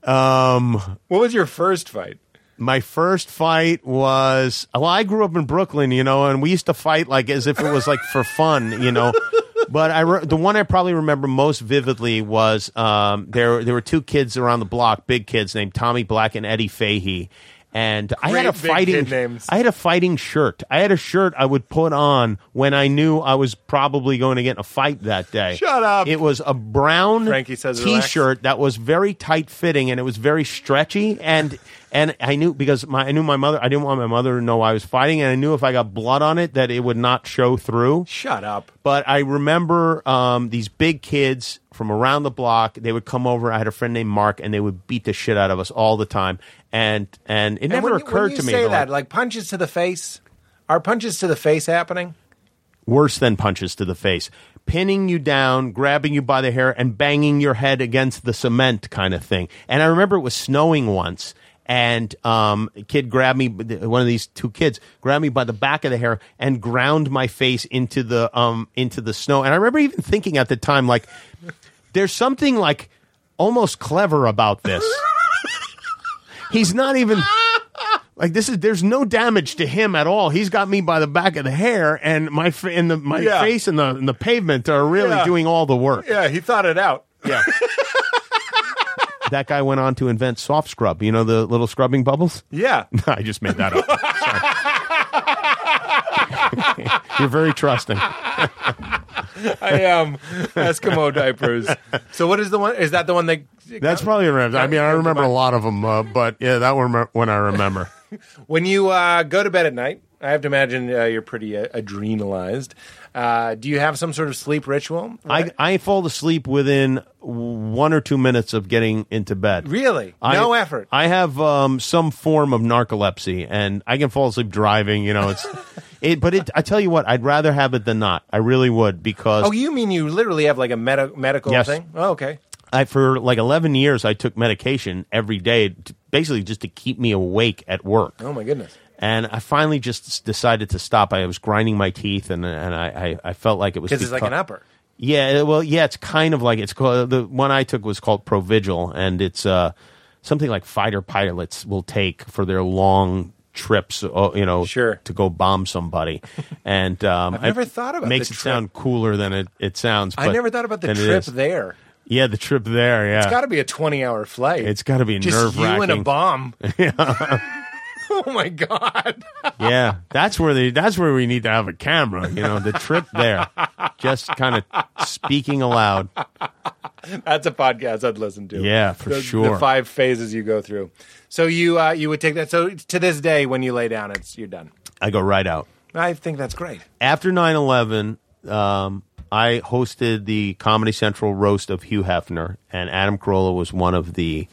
Um, What was your first fight? my first fight was well i grew up in brooklyn you know and we used to fight like as if it was like for fun you know but i re- the one i probably remember most vividly was um, there there were two kids around the block big kids named tommy black and eddie fahey and I had a big fighting kid names. I had a fighting shirt. I had a shirt I would put on when I knew I was probably going to get in a fight that day. Shut up. It was a brown Frankie says relax. t-shirt that was very tight fitting and it was very stretchy and and I knew because my I knew my mother I didn't want my mother to know I was fighting and I knew if I got blood on it that it would not show through. Shut up. But I remember um, these big kids from around the block. They would come over. I had a friend named Mark, and they would beat the shit out of us all the time. And and it And never when, you- occurred when you to me say that, like punches to the face. Are punches to the face happening? worse than punches to the face, pinning you down, grabbing you by the hair, and banging your head against the cement, kind of thing. And I remember it was snowing once. And um, a kid grabbed me, one of these two kids grabbed me by the back of the hair and ground my face into the um, into the snow. And I remember even thinking at the time, like, there's something like almost clever about this. He's not even like this is. There's no damage to him at all. He's got me by the back of the hair, and my and the my Yeah. face and the and the pavement are really Yeah. doing all the work. Yeah, he thought it out. Yeah. That guy went on to invent soft scrub. You know the little scrubbing bubbles. Yeah. I just made that up. You're very trusting. I am Eskimo diapers. So what is the one? Is that the one that? That's probably around. I mean, I remember a lot of them, uh, but yeah, that one when I remember. When you uh, go to bed at night, I have to imagine uh, you're pretty uh, adrenalized. Uh, do you have some sort of sleep ritual? I, I fall asleep within one or two minutes of getting into bed. really I- no effort. I have um, some form of narcolepsy, and I can fall asleep driving. You know, it's it. But it, I tell you what, I'd rather have it than not. I really would because oh, you mean you literally have like a medi- medical Yes. thing? Oh, okay. I for like eleven years I took medication every day, to, basically just to keep me awake at work. Oh my goodness. And I finally just decided to stop. I was grinding my teeth, and and I, I, I felt like it was Because it's like an upper. Yeah, well, yeah, it's kind of like it's called the one I took was called Provigil, and it's uh something like fighter pilots will take for their long trips, uh, you know, Sure. to go bomb somebody. And um, I've never thought about makes it trip. sound cooler than it, it sounds. I never thought about the trip there. Yeah, the trip there. Yeah, It's got to be a 20 hour flight. It's gotta be nerve Just you and a bomb. oh my God. yeah, that's where they. That's where we need to have a camera. You know, the trip there, just kind of speaking aloud. That's a podcast I'd listen to. Yeah, for the, sure. The five phases you go through. So you uh, you would take that. So to this day, when you lay down, it's you're done. I go right out. I think that's great. after 9-11 um, i hosted the comedy central roast of hugh hefner and adam carolla was one of the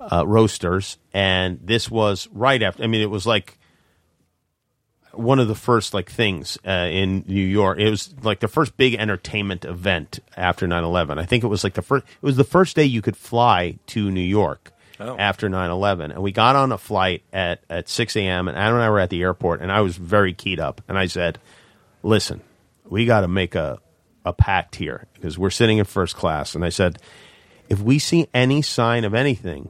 uh, roasters and this was right after i mean it was like one of the first like things uh, in new york it was like the first big entertainment event after 9-11 i think it was like the first it was the first day you could fly to new york Oh. after 9-11 and we got on a flight at, at 6 a.m and adam and i were at the airport and i was very keyed up and i said listen, we got to make a, a pact here because we're sitting in first class. And I said, if we see any sign of anything,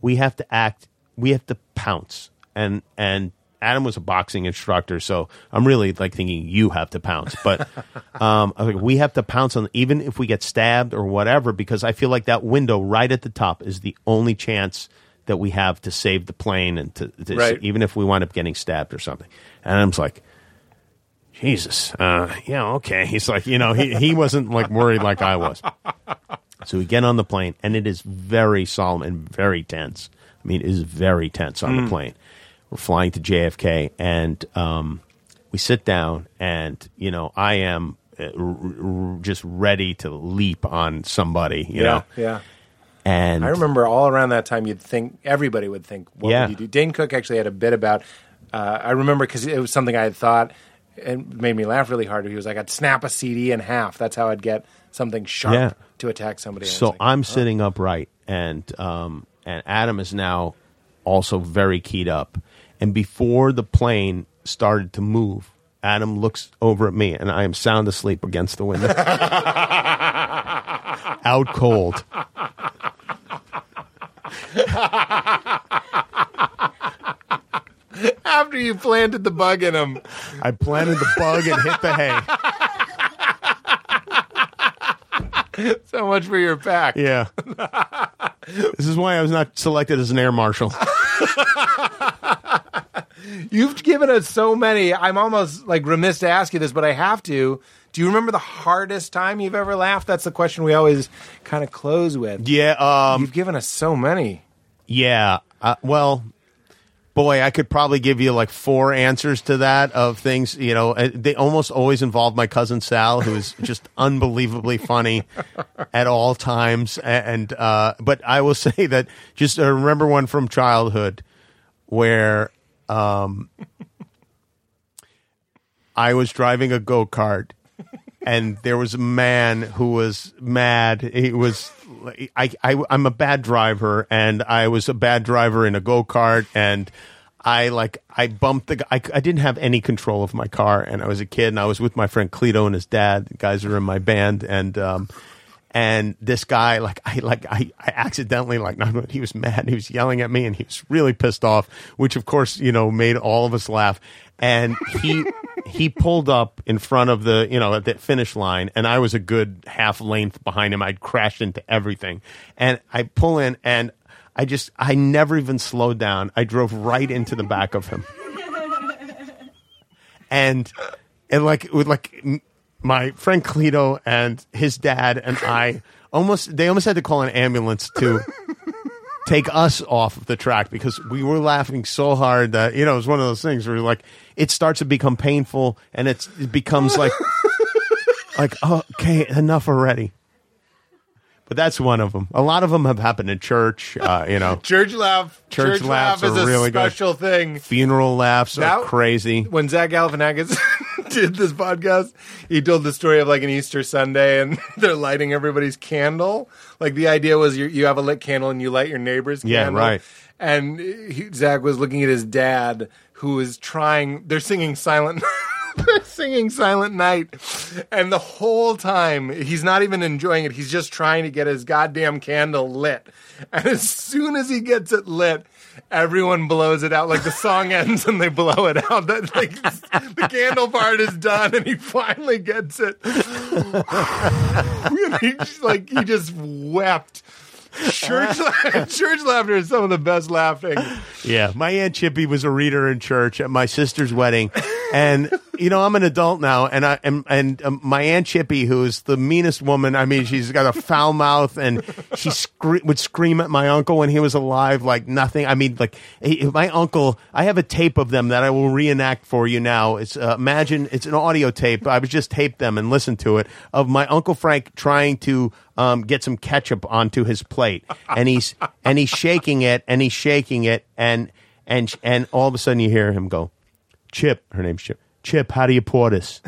we have to act, we have to pounce. And, and Adam was a boxing instructor, so I'm really like thinking you have to pounce. But um, I was like, we have to pounce on, even if we get stabbed or whatever, because I feel like that window right at the top is the only chance that we have to save the plane and to, to Right. even if we wind up getting stabbed or something. And Adam's like, Jesus, uh, yeah, okay. He's like, you know, he, he wasn't like worried like I was. So we get on the plane, and it is very solemn and very tense. I mean, it is very tense on the plane. We're flying to JFK, and um, we sit down, and you know, I am uh, r- r- just ready to leap on somebody, you know. yeah. And I remember all around that time, you'd think everybody would think, "What Yeah. would you do?" Dane Cook actually had a bit about. Uh, I remember because it was something I had thought and made me laugh really hard. He was like, "I'd snap a CD in half. That's how I'd get something sharp Yeah. To attack somebody." So like, I'm sitting upright, and um, and Adam is now also very keyed up. And before the plane started to move, Adam looks over at me, and I am sound asleep against the window, out cold. After you planted the bug in him, I planted the bug and hit the hay. so much for your pack. Yeah. this is why I was not selected as an air marshal. You've given us so many. I'm almost like remiss to ask you this, but I have to. Do you remember the hardest time you've ever laughed? That's the question we always kind of close with. Yeah. Um, You've given us so many. Yeah. Uh, well, boy, I could probably give you like four answers to that of things. You know, uh, they almost always involve my cousin Sal, who is just unbelievably funny at all times. And uh, but I will say that just uh, remember one from childhood where um, I was driving a go kart and there was a man who was mad. He was, I, I, I'm a bad driver, and I was a bad driver in a go kart, and I like, I bumped the guy. I, I didn't have any control of my car, and I was a kid, and I was with my friend Cleto and his dad. The guys are in my band, and um, and this guy, like, I like, I, I accidentally like, he was mad. He was yelling at me, and he was really pissed off, which of course, you know, made all of us laugh. And he he pulled up in front of the you know at the finish line, and I was a good half length behind him. I'd crashed into everything, and I pull in, and I just I never even slowed down. I drove right into the back of him, and and like with like my friend Cleto and his dad and I almost they almost had to call an ambulance to take us off of the track because we were laughing so hard that you know it was one of those things where like it starts to become painful and it's it becomes like like oh, okay enough already but that's one of them a lot of them have happened in church uh, you know Church laugh. Church laughs is are a really good. special thing. funeral laughs are crazy When Zach Galifianakis did this podcast, he told the story of like an Easter Sunday, and they're lighting everybody's candle. Like the idea was you you have a lit candle and you light your neighbor's candle. Yeah, right. and he, Zach was looking at his dad, who is trying. They're singing silent. Singing Silent Night, and the whole time he's not even enjoying it. He's just trying to get his goddamn candle lit, and as soon as he gets it lit. Everyone blows it out. Like the song ends and they blow it out. That like the candle part is done, and he finally gets it. He like he just wept. Church, church laughter is some of the best laughing. Yeah, my aunt Chippy was a reader in church at my sister's wedding, and you know I'm an adult now, and I and, and um, my aunt Chippy, who is the meanest woman. I mean, she's got a foul mouth, and she scre- would scream at my uncle when he was alive like nothing. I mean, like he, my uncle. I have a tape of them that I will reenact for you now. It's uh, imagine it's an audio tape. I would just tape them and listen to it of my uncle Frank trying to um, get some ketchup onto his plate, and he's and he's shaking it, and he's shaking it, and and and all of a sudden you hear him go, "Chip," her name's Chip. Chip, how do you pour this?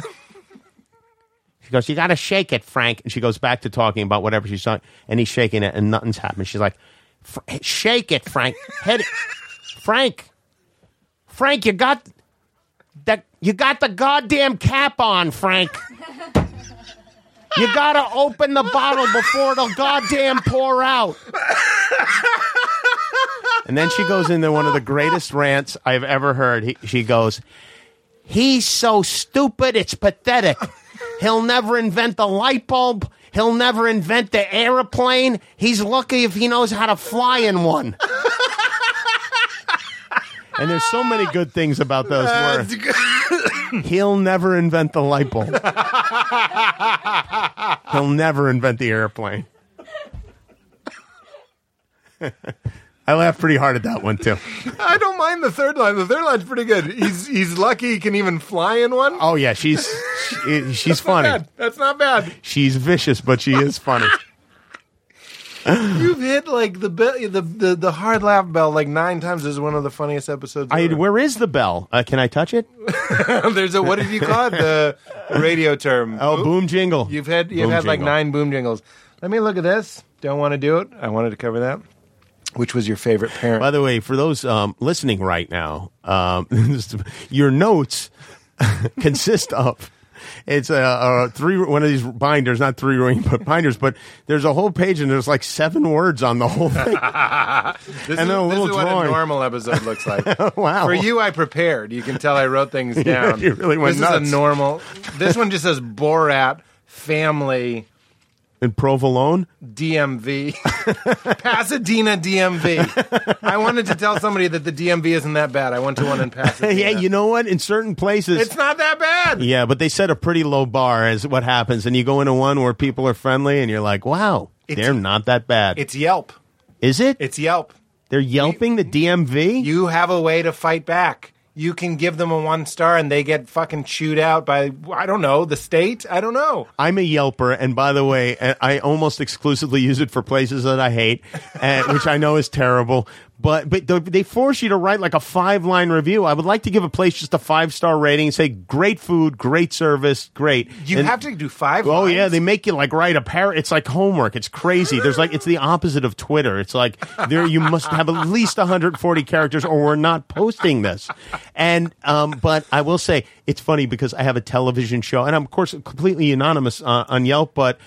She goes, "You got to shake it, Frank." And she goes back to talking about whatever she's talking, and he's shaking it, and nothing's happening. She's like, "Shake it, Frank. Hit it, Frank. Frank, you got that. You got the goddamn cap on, Frank." You gotta open the bottle before it'll goddamn pour out. And then she goes into one of the greatest rants I've ever heard. He, she goes, He's so stupid, it's pathetic. He'll never invent the light bulb. He'll never invent the aeroplane. He's lucky if he knows how to fly in one. and there's so many good things about those words. He'll never invent the light bulb. He'll never invent the airplane. I laughed pretty hard at that one too. I don't mind the third line. The third line's pretty good. He's he's lucky he can even fly in one. Oh yeah, she's she, she's funny. Bad. That's not bad. She's vicious, but she is funny. You've hit like the be- the, the the hard laugh bell like nine times. This is one of the funniest episodes. I, ever. where is the bell? Uh, can I touch it? There's a what did you call it? The radio term. Oh, boom jingle. You've had you've Boom had like nine boom jingles. Let me look at this. Don't want to do it. I wanted to cover that. Which was your favorite parent? By the way, for those um, listening right now, um, your notes consist of it's a, a three one of these binders, not three ring, but binders. But there's a whole page and there's like seven words on the whole thing. this and is, then a little this is what a normal episode looks like. wow. For you, I prepared. You can tell I wrote things down. you really went this is a normal. This one just says Borat family in provolone. DMV, Pasadena DMV. I wanted to tell somebody that the DMV isn't that bad. I went to one in Pasadena. yeah, you know what? In certain places, it's not that bad. yeah, but they set a pretty low bar as what happens, and you go into one where people are friendly, and you're like, wow, It's- they're not that bad. It's Yelp. Is it? It's Yelp. They're yelping the DMV. You have a way to fight back. You can give them a one star and they get fucking chewed out by I don't know the state. I don't know. I'm a Yelper, and by the way, I almost exclusively use it for places that I hate, and, which I know is terrible. But but they- they force you to write like a five line review. I would like to give a place just a five star rating and say great food, great service, great. You And- have to do five. Oh yeah, they make you like write a par. It's like homework. It's crazy. There's like it's the opposite of Twitter. It's like there you must have at least 140 characters, or we're not posting this. And um, but I will say it's funny because I have a television show, and I'm of course completely anonymous uh, on Yelp, but.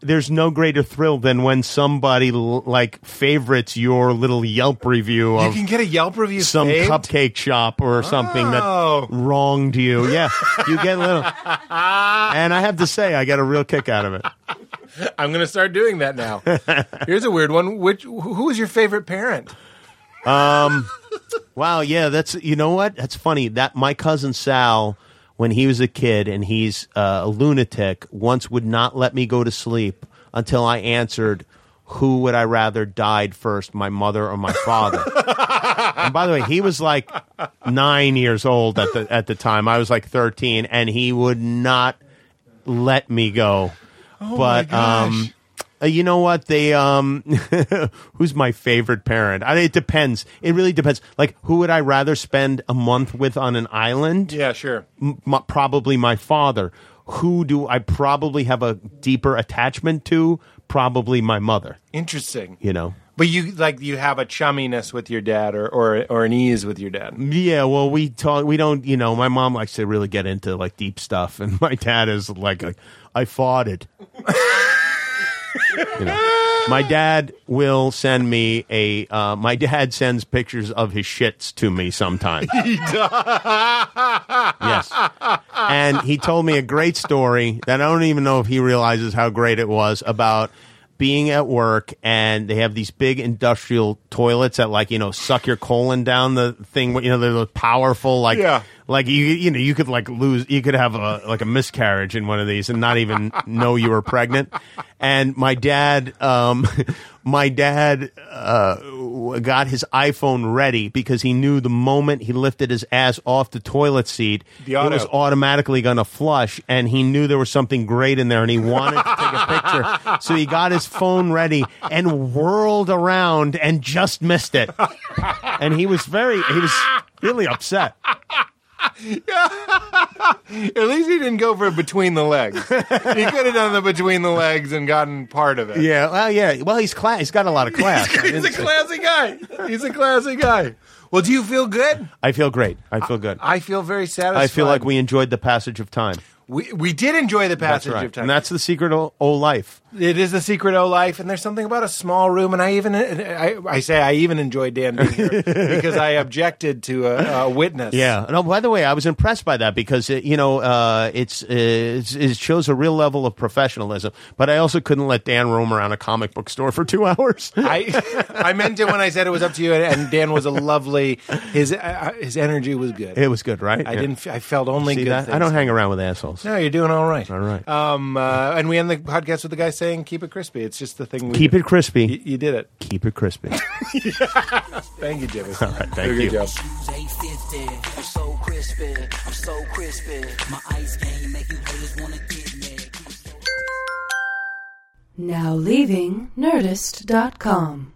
There's no greater thrill than when somebody l- like favorites your little Yelp review You can get a Yelp review. some saved? cupcake shop or something Oh. that wronged you. Yeah, you get a little. And I have to say, I get a real kick out of it. I'm going to start doing that now. Here's a weird one. Which who was your favorite parent? Um. Wow, yeah, that's you know what? That's funny. That my cousin Sal, when he was a kid and he's uh, a lunatic, once would not let me go to sleep until I answered, "Who would I rather died first, my mother or my father?" and by the way, he was like nine years old at the at the time. I was like thirteen, and he would not let me go. but um, uh, you know what? They um, who's my favorite parent? I, it depends. It really depends. Like, who would I rather spend a month with on an island? Yeah, sure. M- m- probably my father. Who do I probably have a deeper attachment to? Probably my mother. Interesting. You know. But you like you have a chumminess with your dad, or or, or an ease with your dad. Yeah, well, we talk. We don't, you know. My mom likes to really get into like deep stuff, and my dad is like, like I fought it. You know. My dad will send me a. Uh, my dad sends pictures of his shits to me sometimes. He does. yes, and he told me a great story that I don't even know if he realizes how great it was about being at work and they have these big industrial toilets that like you know suck your colon down the thing you know they're those powerful like Yeah. Like you you know you could like lose you could have a like a miscarriage in one of these and not even know you were pregnant. And my dad um my dad uh got his iPhone ready because he knew the moment he lifted his ass off the toilet seat The it was automatically going to flush. And he knew there was something great in there and he wanted to take a picture. So he got his phone ready and whirled around and just missed it. And he was very he was really upset At least he didn't go for between the legs. he could have done the between the legs and gotten part of it. Yeah, well, yeah. Well, he's class. He's got a lot of class. I He's a classy guy. He's a classy guy. Well, do you feel good? I feel great. I feel good. I feel very satisfied. I feel like we enjoyed the passage of time. we we did enjoy the passage right, of time. and that's the secret of old life. It is the secret of life, and there's something about a small room. And I even I, I say I even enjoyed Dan being here because I objected to a, a witness. Yeah. No. By the way, I was impressed by that because it, you know uh, it's, it's it shows a real level of professionalism. But I also couldn't let Dan roam around a comic book store for two hours. I I meant it when I said it was up to you, and, Dan was a lovely. His uh, his energy was good. it was good, right? I Yeah. didn't. I felt only See good. I don't hang around with assholes. No, you're doing all right. All right. Um, uh, and we end the podcast with the guy saying, "Keep it crispy." It's just the thing. We Keep do. it crispy. You, you did it. Keep it crispy. Thank you, Jimmy. All right. Thank Did a good you. job. 850. I'm so crispy. I'm so crispy. My ice game make you haters wanna get me. Now leaving Nerdist.com.